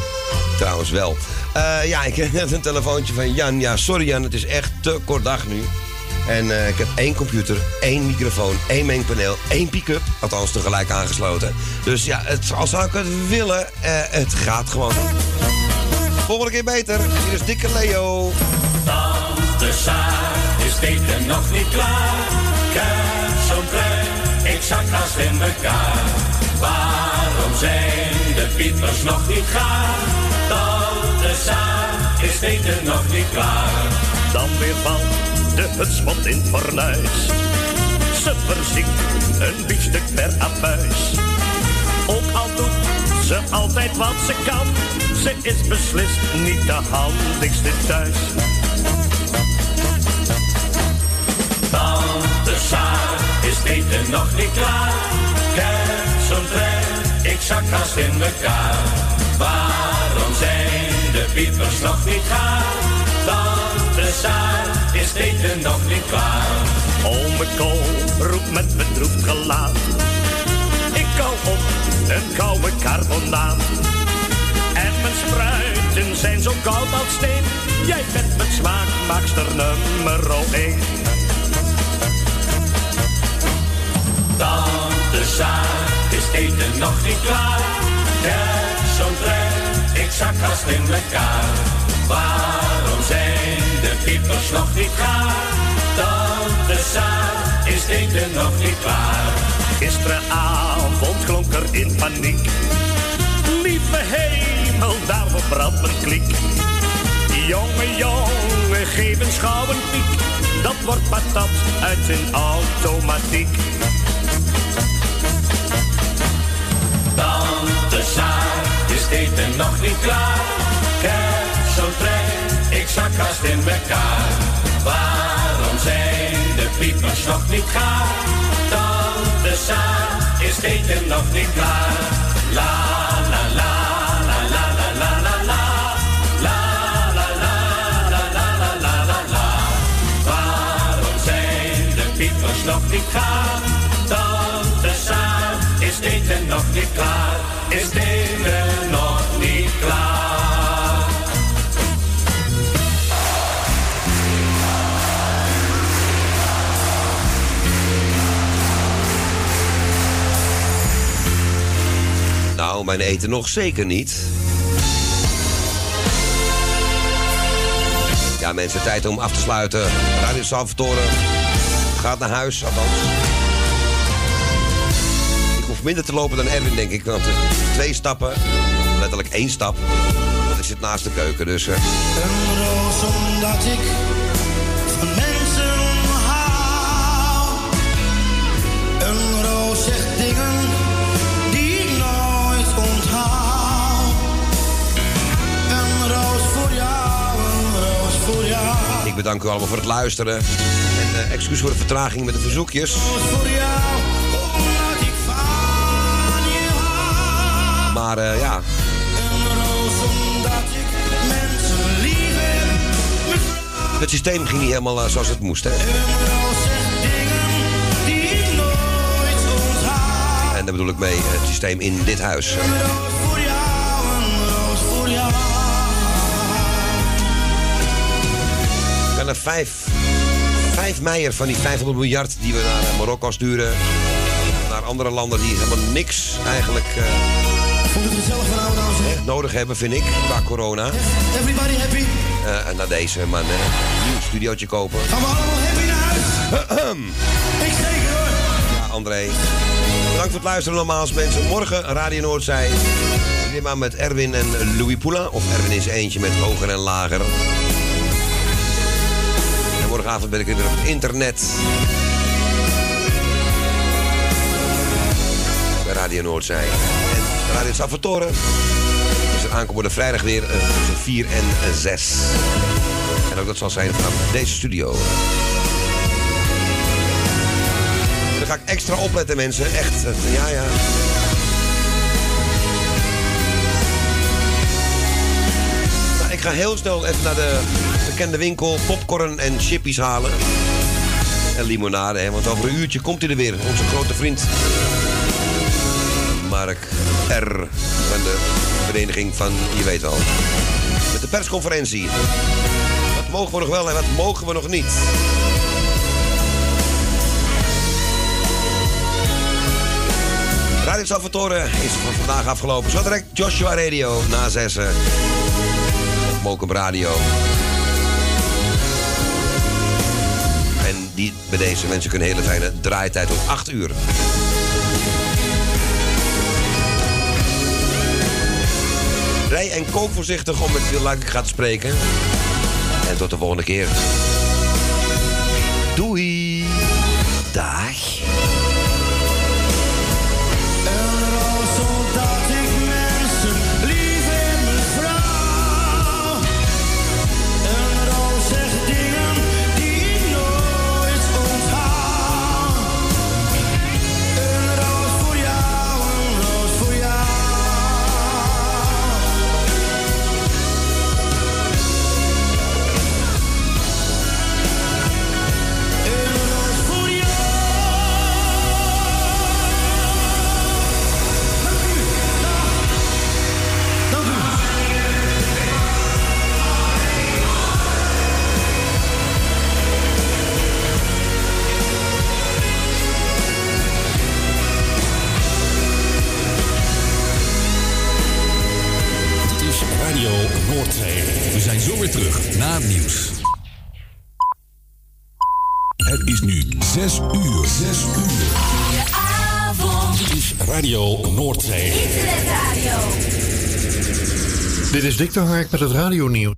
[SPEAKER 25] trouwens wel. Eh, ja, ik heb net een telefoontje van Jan. Ja, sorry Jan, het is echt te kort dag nu. En ik heb één computer, één microfoon, één mengpaneel, één pick-up. Althans tegelijk aangesloten. Dus ja, het, al zou ik het willen, het gaat gewoon. Volgende keer beter. Hier is Dikke Leo.
[SPEAKER 20] Tante Eten nog niet klaar. Trein, ik zak haast in elkaar. Waarom zijn de piepers nog niet gaar? Tante Saar is eten nog niet klaar.
[SPEAKER 39] Dan weer valt de hutspot in het fornuis. Ze verziekt een biefstuk per apuis. Ook al doet ze altijd wat ze kan. Ze is beslist niet de handigste thuis.
[SPEAKER 20] Eten nog niet klaar. Trein, ik zak haast in elkaar. Waarom zijn de piepers nog niet gaar? Tante Saar is eten nog niet klaar.
[SPEAKER 39] Ome Kool roept met bedroefd gelaat. Ik kou op een koude carbonaat. En mijn spruiten zijn zo koud als steen. Jij bent mijn smaakmaakster nummer 1.
[SPEAKER 20] Nog niet klaar. Heb zo'n trek, ik zak vast in elkaar. Waarom zijn de piepers nog niet klaar? Tante Saar is het eten nog niet klaar.
[SPEAKER 39] Gisteravond klonk er in paniek. Lieve hemel, daar brandt mijn kliek. Jongen, jongen, geef een schouw een piek. Dat wordt patat uit zijn automatiek.
[SPEAKER 20] kerstzaal is steeds nog niet klaar. Kerstzeltrek, ik zak haast in elkaar. Waarom zijn de piepers nog niet gaar? Tante Saar is steeds nog niet klaar. La la la. la la la la. La la la la la la la. Warum schein der Nog niet gaan, dan is eten nog niet klaar. Is eten nog niet klaar?
[SPEAKER 9] Nou, mijn eten nog zeker niet. Ja, mensen, tijd om af te sluiten. Radio Salvatore gaat naar huis, althans. Minder te lopen dan Erwin, denk ik. Want twee stappen, letterlijk één stap. Want ik zit naast de keuken, dus... eh,
[SPEAKER 14] Een roos omdat ik van mensen hou. Een roos zegt dingen die ik nooit onthoud. Een roos voor jou, een roos voor jou.
[SPEAKER 9] ik bedank u allemaal voor het luisteren. En eh, excuus voor de vertraging met de verzoekjes.
[SPEAKER 14] Voor jou,
[SPEAKER 9] Maar eh, ja. Het systeem ging niet helemaal eh, zoals het moest. En daar bedoel ik mee het systeem in dit huis. Kan er vijf, vijf meijer van die 500 miljard die we naar eh, Marokko sturen. Naar andere landen die helemaal niks eigenlijk...
[SPEAKER 14] Vond het gezellig van oude dames en heren?
[SPEAKER 9] echt nodig hebben, vind ik, qua corona.
[SPEAKER 14] Everybody happy?
[SPEAKER 9] Eh, en naar deze man, een nieuw studiootje kopen.
[SPEAKER 14] Gaan we allemaal happy naar huis? Ik zeker hoor.
[SPEAKER 9] Ja, André. Bedankt voor het luisteren nogmaals, mensen. Morgen Radio Noordzij. Neem aan met Erwin en Louis Poula. Of Erwin is eentje met hoger en lager. En morgenavond ben ik weer op het internet. Bij Radio Noordzij. Radio Salvatore er aankomende vrijdag weer eh, tussen 4 en eh, 6. En ook dat zal zijn vanaf deze studio. Daar ga ik extra opletten, mensen. Echt. eh, Ja, ja. Nou, ik ga heel snel even naar de bekende winkel popcorn en chippies halen. En limonade, hè, want over een uurtje komt hij er weer. Onze grote vriend. Mark R. Van de vereniging van, je weet wel. Met de persconferentie. Wat mogen we nog wel en wat mogen we nog niet? Radio Salvatore is voor vandaag afgelopen. Zo direct Joshua Radio na zessen. Op Mokum Radio. En die bij deze mensen kunnen hele fijne draaitijd tot 8 uur. En koop voorzichtig om veel luid gaat spreken. En tot de volgende keer. Doei.
[SPEAKER 52] Is Dick de Hark met het radionieuws.